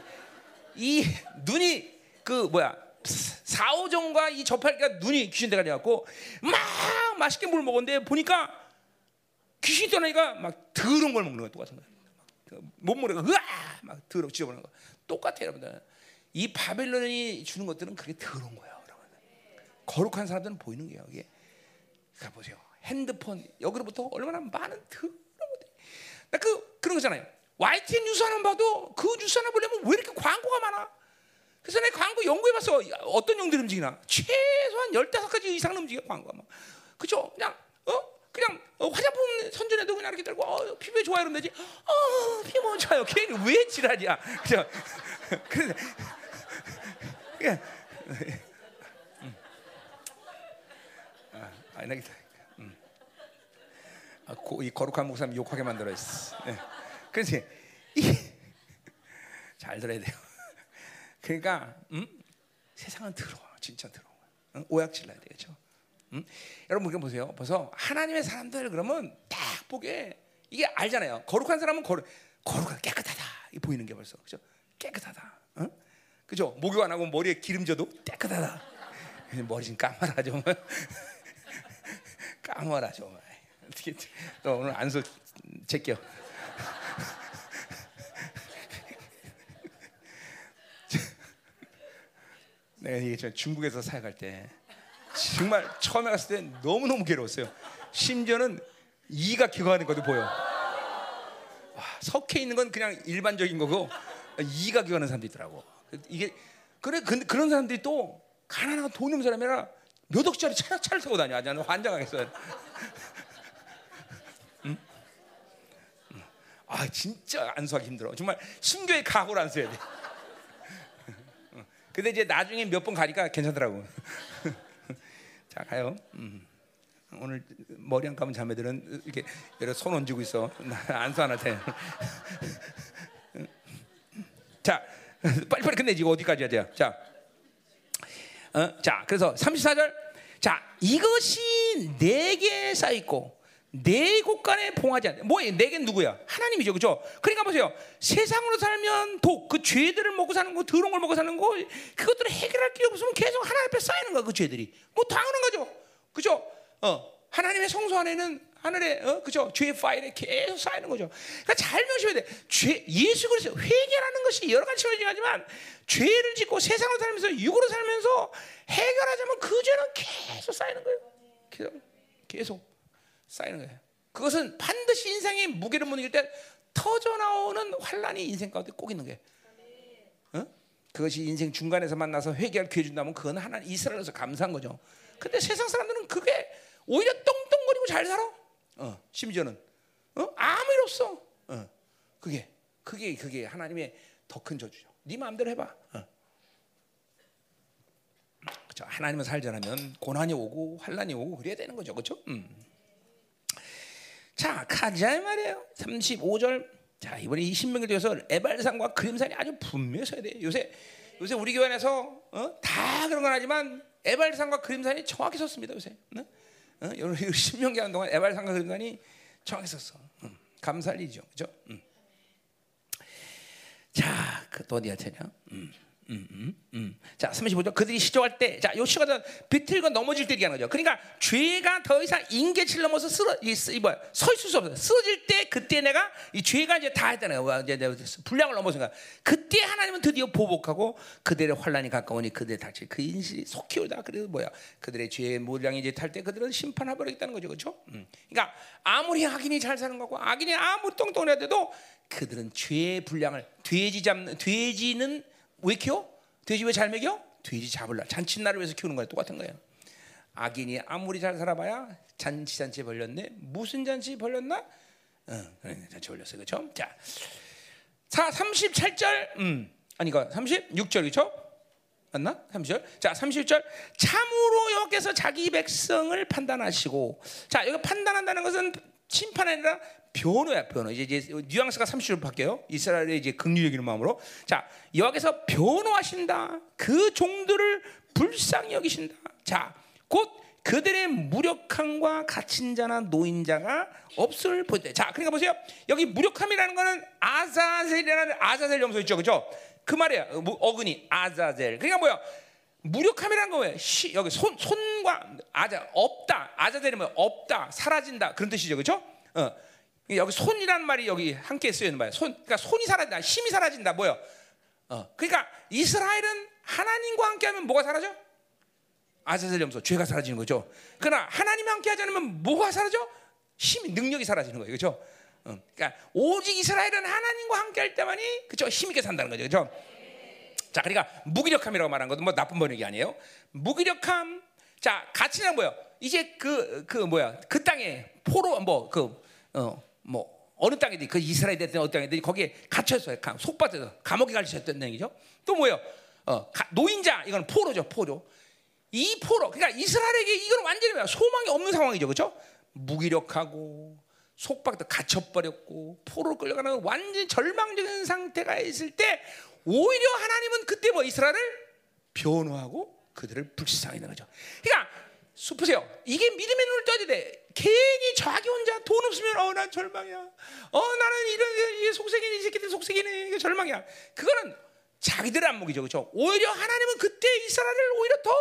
게이 눈이 그 뭐야 사오정과 이 저팔계가 눈이 귀신 대가리 갖고 막 맛있게 물 먹었는데 보니까 귀신이 떠나니까 막 더러운 걸 먹는 거야 똑같은 거야 그 몸무게가 으아 막 더럽 지저분한 거 똑같아요 여러분들 이 바벨론이 주는 것들은 그게 더러운 거예요 여러분들 거룩한 사람들은 보이는 게요 이게 가 보세요 핸드폰 여기로부터 얼마나 많은 더러운 것들이 나그 그런 거잖아요 YTN 뉴스 하나 봐도 그 뉴스 하나 보려면 왜 이렇게 광고가 많아 그래서 내가 광고 연구해봤어. 어떤 용들이 움직이나. 최소한 15가지 이상 움직여, 광고가. 막. 그죠? 그냥, 어? 그냥 어, 화장품 선전해도 그냥 이렇게 들고, 어, 피부에 좋아요. 이러면 되지. 어, 피부 좋아요. 걔는 왜 지랄이야. 그래서, 그냥, 음. 아, 아니, 나, 음. 아, 고, 이 거룩한 목사님 욕하게 만들어 있어. 네. 그래서, 이게, 잘 들어야 돼요. 그러니까 음? 세상은 더러워, 진짜 더러워. 응? 오약 질러야 되겠죠. 음? 여러분 그냥 보세요. 벌써 하나님의 사람들 그러면 딱 보게 이게 알잖아요. 거룩한 사람은 거룩, 거룩한 깨끗하다. 이 보이는 게 벌써 그죠? 깨끗하다. 응? 그죠? 목욕 안 하고 머리에 기름져도 깨끗하다. 머리 좀 까마라 좀. 까마라 좀. 어떻게 또 오늘 안소 제껴. 내가 얘기했잖아 중국에서 사역할 때 정말 처음에 갔을 때 너무 너무 괴로웠어요. 심지어는 이가 기거하는 것도 보여. 와, 석회 있는 건 그냥 일반적인 거고 이가 기거하는 사람도 있더라고. 이게 그래 그, 그런 사람들이 또 가난하고 돈 없는 사람이 아니라 몇 억짜리 차, 차를 타고 다녀. 나는 환장하겠어요. 응? 응. 아 진짜 안수하기 힘들어. 정말 신교의 각오를 안 써야 돼. 근데 이제 나중에 몇 번 가니까 괜찮더라고. 자 가요. 음. 오늘 머리 안 감은 자매들은 이렇게 여러 손 얹고 있어. 안수 안 할 테. 자 빨리빨리 끝내지 이거 어디까지 하자. 자 어? 자, 그래서 34절. 자, 이것이 내게 쌓여 있고 내 곳간에 봉하지 않는 뭐예요? 내게 누구야? 하나님이죠, 그렇죠? 그러니까 보세요. 세상으로 살면 독, 그 죄들을 먹고 사는 거, 더러운 걸 먹고 사는 거, 그것들을 해결할 게 없으면 계속 하나님 앞에 쌓이는 거야, 그 죄들이. 뭐 당연한 거죠, 그렇죠? 어, 하나님의 성소 안에는 하늘에, 어, 그죠? 죄의 파일에 계속 쌓이는 거죠. 그러니까 잘 명심해야 돼. 죄, 예수 그리스도 회개라는 것이 여러 가지 측면이지만 죄를 짓고 세상으로 살면서 육으로 살면서 해결하자면 그 죄는 계속 쌓이는 거예요. 계속, 계속. 쌓이는 거예요. 그것은 반드시 인생의 무게를 못 이길 때 터져 나오는 환란이 인생 가운데 꼭 있는 거예요. 어? 그것이 인생 중간에서 만나서 회개할 기회 준다면 그건 하나님 이스라엘에서 감사한 거죠. 근데 세상 사람들은 그게 오히려 똥똥거리고 잘 살아. 어, 심지어는 어? 아무 일 없어. 어. 그게 그게 그게 하나님의 더 큰 저주죠. 네 마음대로 해봐. 어. 그렇죠. 하나님을 살자면 고난이 오고 환란이 오고 그래야 되는 거죠. 그렇죠? 음. 자, 가자 말이에요. 35절. 자, 이번에 이 신명기 중에서 에발산과 그림산이 아주 분명해서야 돼. 요새 요새 우리 교회 안에서 어? 다 그런 건 하지만 에발산과 그림산이 정확히 섰습니다. 요새. 어? 어? 여러분 신명기 하는 동안 에발산과 그림산이 정확히 섰어. 음, 감사할 일이죠. 그죠? 음. 자, 그또 어디야 되냐? 음. 음, 음, 음. 자, 35절. 그들이 시조할 때, 자, 요 시가 비틀고 넘어질 때 얘기하는 거죠. 그러니까 죄가 더 이상 인계치를 넘어서 쓰러, 이, 이 뭐야, 서 있을 수 없어. 쓰러질 때, 그때 내가 이 죄가 이제 다 했다는 거야. 이제 분량을 넘어서니까. 그때 하나님은 드디어 보복하고 그들의 환란이 가까우니 그들 닥칠 그 인실이 속히 오다. 그래서 뭐야, 그들의 죄의 물량이 이제 탈 때 그들은 심판하버리겠다는 거죠. 그렇죠? 음. 그러니까 아무리 악인이 잘 사는 거고 악인이 아무리 똥똥해도 그들은 죄의 분량을 돼지 잡는 돼지는 왜 키워? 돼지 왜 잘 먹여? 돼지 잡을라. 잔칫날을 위해서 키우는 거야. 똑같은 거예요. 악인이 아무리 잘 살아봐야 잔치 잔치 벌렸네. 무슨 잔치 벌렸나? 어, 잔치 벌렸어. 그렇죠? 자. 자, 37절. 음. 아니 그 36절 그렇죠? 맞나? 30절. 자, 30절. 참으로 여호와께서 자기 백성을 판단하시고 자, 여기 판단한다는 것은 심판이 아니라 변호야 변호. 이제, 이제 뉘앙스가 30절 바뀌어요. 이스라엘의 이제 긍휼적인 마음으로. 자, 여기서 변호하신다. 그 종들을 불쌍히 여기신다. 자, 곧 그들의 무력함과 갇힌 자나 노인자가 없을 보때. 자, 그러니까 보세요. 여기 무력함이라는 거는 아자젤이라는 아자젤 염소 있죠, 그렇죠? 그 말이야. 어근이 아자젤. 그러니까 뭐야? 무력함이라는 거예요. 여기 손 손과 아자 없다. 아자젤이 뭐 없다, 사라진다 그런 뜻이죠, 그렇죠? 어. 여기 손이라는 말이 여기 함께 쓰여 있는 말이야. 손, 그러니까 손이 사라진다, 힘이 사라진다, 뭐요? 어, 그러니까 이스라엘은 하나님과 함께하면 뭐가 사라져? 아자젤 염소, 죄가 사라지는 거죠. 그러나 하나님과 함께하지 않으면 뭐가 사라져? 힘, 능력이 사라지는 거예요, 그렇죠? 어, 그러니까 오직 이스라엘은 하나님과 함께할 때만이 그죠 힘 있게 산다는 거죠, 그렇죠? 자, 그러니까 무기력함이라고 말한 것도 뭐 나쁜 번역이 아니에요. 무기력함, 자, 가치는 뭐요? 이제 그, 그 뭐야, 그 땅에 포로, 뭐, 그, 어, 뭐 어느 땅이든 그 이스라엘 됐든 어느 땅이든 거기에 갇혔어요. 속밭에서 감옥에 갇혔던 얘기죠. 또 뭐예요? 어, 노인자 이건 포로죠, 포로. 이 포로, 그러니까 이스라엘에게 이건 완전히 소망이 없는 상황이죠, 그렇죠? 무기력하고 속박도 갇혀버렸고 포로 끌려가는 완전 절망적인 상태가 있을 때 오히려 하나님은 그때 뭐 이스라엘을 변호하고 그들을 불쌍히 는 거죠. 그러니까 보세요. 이게 믿음의 눈을 떠야 돼. 괜히 자기 혼자 돈 없으면 어 난 절망이야. 어 나는 이런 속색이네 이 새끼들 속색이네 이게 절망이야. 그거는 자기들 안목이죠, 그렇죠? 오히려 하나님은 그때 이스라엘을 오히려 더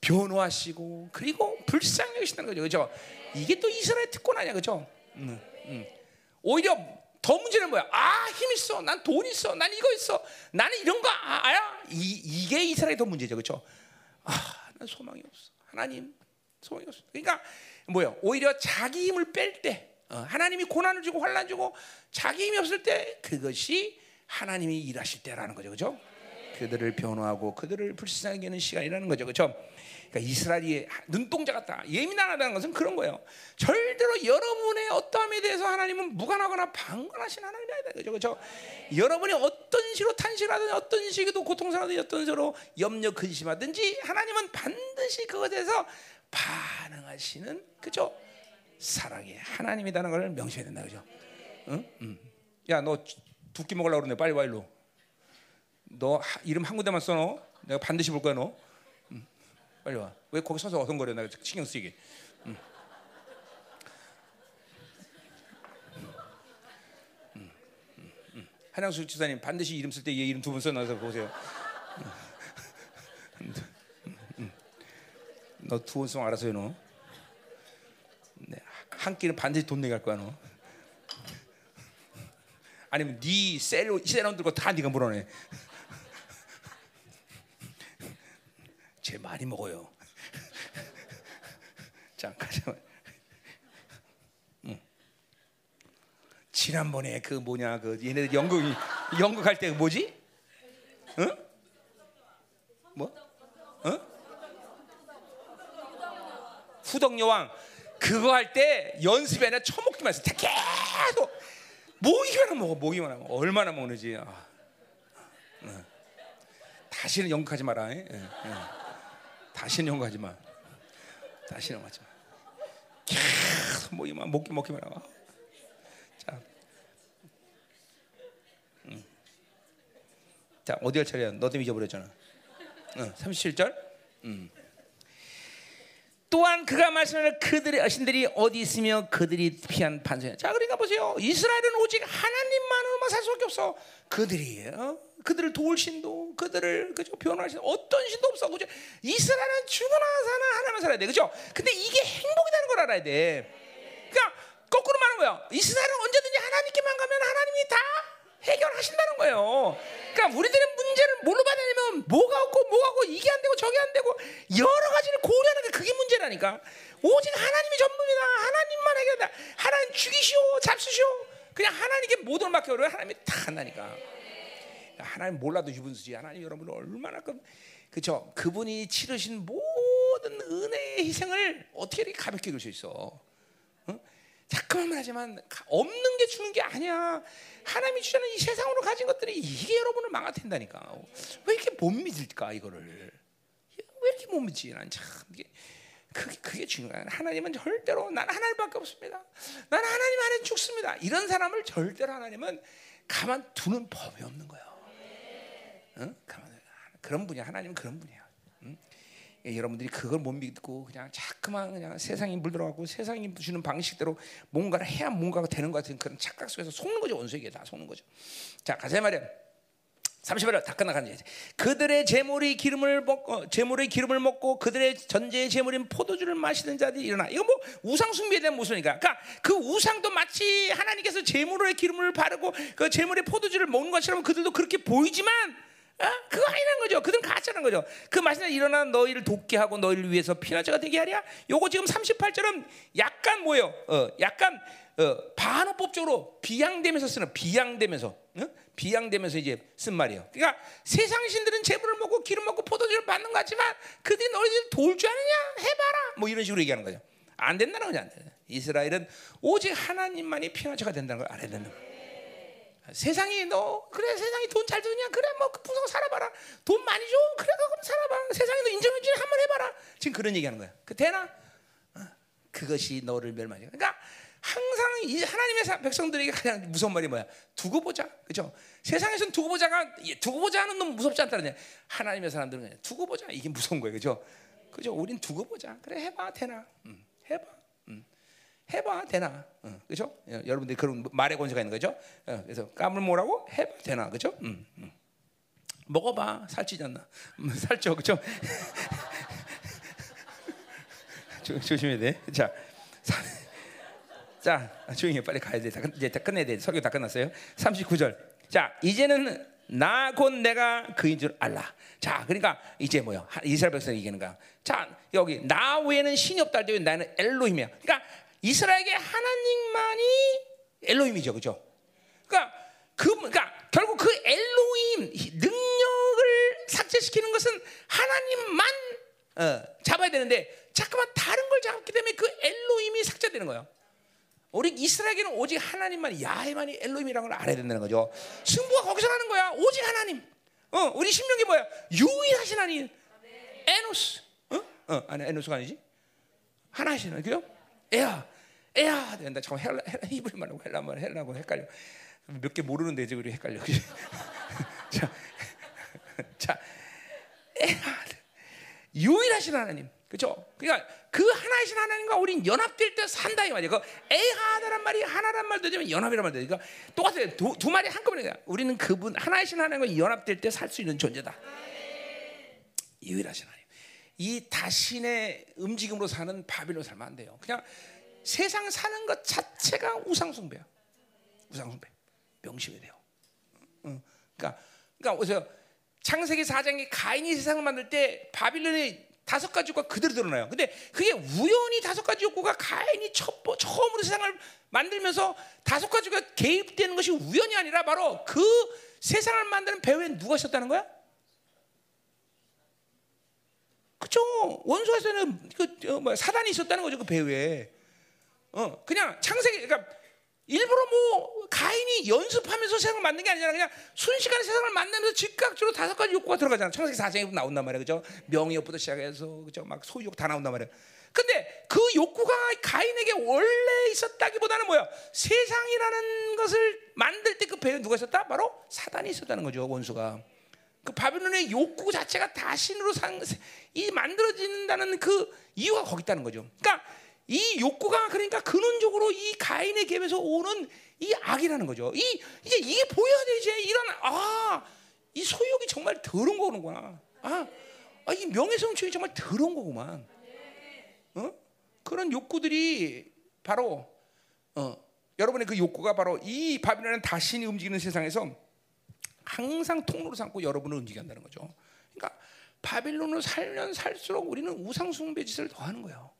변호하시고 그리고 불쌍히 여기시는 거죠, 그렇죠? 이게 또 이스라엘 특권 아니야, 그렇죠? 음, 음. 오히려 더 문제는 뭐야? 아, 힘 있어. 난 돈 있어. 난 이거 있어. 나는 이런 거 아, 야 이, 이게 이스라엘의 더 문제죠. 그렇죠? 아, 난 소망이 없어. 하나님, 소망이 없어. 그러니까 뭐요? 오히려 자기 힘을 뺄 때, 어, 하나님이 고난을 주고 환란 주고 자기 힘이 없을 때 그것이 하나님이 일하실 때라는 거죠, 그렇죠? 그들을 변호하고 그들을 불쌍하게 하는 시간이라는 거죠, 그렇죠? 그러니까 이스라엘이 눈동자 같다, 예민하다는 것은 그런 거예요. 절대로 여러분의 어떠함에 대해서 하나님은 무관하거나 방관하신 하나님이 아니다, 그렇죠? 그렇죠? 여러분이 어떤 식으로 탄식하든 어떤 식으로 고통스러든 어떤 식으로 염려 근심하든지 하나님은 반드시 그것에 대해서 반응하시는 그죠? 사랑의 하나님이라는 걸 명시해야 된다 그죠? 응? 응. 야너 두 끼 먹으려고 그러네 빨리 와 일로. 너 이름 한 군데만 써놓. 내가 반드시 볼 거야 너. 응. 빨리 와. 왜 거기 서서 어성거려? 나 신경 쓰이게. 음, 음. 한양수 지사님 반드시 이름 쓸 때 얘 이름 두 번 써놔서 보세요. 너 쓰면 알아서 해 너. 네, 한 끼는 반드시 돈할 거야 너. 아니면 네 셀, 셀원 들고 다 네가 물어내. 쟤 많이 먹어요. 자, 가자. 응. 지난번에 그 뭐냐 그 얘네들 연극 연극 할 때 뭐지? 응? 뭐? 응? 후덕 여왕 그거 할 때 연습에 나 처먹기만 했어. 계속 모이기만 하면 먹어, 모이기만 하면 얼마나 먹는지. 아. 응. 다시는 연극하지 마라. 응. 응. 다시는 연구하지 마. 다시는 연구하지 마. 계속 먹기만 먹기 먹기만 하고. 자, 음. 자 어디 할 차례야? 너 때문에 잊어버렸잖아. 응, 37절. 음. 또한 그가 말씀하는 그들의 어신들이 어디 있으며 그들이 피한 반성이야. 자, 그러니까 보세요. 이스라엘은 오직 하나님만으로만 살 수밖에 없어. 그들이 어? 그들을 도울 신도, 그들을 그죠 변호할 신 어떤 신도 없어. 그죠? 이스라엘은 죽어나 사나 하나만 살아야 돼. 그죠? 근데 이게 행복이라는 걸 알아야 돼. 그러니까 거꾸로 말하는 거야. 이스라엘은 언제든지 하나님께만 가면 하나님이 다 해결하신다는 거예요. 그러니까 우리들의 문제를 뭘로 받아내면 뭐가 없고 뭐가 없고 이게 안 되고 저게 안 되고 여러 가지를 고려하는 게 그게 문제라니까. 오직 하나님이 전부입니다. 하나님만 해결다. 하나님 죽이시오, 잡수시오. 그냥 하나님께 모든 맡겨버려 하나님이 다 한다니까. 하나님 몰라도 유분수지. 하나님 여러분을 얼마나 그 그죠? 그분이 치르신 모든 은혜의 희생을 어떻게 이렇게 가볍게 그수 있어? 어? 자꾸만 말하지만 없는 게 주는 게 아니야. 하나님이 주시는 이 세상으로 가진 것들이 이게 여러분을 망가뜨린다니까. 왜 이렇게 못 믿을까 이거를? 왜 이렇게 못 믿지? 난 참 이게 그게, 그게 중요한 하나님은 절대로 나는 하나님밖에 없습니다. 나는 하나님 안에 죽습니다. 이런 사람을 절대로 하나님은 가만 두는 법이 없는 거예요. 응? 가만 그런 분이야. 하나님은 그런 분이야. 응? 예, 여러분들이 그걸 못 믿고 그냥 자꾸만 그냥 세상에 물들어가고 세상이 주는 방식대로 뭔가를 해야 뭔가가 되는 것 같은 그런 착각 속에서 속는 거죠. 원수에게 다 속는 거죠. 자, 가자 말이야. 30절 다 끝나가는 이제 그들의 제물이 기름을 먹고 제물의 기름을 먹고 그들의 전제의 제물인 포도주를 마시는 자들이 일어나. 이거 뭐 우상 숭배에 대한 모습이니까. 그러니까 그 우상도 마치 하나님께서 제물의 기름을 바르고 그 제물의 포도주를 먹는 것처럼 그들도 그렇게 보이지만 어? 그거 아니라는 거죠. 그들은 가짜라는 거죠. 그 마시는 일어나 너희를 돕게 하고 너희를 위해서 피나자가 되게 하랴. 요거 지금 38절은 약간 뭐예요? 어, 약간 어, 반어법적으로 비양되면서 쓰는 비양되면서 어? 비양되면서 이제 쓴 말이에요. 그러니까 세상 신들은 재물을 먹고 기름 먹고 포도주를 받는 것 같지만 그들이 너희들 도울 줄 아느냐? 해봐라. 뭐 이런 식으로 얘기하는 거죠. 안 된다는 거지 안 돼. 이스라엘은 오직 하나님만이 피나자가 된다는 걸 알아야 거예요. 세상이 너 그래 세상이 돈잘 주냐? 그래 뭐그 부서 살아봐라. 돈 많이 줘? 그래 그럼 살아봐. 세상이 너 인정해주냐 한번 해봐라. 지금 그런 얘기하는 거야. 그 되나? 어, 그것이 너를 멸망해 그러니까 항상 이 하나님의 백성들에게 가장 무서운 말이 뭐야? 두고 보자. 그죠? 세상에서는 두고 보자가 두고 보자 하는 놈 무섭지 않다는 얘 하나님의 사람들은 그냥 두고 보자. 이게 무서운 거예요 그죠? 그죠? 우린 두고 보자. 그래 해봐. 되나? 음, 해봐 해봐 되나? 어, 그죠? 어, 여러분들이 그런 말의 권세가 있는 거죠. 어, 그래서 까물 뭐라고 해봐 되나? 그죠? 음, 음. 먹어봐 살찌지 않나? 음, 살쪄 그죠? 조심해야 돼. 자, 자 조용히 해. 빨리 가야 돼. 다, 이제 다 끝내야 돼. 설교 다 끝났어요. 39절. 자, 이제는 나 곧 내가 그인 줄 알라. 자, 그러니까 이제 뭐요? 이스라엘 백성이 얘기하는 거야. 자, 여기 나 외에는 신이 없다 할때 나는 엘로힘이야. 그러니까 이스라엘에게 하나님만이 엘로힘이죠, 그죠? 그러니까 그, 그러니까 결국 그 엘로힘 능력을 삭제시키는 것은 하나님만 어, 잡아야 되는데 잠깐만 다른 걸 잡기 때문에 그 엘로힘이 삭제되는 거예요. 우리 이스라엘에게는 오직 하나님만 야훼만이 엘로힘이라는 걸 알아야 된다는 거죠. 승부가 거기서 나는 거야. 오직 하나님. 어, 우리 신명기 뭐야? 유일하신 하나님. 에노스. 어? 어, 아니 에노스가 아니지. 하나신. 그죠? 에야. 에야 된다. 잠깐 헬라, 히브리 말하고 헬라 말 헬라고 헷갈려. 몇 개 모르는데 지금 우리 헷갈려. 자, 자, 에야 유일하신 하나님. 그렇죠? 그러니까 그 하나이신 하나님과 우린 연합될 때 산다 이 말이야. 그 에하다란 말이 하나란 말도 되면 연합이란 말도 그러니까 똑같아요. 두, 두 말이 한꺼번에 우리는 그분 하나이신 하나님과 연합될 때 살 수 있는 존재다. 유일하신 하나님. 이 다신의 움직임으로 사는 바빌로 살면 안 돼요. 그냥 세상 사는 것 자체가 우상숭배야. 우상숭배. 명심해야 돼요. 응. 그러니까, 그러니까. 창세기 4장에 가인이 세상을 만들 때 바빌론의 다섯 가지 욕구가 그대로 드러나요. 근데 그게 우연히 다섯 가지 욕구가 가인이 첫, 처음으로 세상을 만들면서 다섯 가지가 개입되는 것이 우연이 아니라 바로 그 세상을 만드는 배후에 누가 있었다는 거야? 그죠? 원수에서는 그 어, 뭐 사단이 있었다는 거죠 그 배후에. 어 그냥 창세기 그러니까 일부러 뭐 가인이 연습하면서 세상을 만든 게 아니잖아. 그냥 순식간에 세상을 만들면서 즉각적으로 다섯 가지 욕구가 들어가잖아. 창세기 4장에 나온단 말이야. 그죠? 명예욕부터 시작해서 그죠? 막 소유욕 다 나온단 말이야. 근데 그 욕구가 가인에게 원래 있었다기보다는 뭐야? 세상이라는 것을 만들 때 그 배에 누가 있었다? 바로 사단이 있었다는 거죠. 원수가. 그 바빌론의 욕구 자체가 다 신으로 상, 이 만들어진다는 그 이유가 거기 있다는 거죠. 그러니까 이 욕구가 그러니까 근원적으로 이 가인의 갭에서 오는 이 악이라는 거죠. 이 이제 이게 보여야 돼 이제 이런 아이 소욕이 정말 더러운 거구나. 아, 아, 이 명예성취이 정말 더러운 거구만. 어? 그런 욕구들이 바로 어, 여러분의 그 욕구가 바로 이 바빌론은 다신이 움직이는 세상에서 항상 통로로 삼고 여러분을 움직인다는 거죠. 그러니까 바빌론을 살면 살수록 우리는 우상 숭배 짓을 더 하는 거예요.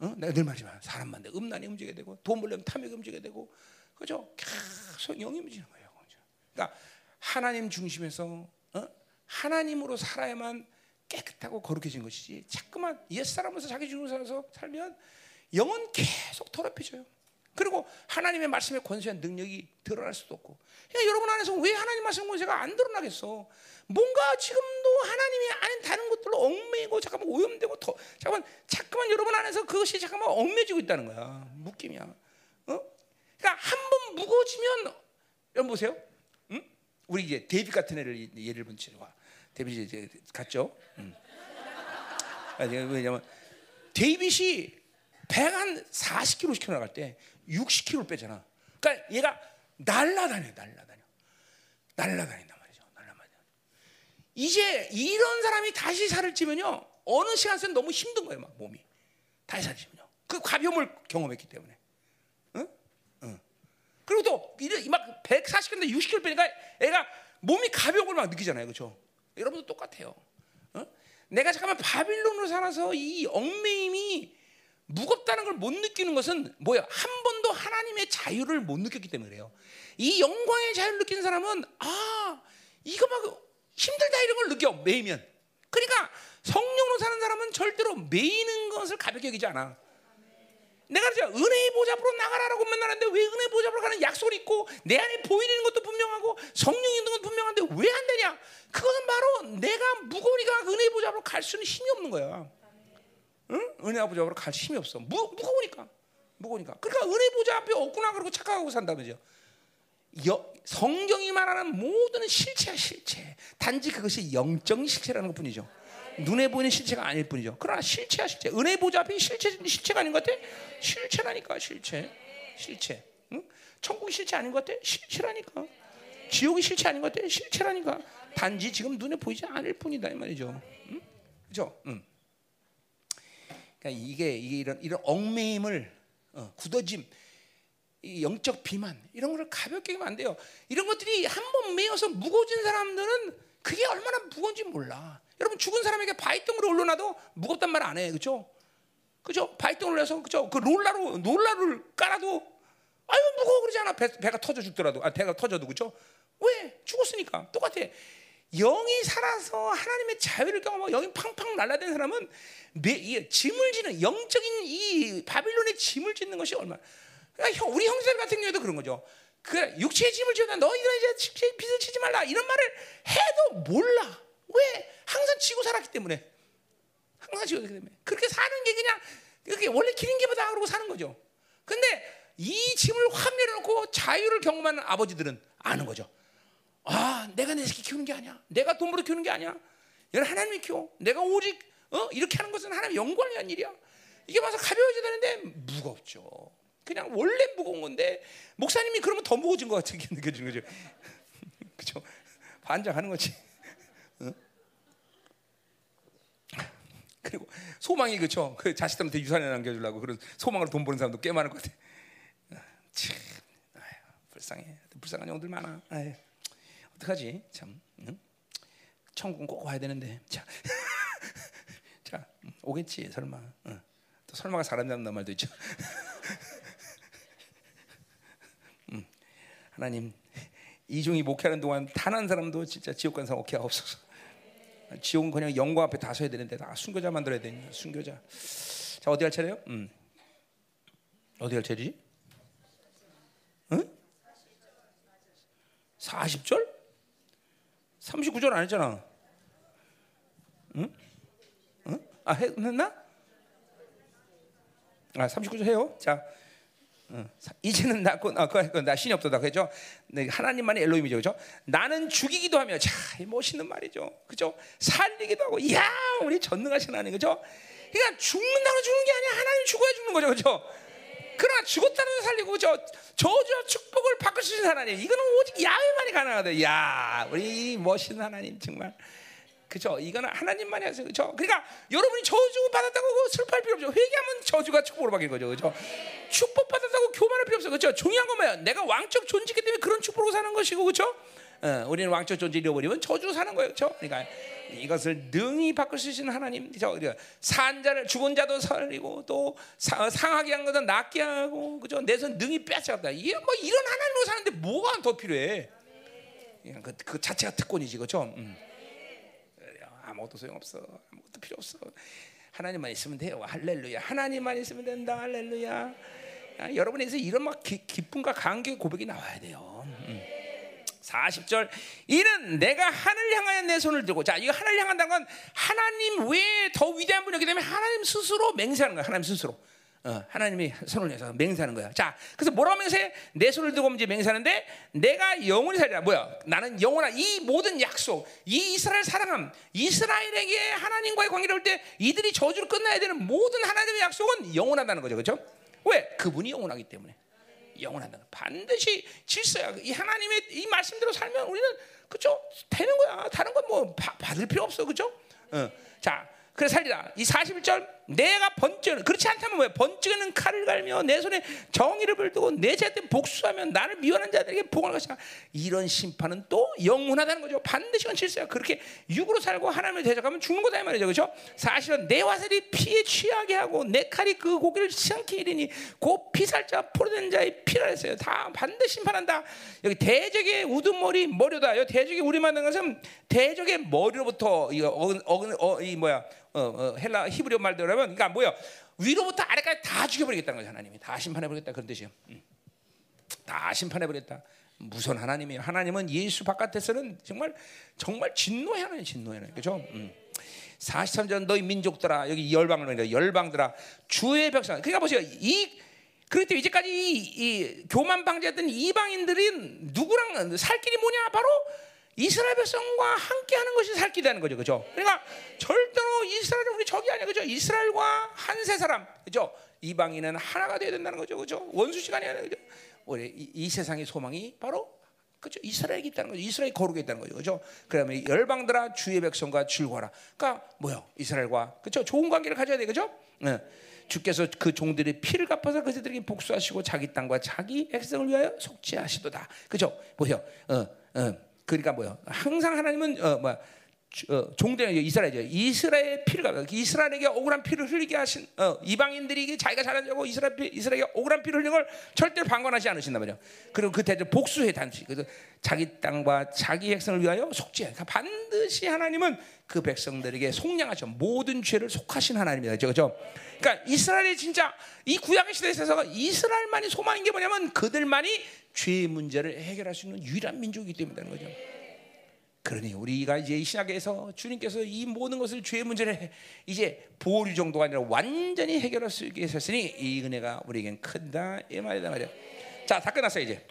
어? 내가 늘 말하지만 사람만 돼 음란이 움직이게 되고 돈 벌려면 탐욕이 움직이게 되고 그죠? 계속 영이 움직이는 거예요. 그러니까 하나님 중심에서 어? 하나님으로 살아야만 깨끗하고 거룩해진 것이지 자꾸만 옛 사람으로서 자기 중심으로 살면 영은 계속 더럽혀져요. 그리고 하나님의 말씀의 권세한 능력이 드러날 수도 없고 그러니까 여러분 안에서 왜 하나님 말씀 권세가 안 드러나겠어? 뭔가 지금도 하나님이 아닌 다른 것들로 얽매이고 잠깐만 오염되고 더 잠깐만 자꾸만 여러분 안에서 그것이 잠깐만 얽매지고 있다는 거야 묶임이야. 어? 그러니까 한 번 무거워지면 여러분 보세요. 응? 우리 이제 데이빗 같은 애를 예를 분치와 데이빗이 이제 갔죠. 응. 왜냐면 데이빗이 100한 40kg씩 키워나갈 때 60kg 빼잖아. 그러니까 얘가 날라다녀, 날라다녀, 날라다닌단 말이죠. 날라다녀. 이제 이런 사람이 다시 살을 찌면요, 어느 시간쯤 너무 힘든 거예요, 막 몸이. 다시 살을 찌면요. 그 가벼움을 경험했기 때문에. 응? 응. 그리고 또막 140kg인데 60kg 빼니까 애가 몸이 가벼운 걸막 느끼잖아요, 그렇죠? 여러분도 똑같아요. 어? 내가 잠깐만 바빌론으로 살아서 이 얽매임이 무겁다는 걸 못 느끼는 것은 뭐야? 한 번도 하나님의 자유를 못 느꼈기 때문에 그래요. 이 영광의 자유를 느낀 사람은 아 이거 막 힘들다 이런 걸 느껴 매이면. 그러니까 성령으로 사는 사람은 절대로 매이는 것을 가볍게 여기지 않아. 내가 그죠 은혜의 보좌 앞으로 나가라라고 맨날 하는데 왜 은혜의 보좌 앞으로 가는 약속이 있고 내 안에 보이는 것도 분명하고 성령이 있는 것도 분명한데 왜 안 되냐? 그것은 바로 내가 무거우니까 은혜의 보좌 앞으로 갈 수는 힘이 없는 거야. 응? 은혜 보좌 앞으로 갈 힘이 없어. 무, 무거우니까. 무거우니까. 그러니까 은혜 보좌 앞에 없구나 그러고 착각하고 산다면서. 여, 성경이 말하는 모든 실체야 실체. 단지 그것이 영적 실체라는 것뿐이죠. 눈에 보이는 실체가 아닐 뿐이죠. 그러나 실체야 실체. 은혜 보좌 앞에 실체 실체가 아닌 것 같아? 실체라니까 실체. 실체. 응? 천국이 실체 아닌 것 같아? 실체라니까. 지옥이 실체 아닌 것 같아? 실체라니까. 단지 지금 눈에 보이지 않을 뿐이다 이 말이죠. 응? 그죠? 응. 그러니까 이게, 이게 이런 이런 얽매임을 어, 굳어짐, 이 영적 비만 이런 걸 가볍게 하면 안 돼요. 이런 것들이 한 번 매여서 무거워진 사람들은 그게 얼마나 무거운지 몰라. 여러분 죽은 사람에게 바위덩어리 올려놔도 무겁단 말 안 해, 그렇죠? 그죠? 바위덩어리 올려서 그죠? 그 롤라로 롤라를 깔아도 아유 무거워 그러잖아. 배, 배가 터져 죽더라도 아 배가 터져도 그죠? 왜 죽었으니까 똑같아. 영이 살아서 하나님의 자유를 경험하고 영이 팡팡 날라다니는 사람은 매, 이, 짐을 지는 영적인 이 바빌론의 짐을 짓는 것이 얼마나 그러니까 우리 형제들 같은 경우에도 그런 거죠. 그 육체의 짐을 지어다 너희들은 이제 육체의 빚을 지지 말라 이런 말을 해도 몰라. 왜? 항상 지고 살았기 때문에. 항상 지고 살기 때문에. 그렇게 사는 게 그냥 그게 원래 기린 게보다 그러고 사는 거죠. 근데 이 짐을 확 내려놓고 자유를 경험하는 아버지들은 아는 거죠. 아, 내가 내 새끼 키우는 게 아니야. 내가 돈 벌어 키우는 게 아니야. 얘는 하나님이 키워. 내가 오직 어? 이렇게 하는 것은 하나님 영광을 위한 일이야. 이게 봐서 가벼워져야 되는데 무겁죠. 그냥 원래 무거운 건데 목사님이 그러면 더 무거워진 것 같은 게 느껴지는 거죠. 그죠? 반장하는 거지. 어? 그리고 소망이 그죠? 그 자식들한테 유산에 남겨주려고 그런 소망으로 돈 버는 사람도 꽤 많을 것 같아. 참, 아유, 불쌍해. 불쌍한 영들 많아. 아유, 어떡하지? 참, 응? 천국 꼭 와야 되는데. 자, 자, 오겠지 설마. 응. 또 설마가 사람 잡는 말도 있죠. 음, 하나님 이중이 목회하는 동안 단 한 사람도 진짜 지옥 간사 목회가 없어서 지옥은 그냥 영광 앞에 다 서야 되는데 다 순교자 만들어야 되니 순교자. 자 어디 할 차례요? 음. 어디 할 차례지? 응? 40절? 39절 안 했잖아. 응? 응? 아 했나? 아 39절 해요. 자. 어, 이제는 나고 아, 그, 그, 나 신이 없다 그죠? 네, 하나님만이 엘로힘이죠, 그죠? 나는 죽이기도 하며, 자, 멋있는 말이죠, 그죠? 살리기도 하고, 야, 우리 전능하신 하나님, 그죠? 그러니까 죽는다고 죽는 게 아니야, 하나님 죽어야 죽는 거죠, 그죠? 그러나 죽었다는 살리고, 저 저주와 축복을 있는 하나님, 이거는 오직 야훼만이 가능하다. 야, 우리 멋있는 하나님 정말. 그죠? 이거는 하나님만이 하세요. 그죠? 그러니까 여러분이 저주 받았다고 슬퍼할 필요 없죠. 회개하면 저주가 축복으로 바뀌는 거죠. 그죠? 축복 받았다고 교만할 필요 없어. 그죠? 중요한 건 뭐야? 내가 왕적 존재이기 때문에 그런 축복으로 사는 것이고, 그죠? 어, 우리는 왕적 존재 잃어버리면 저주 사는 거예요. 그죠? 그러니까 이것을 능히 있는 하나님. 그죠? 산자를 죽은 자도 살리고 또 사, 상하게 한 것은 낫게 하고, 그죠? 내손 능히 빼앗아갔다. 이게 뭐 이런 하나님으로 사는데 뭐가 더 필요해? 그, 그 자체가 특권이지, 그죠? 음. 아무것도 소용없어. 아무것도 필요 없어. 하나님만 있으면 돼요. 할렐루야. 하나님만 있으면 된다. 할렐루야. 야, 여러분에서 이런 막 기, 기쁨과 감격의 고백이 나와야 돼요. 음. 40절 이는 내가 하늘 향하여 내 손을 들고 자 이거 하늘 향한다는 건 하나님 외에 더 위대한 분이기 때문에 하나님 스스로 맹세하는 거야 하나님 스스로 어, 하나님이 손을 내서 맹세하는 거야. 자, 그래서 뭐라고 맹세해? 내 손을 들고 이제 맹세하는데 내가 영원히 살리라. 뭐야? 나는 영원한 이 모든 약속, 이 이스라엘 사랑함, 이스라엘에게 하나님과의 관계를 할때 이들이 저주를 끝나야 되는 모든 하나님의 약속은 영원하다는 거죠. 그렇죠? 왜? 그분이 영원하기 때문에. 영원하다는 반드시 질서야. 이 하나님의 이 말씀대로 살면 우리는 그죠? 되는 거야. 다른 건 뭐 받을 필요 없어. 그죠? 어. 자, 그래 살리라. 이 41절 내가 번쩍 그렇지 않다면 뭐야? 번쩍이는 칼을 갈며 내 손에 정의를 불두고 내 자한테 복수하면 나를 미워하는 자들에게 복을 것이다. 이런 심판은 또 영원하다는 거죠. 반드시 건 질서야. 그렇게 육으로 살고 하나님을 대적하면 죽는 거다 이 말이죠. 그렇죠? 사실은 내 화살이 피에 취하게 하고 내 칼이 그 고기를 시장케 이르니 곧 피살자 포로된 자의 피라 했어요. 다 반드시 심판한다. 여기 대적의 우두머리 머리다. 여기 대적의 우리 만든 것은 대적의 머리로부터 이 어근 어근 어, 이 뭐야? 어, 어, 헬라 히브리어 말대로 하면 그러니까 뭐야 위로부터 아래까지 다 죽여버리겠다는 거죠 하나님이 다 심판해버리겠다 그런 뜻이에요. 음. 다 심판해버렸다. 무슨 하나님이에요? 하나님은 예수 바깥에서는 정말 정말 진노의 하나님, 진노의 하나님, 그렇죠? 음. 43절 너희 민족들아 여기 열방을 열방들아 주의 백성. 그러니까 보세요 이 그렇기 때문에 이제까지 이, 이 교만 방지했던 이방인들이 누구랑 살 길이 뭐냐 바로 이스라엘 백성과 함께하는 것이 살 길이라는 거죠, 그렇죠? 그러니까 절대로 이스라엘은 우리 적이 아니야, 그렇죠? 이스라엘과 한 세 사람, 그렇죠? 이방인은 하나가 되어야 된다는 거죠, 그렇죠? 원수 시간이 아니라 그죠? 우리 이, 이 세상의 소망이 바로 그죠? 이스라엘이 있다는 거죠. 이스라엘이 거룩이 있다는 거죠. 그죠? 그러면 열방들아 주의 백성과 줄거라. 그러니까 뭐요? 이스라엘과 그죠? 좋은 관계를 가져야 돼. 그죠? 네. 주께서 그 종들의 피를 갚아서 그들에게 복수하시고 자기 땅과 자기 백성을 위하여 속죄하시도다. 그죠? 보세요. 어, 어. 그러니까 뭐요? 항상 하나님은 어, 뭐 어, 종대는 이스라엘이죠. 이스라엘 피를 가 이스라엘에게 억울한 피를 흘리게 하신 어, 이방인들이 자기가 잘한 자고 이스라엘 피, 이스라엘에게 억울한 피를 흘리는 걸 절대로 방관하지 않으신단 말이에요. 그리고 그 대신 복수해 단지. 그래서 자기 땅과 자기 백성을 위하여 속죄해. 그러니까 반드시 하나님은 그 백성들에게 속량하셔. 모든 죄를 속하신 하나님이다. 그렇죠? 그러니까 이스라엘이 진짜 이 구약의 시대에 있어서 이스라엘만이 소망인 게 뭐냐면 그들만이 죄의 문제를 해결할 수 있는 유일한 민족이기 때문이라는 거죠. 그러니 우리가 이제 이 신학에서 주님께서 이 모든 것을 죄의 문제를 이제 보류 정도가 아니라 완전히 해결할 수 있게 하셨으니 이 은혜가 우리에겐 큰다 이 말이다 말이야. 자, 다 끝났어 이제.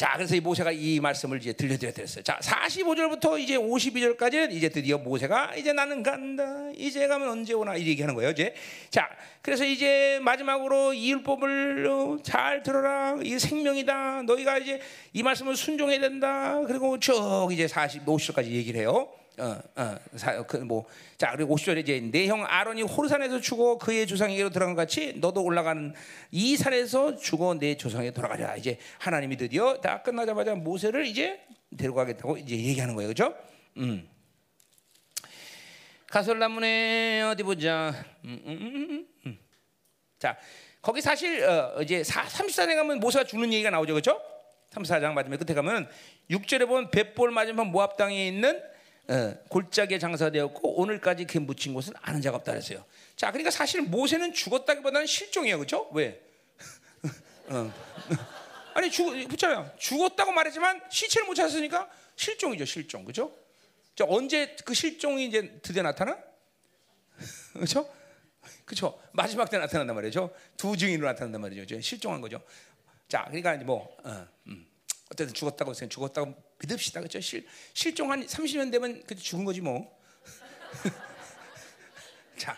자, 그래서 이 모세가 이 말씀을 이제 들려드렸어요. 자, 45절부터 이제 52절까지는 이제 드디어 모세가 이제 나는 간다. 이제 가면 언제 오나 이 얘기하는 거예요. 이제 자, 그래서 이제 마지막으로 이 율법을 어, 잘 들어라. 이 생명이다. 너희가 이제 이 말씀을 순종해야 된다. 그리고 쭉 이제 40, 50절까지 얘기를 해요. 어, 어, 사, 그, 뭐, 자, 그리고 50절에 이제 내 형 아론이 호르산에서 죽어 그의 조상에게로 것 같이 너도 올라가는 이 산에서 죽어 내 조상에게 돌아가랴. 이제 하나님이 드디어 다 끝나자마자 모세를 이제 데려가겠다고 이제 얘기하는 거예요. 그죠? 음. 가솔라문에 어디 보자. 음, 음, 음, 음. 자, 거기 사실 어, 이제 34장에 가면 모세가 죽는 얘기가 나오죠. 그죠? 34장 맞으면 끝에 가면 6절에 보면 벳볼 맞으면 모압 땅에 있는 어, 골짜기에 장사되었고 오늘까지 그 묻힌 곳은 아는 자가 없다 그랬어요. 자, 그러니까 사실 모세는 죽었다기보다는 실종이에요, 그렇죠? 왜? 어. 아니 죽 붙잖아요. 죽었다고 말했지만 시체를 못 찾았으니까 실종이죠, 실종, 그렇죠? 자, 언제 그 실종이 이제 드디어 나타나? 그렇죠? 그렇죠. 마지막 때 나타난단 말이죠. 두 증인으로 나타난단 말이죠. 실종한 거죠. 자, 그러니까 뭐 어, 음. 어쨌든 죽었다고 생각, 죽었다고 믿읍시다. 그렇죠? 실, 실종 한 30년 되면 그 죽은 거지 뭐. 자,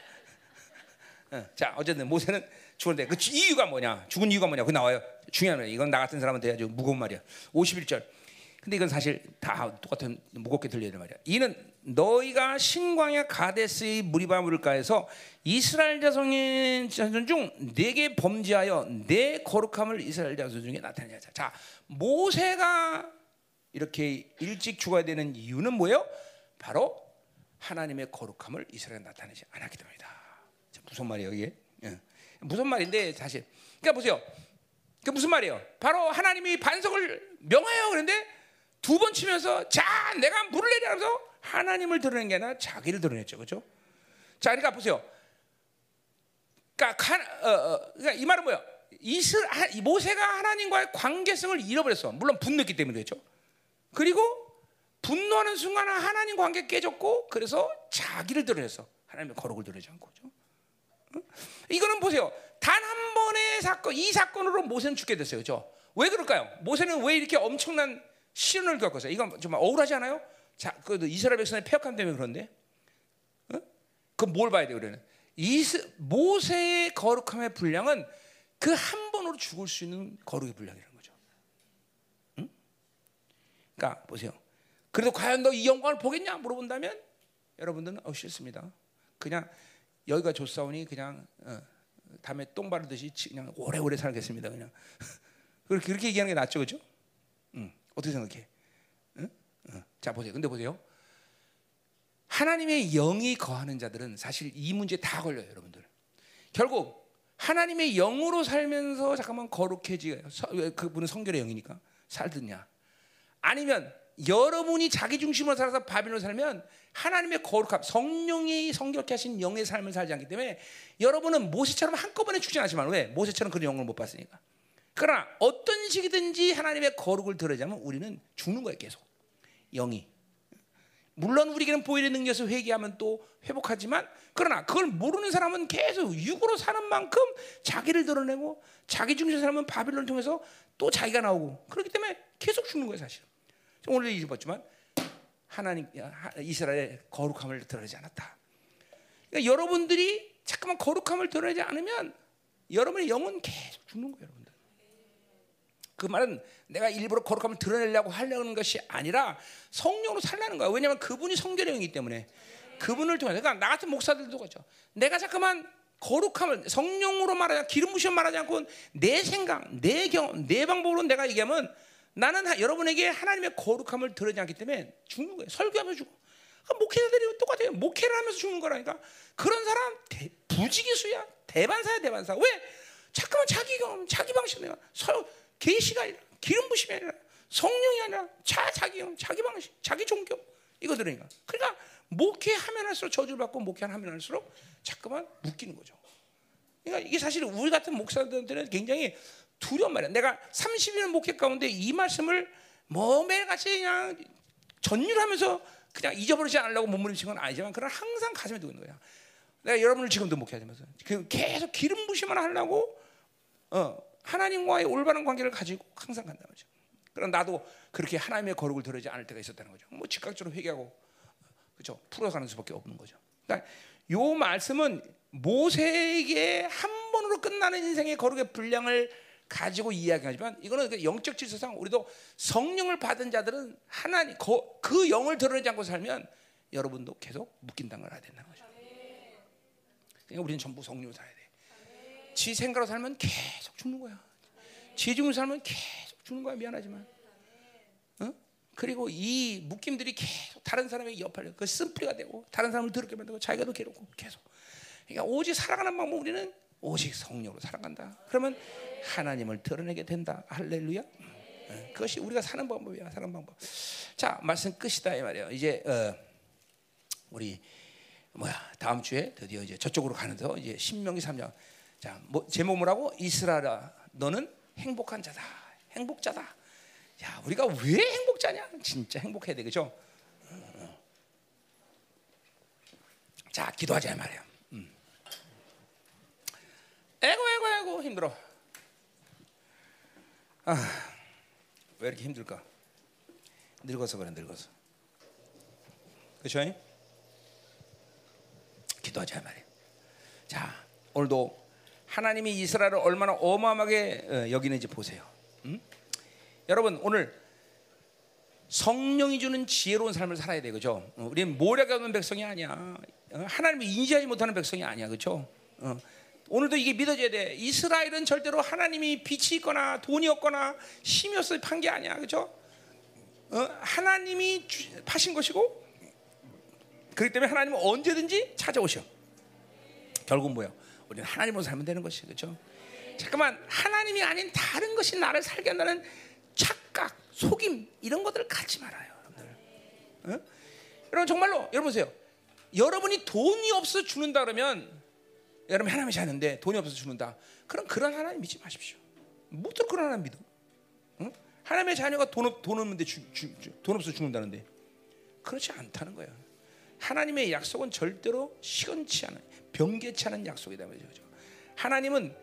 어, 자 어쨌든 모세는 죽었는데 그 이유가 뭐냐? 죽은 이유가 뭐냐? 그 나와요. 중요한 거 이건 나 같은 사람한테 아주 무거운 말이야. 51절. 근데 이건 사실 다 똑같은 무겁게 들려야 말이야. 이는 너희가 신광야 가데스의 무리바 물가에서 이스라엘 자손 중 내게 범죄하여 내 거룩함을 이스라엘 자손 중에 나타내자. 자, 모세가 이렇게 일찍 죽어야 되는 이유는 뭐예요? 바로 하나님의 거룩함을 이스라엘에 나타내지 않았기 때문이다. 무슨 말이에요, 이게? 예. 무슨 말인데 사실. 그러니까 보세요. 그 무슨 말이에요? 바로 하나님이 반석을 명하여 그런데 두 번 치면서 자 내가 물을 내리면서 하나님을 드러낸 게 아니라 자기를 드러냈죠, 그렇죠? 자, 그러니까 보세요. 그러니까, 어, 어, 그러니까 이 말은 뭐야? 이스 모세가 하나님과의 관계성을 잃어버렸어. 물론 분노했기 때문에 그렇죠. 그리고 분노하는 순간 하나님 관계 깨졌고 그래서 자기를 드러냈어. 하나님의 거룩을 드러내지 않고 그렇죠. 이거는 보세요. 단 한 번의 사건, 이 사건으로 모세는 죽게 됐어요. 그렇죠? 왜 그럴까요? 모세는 왜 이렇게 엄청난 시련을 겪었어요? 이건 정말 억울하지 않아요? 자, 그 이스라엘 백성의 폐역함 때문에 그런데, 어? 그뭘 봐야 돼 그러는? 이스, 모세의 거룩함의 분량은 그 한 번으로 죽을 수 있는 거룩의 분량이라는. 응? 그러니까 보세요. 그래도 과연 너 이 영광을 보겠냐 물어본다면 여러분들은 어 싫습니다. 그냥 여기가 좋사오니 그냥 어, 다음에 똥 바르듯이 그냥 오래오래 살겠습니다. 그냥 그렇게 그렇게 얘기하는 게 낫죠, 그렇죠? 응. 어떻게 생각해? 응? 응. 자 보세요. 근데 보세요. 하나님의 영이 거하는 자들은 사실 이 문제 다 걸려요, 여러분들. 결국 하나님의 영으로 살면서 잠깐만 거룩해지 그분은 성결의 영이니까 살드냐? 아니면 여러분이 자기 중심으로 살아서 바빌로 살면 하나님의 거룩함, 성령이 성결케 하신 영의 삶을 살지 않기 때문에 여러분은 모세처럼 한꺼번에 않지만 왜? 모세처럼 그런 영을 못 봤으니까. 그러나 어떤 식이든지 하나님의 거룩을 들으자면 우리는 죽는 거예요, 계속. 영이. 물론 우리에게는 보이는 능력에서 회개하면 또 회복하지만 그러나 그걸 모르는 사람은 계속 육으로 사는 만큼 자기를 드러내고 자기 중심 사람은 바빌론을 통해서 또 자기가 나오고 그렇기 때문에 계속 죽는 거예요, 사실. 오늘 읽었지만 하나님 이스라엘의 거룩함을 드러내지 않았다. 그러니까 여러분들이 잠깐만 거룩함을 드러내지 않으면 여러분의 영은 계속 죽는 거예요, 여러분들. 그 말은 내가 일부러 거룩함을 드러내려고 하려는 것이 아니라 성령으로 살라는 거야. 왜냐하면 그분이 성결의 영이기 때문에 그분을 통해서 그러니까 나 같은 목사들도 그렇죠. 내가 잠깐만 거룩함을 성령으로 말하지 기름 부심 말하지 않고 내 생각, 내 경험, 내 방법으로 내가 얘기하면 나는 하, 여러분에게 하나님의 거룩함을 드러내지 않기 때문에 죽는 거예요. 설교하면서 죽어. 그러니까 목회자들이 똑같아요. 목회를 하면서 죽는 거라니까. 그런 사람 대, 부지기수야. 대반사야 대반사. 왜? 잠깐만 자기 경험, 자기 방식이야. 계시가 아니라 기름 부심이 아니라 성령이 아니라 자 자기 경험, 자기 방식, 자기 종교 이거 들으니까. 그러니까 목회하면 할수록 저주를 받고 목회하면 할수록 자꾸만 묶이는 거죠. 그러니까 이게 사실 우리 같은 목사들한테는 굉장히 두려운 말이야. 내가 30년 목회 가운데 이 말씀을 뭐 매일같이 그냥 전율하면서 그냥 잊어버리지 않으려고 몸부림친 건 아니지만 그러나 항상 가슴에 두고 있는 거야. 내가 여러분을 지금도 목회하면서 그 계속 기름 부심을 하려고 어, 하나님과의 올바른 관계를 가지고 항상 간다 말이죠. 그럼 나도 그렇게 하나님의 거룩을 드러지 않을 때가 있었다는 거죠. 뭐 즉각적으로 회개하고 그죠 풀어가는 수밖에 없는 거죠. 그러니까 요 말씀은 모세에게 한 번으로 끝나는 인생의 거룩의 분량을 가지고 이야기하지만 이거는 그 영적 질서상 우리도 성령을 받은 자들은 하나님 그 영을 드러내지 않고 살면 여러분도 계속 묶인다는 걸 알아야 된다는 거죠. 그러니까 우리는 전부 성령을 살아야 돼. 지 생각으로 살면 계속 죽는 거야. 지 죽는 살면 계속 죽는 거야. 미안하지만. 어? 그리고 이 묶임들이 계속 다른 사람의 옆을 그 쓴뿌리가 되고 다른 사람을 더럽게 만들고 자기가 더 괴롭고 계속. 그러니까 오직 살아가는 방법 우리는 오직 성령으로 살아간다. 그러면 하나님을 드러내게 된다. 할렐루야. 그것이 우리가 사는 방법이야. 사는 방법. 자, 말씀 끝이다 이 말이에요. 이제 어, 우리 뭐야 다음 주에 드디어 이제 저쪽으로 가는데 이제 신명기 3장. 자, 뭐 제목 뭐라고? 이스라엘아, 너는 행복한 자다. 행복자다. 야, 우리가 왜 행복자냐? 진짜 행복해야 되 그죠? 자, 기도하자 말이에요. 음. 에고 에고 에고 힘들어. 아, 왜 이렇게 힘들까? 늙어서 그래 늙어서. 그렇죠? 기도하자 말이에요. 자, 오늘도 하나님이 이스라엘을 얼마나 어마어마하게 어, 여기는지 보세요. 음? 여러분 오늘 성령이 주는 지혜로운 삶을 살아야 돼, 그죠? 어, 우리는 모략이 없는 백성이 아니야. 어, 하나님을 인지하지 못하는 백성이 아니야, 그죠? 오늘도 이게 믿어져야 돼. 이스라엘은 절대로 하나님이 빛이 있거나 돈이 없거나 힘이 없어 판게 아니야, 그죠? 하나님이 파신 것이고, 그렇기 때문에 하나님은 언제든지 찾아오셔. 결국 뭐야? 우리는 하나님으로 살면 되는 것이 그렇죠. 잠깐만 하나님이 아닌 다른 것이 나를 살게 한다는 착각, 속임 이런 것들을 갖지 말아요, 여러분들. 어? 여러분 정말로 여러분 보세요. 여러분이 돈이 없어 죽는다 그러면 여러분 하나님이 자는데 돈이 없어서 죽는다. 그럼 그런 하나님 믿지 마십시오. 뭐들 그런 하나님 믿어? 응? 하나님의 자녀가 돈, 없, 돈 없는데 주, 주, 주, 돈 없어 죽는다는데 그렇지 않다는 거예요. 하나님의 약속은 절대로 시건치 않아요. 병개치 않은 약속이다 말이죠. 하나님은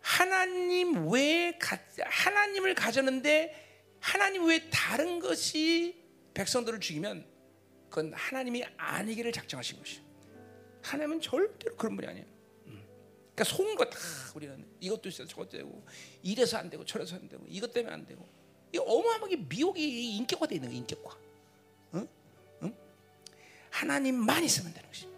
하나님 외에 하나님을 가졌는데 하나님 외에 다른 것이 백성들을 죽이면 그건 하나님이 아니기를 작정하신 것이. 하나님은 절대로 그런 분이 아니에요. 음. 그러니까 속은 거다 우리는 이것도 있어 저것도 되고 이래서 안 되고 저래서 안 되고 이것 때문에 안 되고 이 어마어마하게 미혹이 인격화되어 있는 거 인격화. 하나님만 있으면 되는 것이.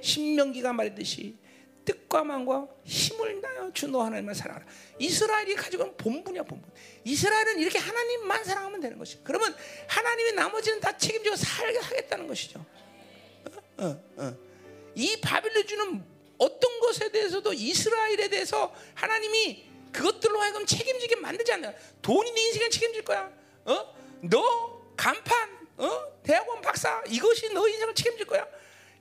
신명기가 말했듯이 뜻과 마음과 힘을 다여 주너 하나님을 사랑하라. 이스라엘이 가지고 있는 본분이야 본분. 이스라엘은 이렇게 하나님만 사랑하면 되는 것이. 그러면 하나님의 나머지는 다 책임지고 살게 하겠다는 것이죠. 어, 어, 어. 이 바빌론 주는 어떤 것에 대해서도 이스라엘에 대해서 하나님이 그것들로 하여금 책임지게 만들지 않나. 돈이 네 인생을 책임질 거야. 어? 너 간판, 어? 대학원 박사 이것이 너 인생을 책임질 거야.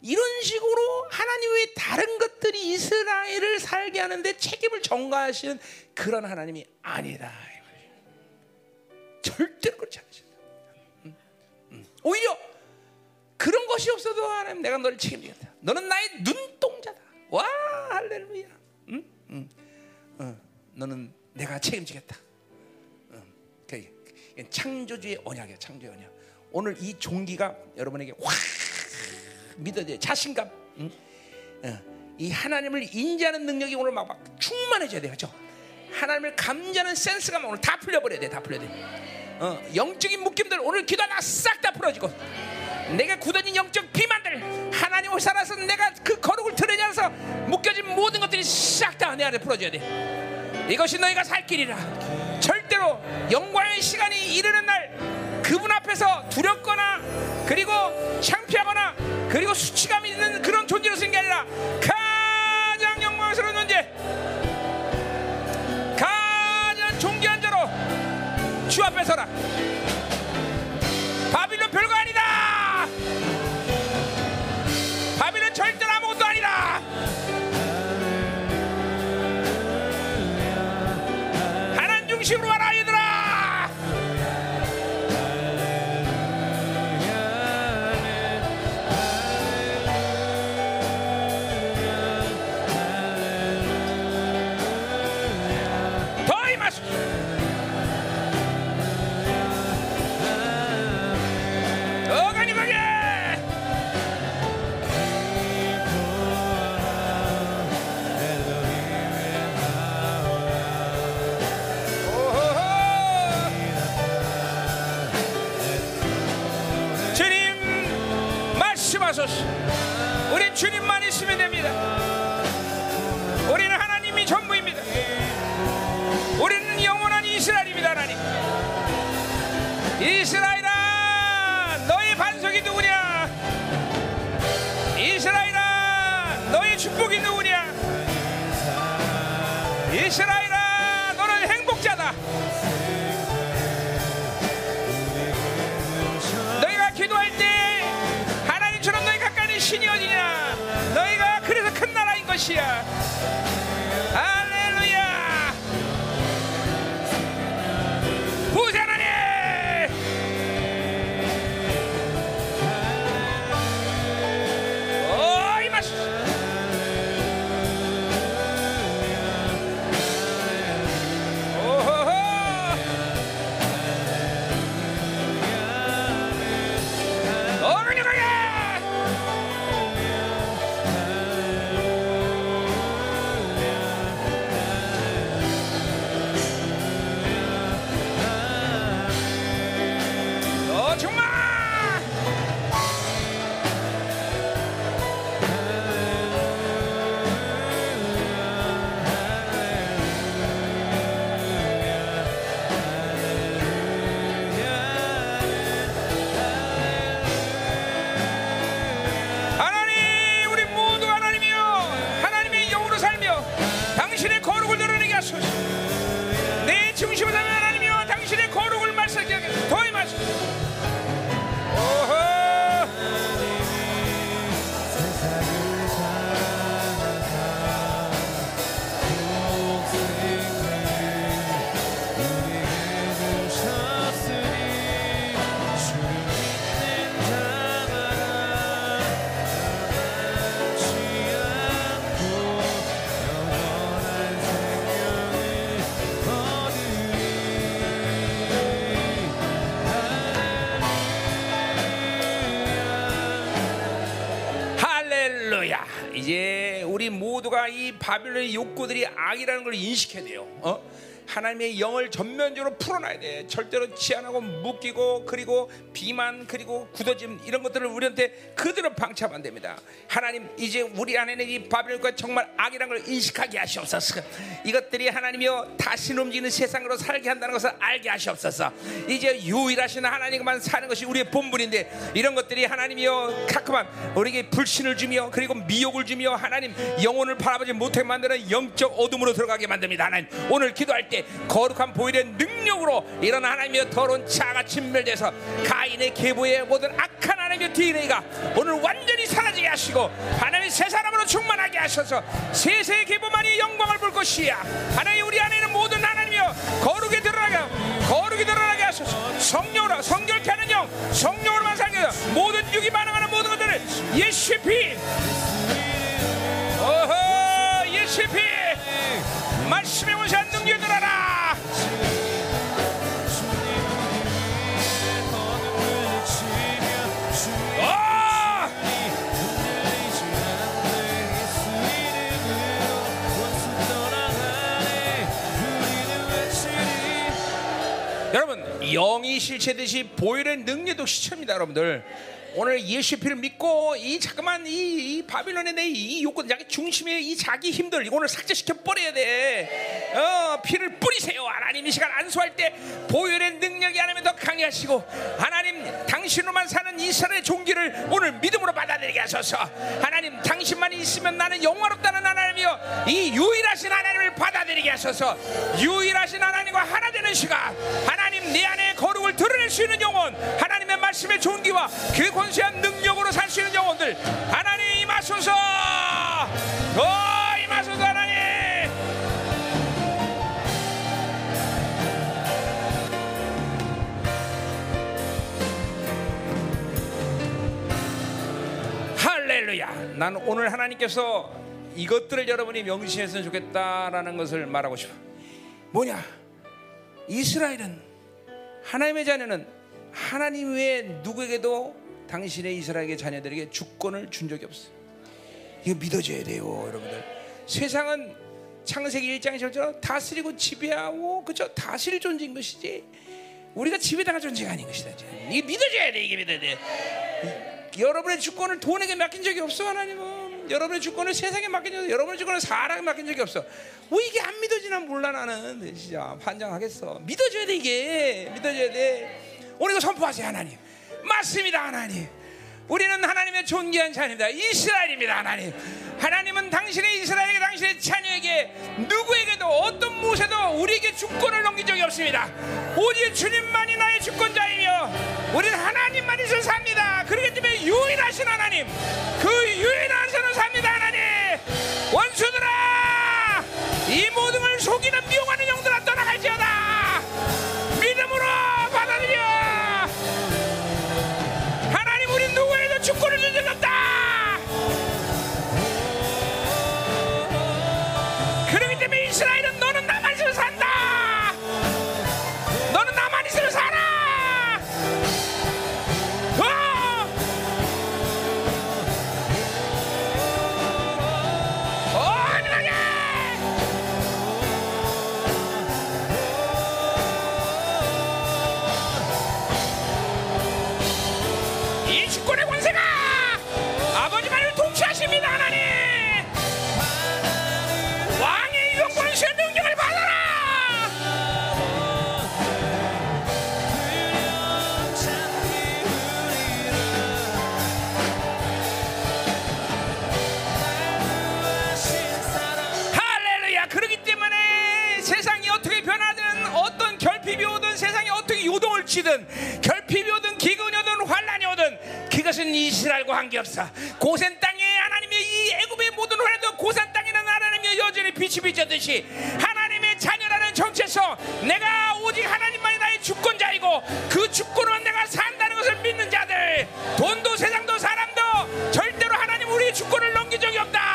이런 식으로 하나님 외에 다른 것들이 이스라엘을 살게 하는데 책임을 전가하시는 그런 하나님이 아니다. 절대로 그렇지 않으신다. 음, 음. 오히려 그런 것이 없어도 하나님 내가 너를 책임지겠다. 너는 나의 눈동자다. 와 할렐루야. 응? 응. 어, 너는 내가 책임지겠다. 어, 창조주의 언약이야. 창조의 언약. 오늘 이 종기가 여러분에게 확 믿어야 자신감. 응? 어, 이 하나님을 인지하는 능력이 오늘 막, 막 충만해져야 돼, 그죠? 하나님을 감지하는 센스가 오늘 다 풀려버려야 돼, 다 풀려야 돼. 어, 영적인 묶임들 오늘 기도하다 싹다 풀어지고, 내가 굳어진 영적 비만들 하나님을 살아서 내가 그 거룩을 드러내서 묶여진 모든 것들이 싹 다 내 안에 풀어져야 돼. 이것이 너희가 살 길이라. 절대로 영광의 시간이 이르는 날 그분 앞에서 두렵거나 그리고 창피하거나 그리고 수치감 있는 그런 존재로 생긴 게 아니라 가장 영광스러운 존재 가장 존귀한 자로 주 앞에 서라 바빌론 별거 아니다 중심으로 와라 마소서. 큰 이 바빌론의 욕구들이 악이라는 걸 인식해야 돼요. 어? 하나님의 영을 전면적으로 풀어놔야 돼. 절대로 치안하고 묶이고 그리고 비만 그리고 굳어짐 이런 것들을 우리한테 방치하면 안 됩니다. 하나님 이제 우리 안에는 이 바빌론과 정말 악이라는 걸 인식하게 하시옵소서. 이것들이 하나님이여 다시 움직이는 세상으로 살게 한다는 것을 알게 하시옵소서. 이제 유일하신 하나님만 사는 것이 우리의 본분인데 이런 것들이 하나님이여 가끔만 우리에게 불신을 주며 그리고 미혹을 주며 하나님 영혼을 바라보지 못하게 만드는 영적 어둠으로 들어가게 만듭니다. 하나님 오늘 기도할 때 거룩한 보일의 능력으로 이런 하나님의 더러운 자가 진멸돼서 가인의 계보의 모든 악한 하나님의 DNA가 오늘 완 전히 사라지게 하시고 하나님 새 사람으로 충만하게 하셔서 세세의 계보만이 영광을 볼 것이야. 하나님 우리 안에 있는 모든 하나님이여 거룩에 드러나게 거룩이 드러나게 하소서. 성령으로 성결케 하는 영 성령으로만 살게 하소서. 모든 육이 반응하는 모든 것들을 예수의 피. 어허 예수의 피. 말씀의 원시한 능력이 드러나 여러분 영이 실체듯이 보혈의 능력도 시체입니다 여러분들 오늘 예수의 피를 믿고 이 잠깐만 이, 이 바빌론의 내이 요건 자기 중심의 이 자기 힘들 오늘 삭제시켜 버려야 돼. 어 피를 뿌리세요. 하나님 이 시간 안수할 때 보혈의 능력이 하나님 더 강해하시고 하나님 당신으로만 사는 이스라엘의 종기를 오늘 믿음으로 받아들이게 하소서. 하나님 당신만 있으면 나는 영화롭다는 하나님이여 이 유일하신 하나님을 받아들이게 하소서. 유일하신 하나님과 하나 되는 시간 하나님 내 안에 거룩을 드러낼 수 있는 영혼 하나님의 말씀의 존귀와 그 권세한 능력으로 살 수 있는 영혼들. 하나님 임하소서! 어 임하소서 하나님! 할렐루야! 난 오늘 하나님께서 이것들을 여러분이 명심했으면 좋겠다라는 것을 말하고 싶어. 뭐냐? 이스라엘은 하나님의 자녀는 하나님 외에 누구에게도 당신의 이스라엘의 자녀들에게 주권을 준 적이 없어요. 이거 믿어줘야 돼요, 여러분들. 세상은 창세기 1장에서 다스리고 지배하고 그죠? 다스릴 존재인 것이지. 우리가 지배당할 존재가 아닌 것이다. 이게 믿어줘야 돼, 이게 믿어야 돼. 여러분의 주권을 돈에게 맡긴 적이 없어 하나님은 여러분의 주권을 세상에 맡긴 적이 없어 여러분의 주권을 사람에게 맡긴 적이 없어 왜 이게 안 믿어지나 몰라 나는 네, 진짜 환장하겠어 믿어줘야 돼 이게 믿어줘야 돼 오늘 이거 선포하세요 하나님 맞습니다 하나님 우리는 하나님의 존귀한 자녀입니다. 이스라엘입니다, 하나님. 하나님은 당신의 이스라엘에게, 당신의 자녀에게, 누구에게도 어떤 무엇에도 우리에게 주권을 넘긴 적이 없습니다. 오직 주님만이 나의 주권자이며, 우리는 하나님만 있어 삽니다. 그렇기 때문에 유일하신 하나님, 그 유일하신 삽니다, 하나님. 원수들아, 이 모든 걸 속이는 미용하는 영들아 떠나갈지어다. 어떻게 요동을 치든 결핍이 오든 기근이 오든 환란이 오든 그것은 이스라엘과 관계없어. 고센 땅에 하나님의 이 애굽의 모든 환란도 고센 땅에는 하나님의 여전히 빛이 비쳤듯이 하나님의 자녀라는 정체성 내가 오직 하나님만이 나의 주권자이고 그 주권으로 내가 산다는 것을 믿는 자들 돈도 세상도 사람도 절대로 하나님 우리의 주권을 넘긴 적이 없다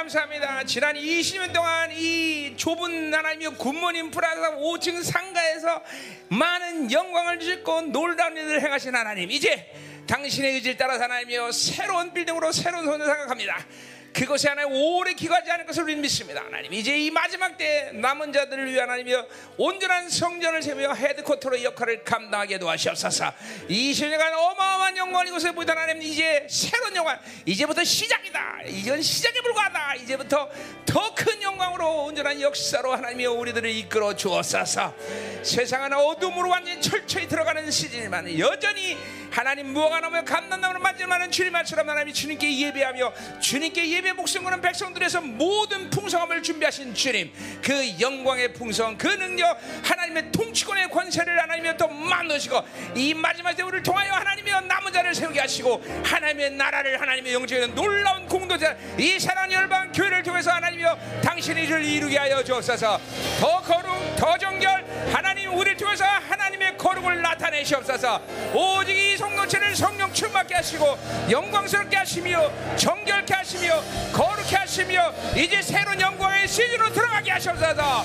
감사합니다. 지난 20년 동안 이 좁은 하나님의 굿모닝 프라자 5층 상가에서 많은 영광을 주셨고 놀라운 일을 행하신 하나님 이제 당신의 의지를 따라 하나님이여 새로운 빌딩으로 새로운 손을 생각합니다 그것이 하나님 오래 기가지 않을 것을 우리는 믿습니다. 하나님 이제 이 마지막 때 남은 자들을 위한 하나님이여 온전한 성전을 세우며 헤드코터로 역할을 감당하게 도하시옵소서. 20년간 어마어마한 영광을 이곳에 보이던 하나님 이제 새로운 영광 이제부터 시작이다. 이건 시작에 불과하다. 이제부터 더 큰 영광으로 온전한 역사로 하나님이여 우리들을 이끌어 주옵소서. 세상은 어둠으로 완전히 철저히 들어가는 시즌이지만 여전히 하나님 무화과 나무에 감난나무를 만들만은 주님 말처럼 하나님이 주님께 예배하며 주님께 예배 목숨 거는 백성들에서 모든 풍성함을 준비하신 주님 그 영광의 풍성 그 능력 하나님의 통치권의 권세를 하나님이 또 만드시고 이 마지막 때 우리를 통하여 하나님이 남은 자를 세우게 하시고 하나님의 나라를 하나님의 영적인 놀라운 공동체 이 사랑 열방 교회를 통해서 하나님이여 당신의 일을 이루게 하여 주옵소서. 더 거룩 더 정결 하나님 우리를 통해서 하나님의 거룩을 나타내시옵소서. 오직 이 성도체를 성령 충만케 하시고 영광스럽게 하시며 정결케 하시며 거룩케 하시며 이제 새로운 영광의 시즌으로 들어가게 하시옵소서.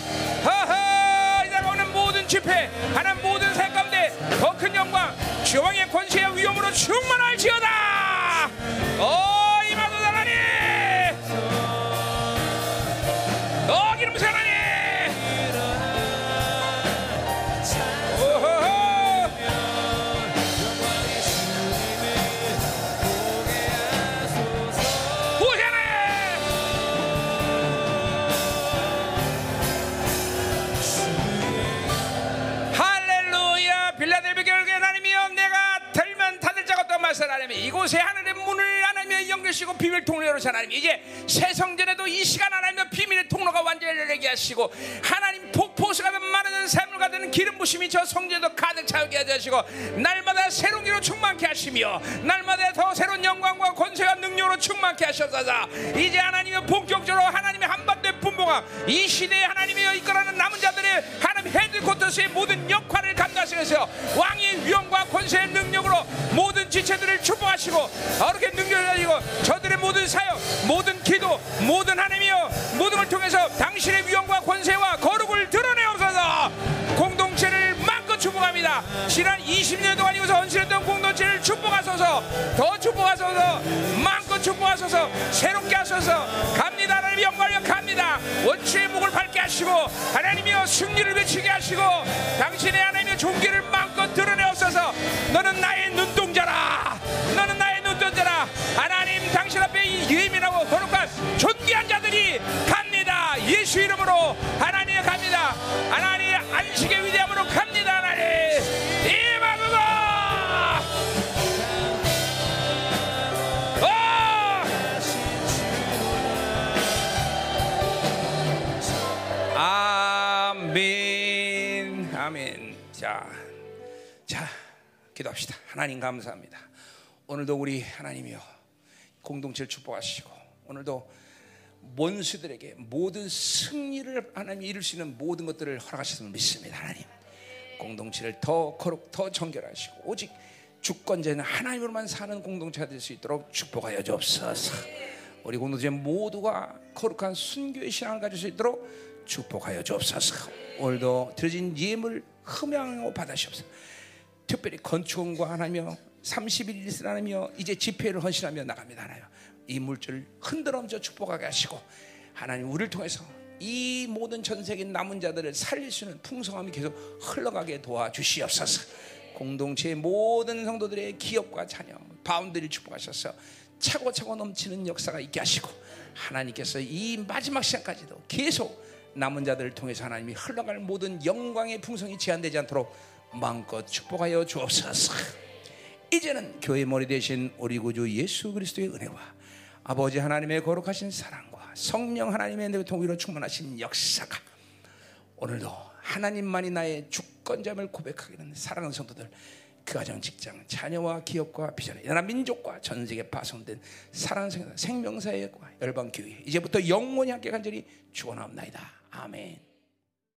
이제 오는 모든 집회 하나님 모든 새 가운데 더 큰 영광 주왕의 권세와 위엄으로 충만할지어다. 어 하나님 이곳에 하늘의 문을 하나님이 연결시고 비밀 통로로 열으시 하나님 이제 새 성전에도 이 시간 하나님의 비밀의 통로가 완전히 열리게 하시고 하나님 폭포수가 마르는 샘물 같은 기름 부심이 저 성전에도 가득 차게 하시고 날마다 새로운 기로 충만케 하시며 날마다 더 새로운 영광과 권세와 능력으로 충만케 하셔서 이제 하나님의 본격적으로 하나님의 한반도의 분봉함 이 시대에 하나님이 이끌어가는 남은 자들의 헤드쿼터스의 모든 역할을 감당하시면서 왕의 위엄과 권세의 능력으로 모든 지체들을 축복하시고 어렵게 능력을 가지고 저들의 모든 사역 모든 기도 모든 하나님이여 모든 걸 통해서 당신의 위엄과 권세와 거룩을 드러내옵소서. 공동체를 만큼 축복합니다. 지난 20년 동안 이곳에 헌신했던 공동체 더 축복하소서 마음껏 축복하소서 새롭게 하소서. 갑니다. 하나님 영광을 갑니다. 원추의 목을 밝게 하시고 하나님이여 승리를 외치게 하시고 당신의 하나님의 종기를 마음껏 드러내옵소서. 너는 나의 눈동자라. 너는 나의 눈동자라. 하나님 당신 앞에 이 예민하고 거룩한 존귀한 자들이 갑니다. 예수 이름으로 하나님 갑니다. 하나님의 안식의 위대함으로 갑니다 하나님 자, 자 기도합시다. 하나님 감사합니다. 오늘도 우리 하나님이여 공동체를 축복하시고 오늘도 원수들에게 모든 승리를 하나님이 이룰 수 있는 모든 것들을 허락하셨음을 믿습니다. 하나님 공동체를 더 거룩 더 정결하시고 오직 주권자는 하나님으로만 사는 공동체가 될 수 있도록 축복하여 주옵소서. 우리 공동체 모두가 거룩한 순교의 신앙을 가질 수 있도록 축복하여 주옵소서. 오늘도 드려진 예물 흠양하고 받으시옵소서 특별히 건축원과 하나며 30일 일을 하나며 이제 집회를 헌신하며 나갑니다 하나요. 이 물질을 흔들어멈춰 축복하게 하시고 하나님 우리를 통해서 이 모든 전 세계 남은 자들을 살릴 수 있는 풍성함이 계속 흘러가게 도와주시옵소서. 공동체의 모든 성도들의 기업과 자녀 바운드를 축복하셔서 차고차고 넘치는 역사가 있게 하시고 하나님께서 이 마지막 시간까지도 계속 남은 자들을 통해서 하나님이 흘러갈 모든 영광의 풍성이 제한되지 않도록 마음껏 축복하여 주옵소서. 이제는 교회 머리 대신 우리 구주 예수 그리스도의 은혜와 아버지 하나님의 거룩하신 사랑과 성령 하나님의 통일로 충만하신 역사가 오늘도 하나님만이 나의 주권자임을 고백하게 되는 사랑하는 성도들 그 가정 직장 자녀와 기업과 비전에 나라 민족과 전 세계 파송된 사랑하는 생명사회과 열방 교회 이제부터 영원히 함께 간절히 축원합니다. 아멘.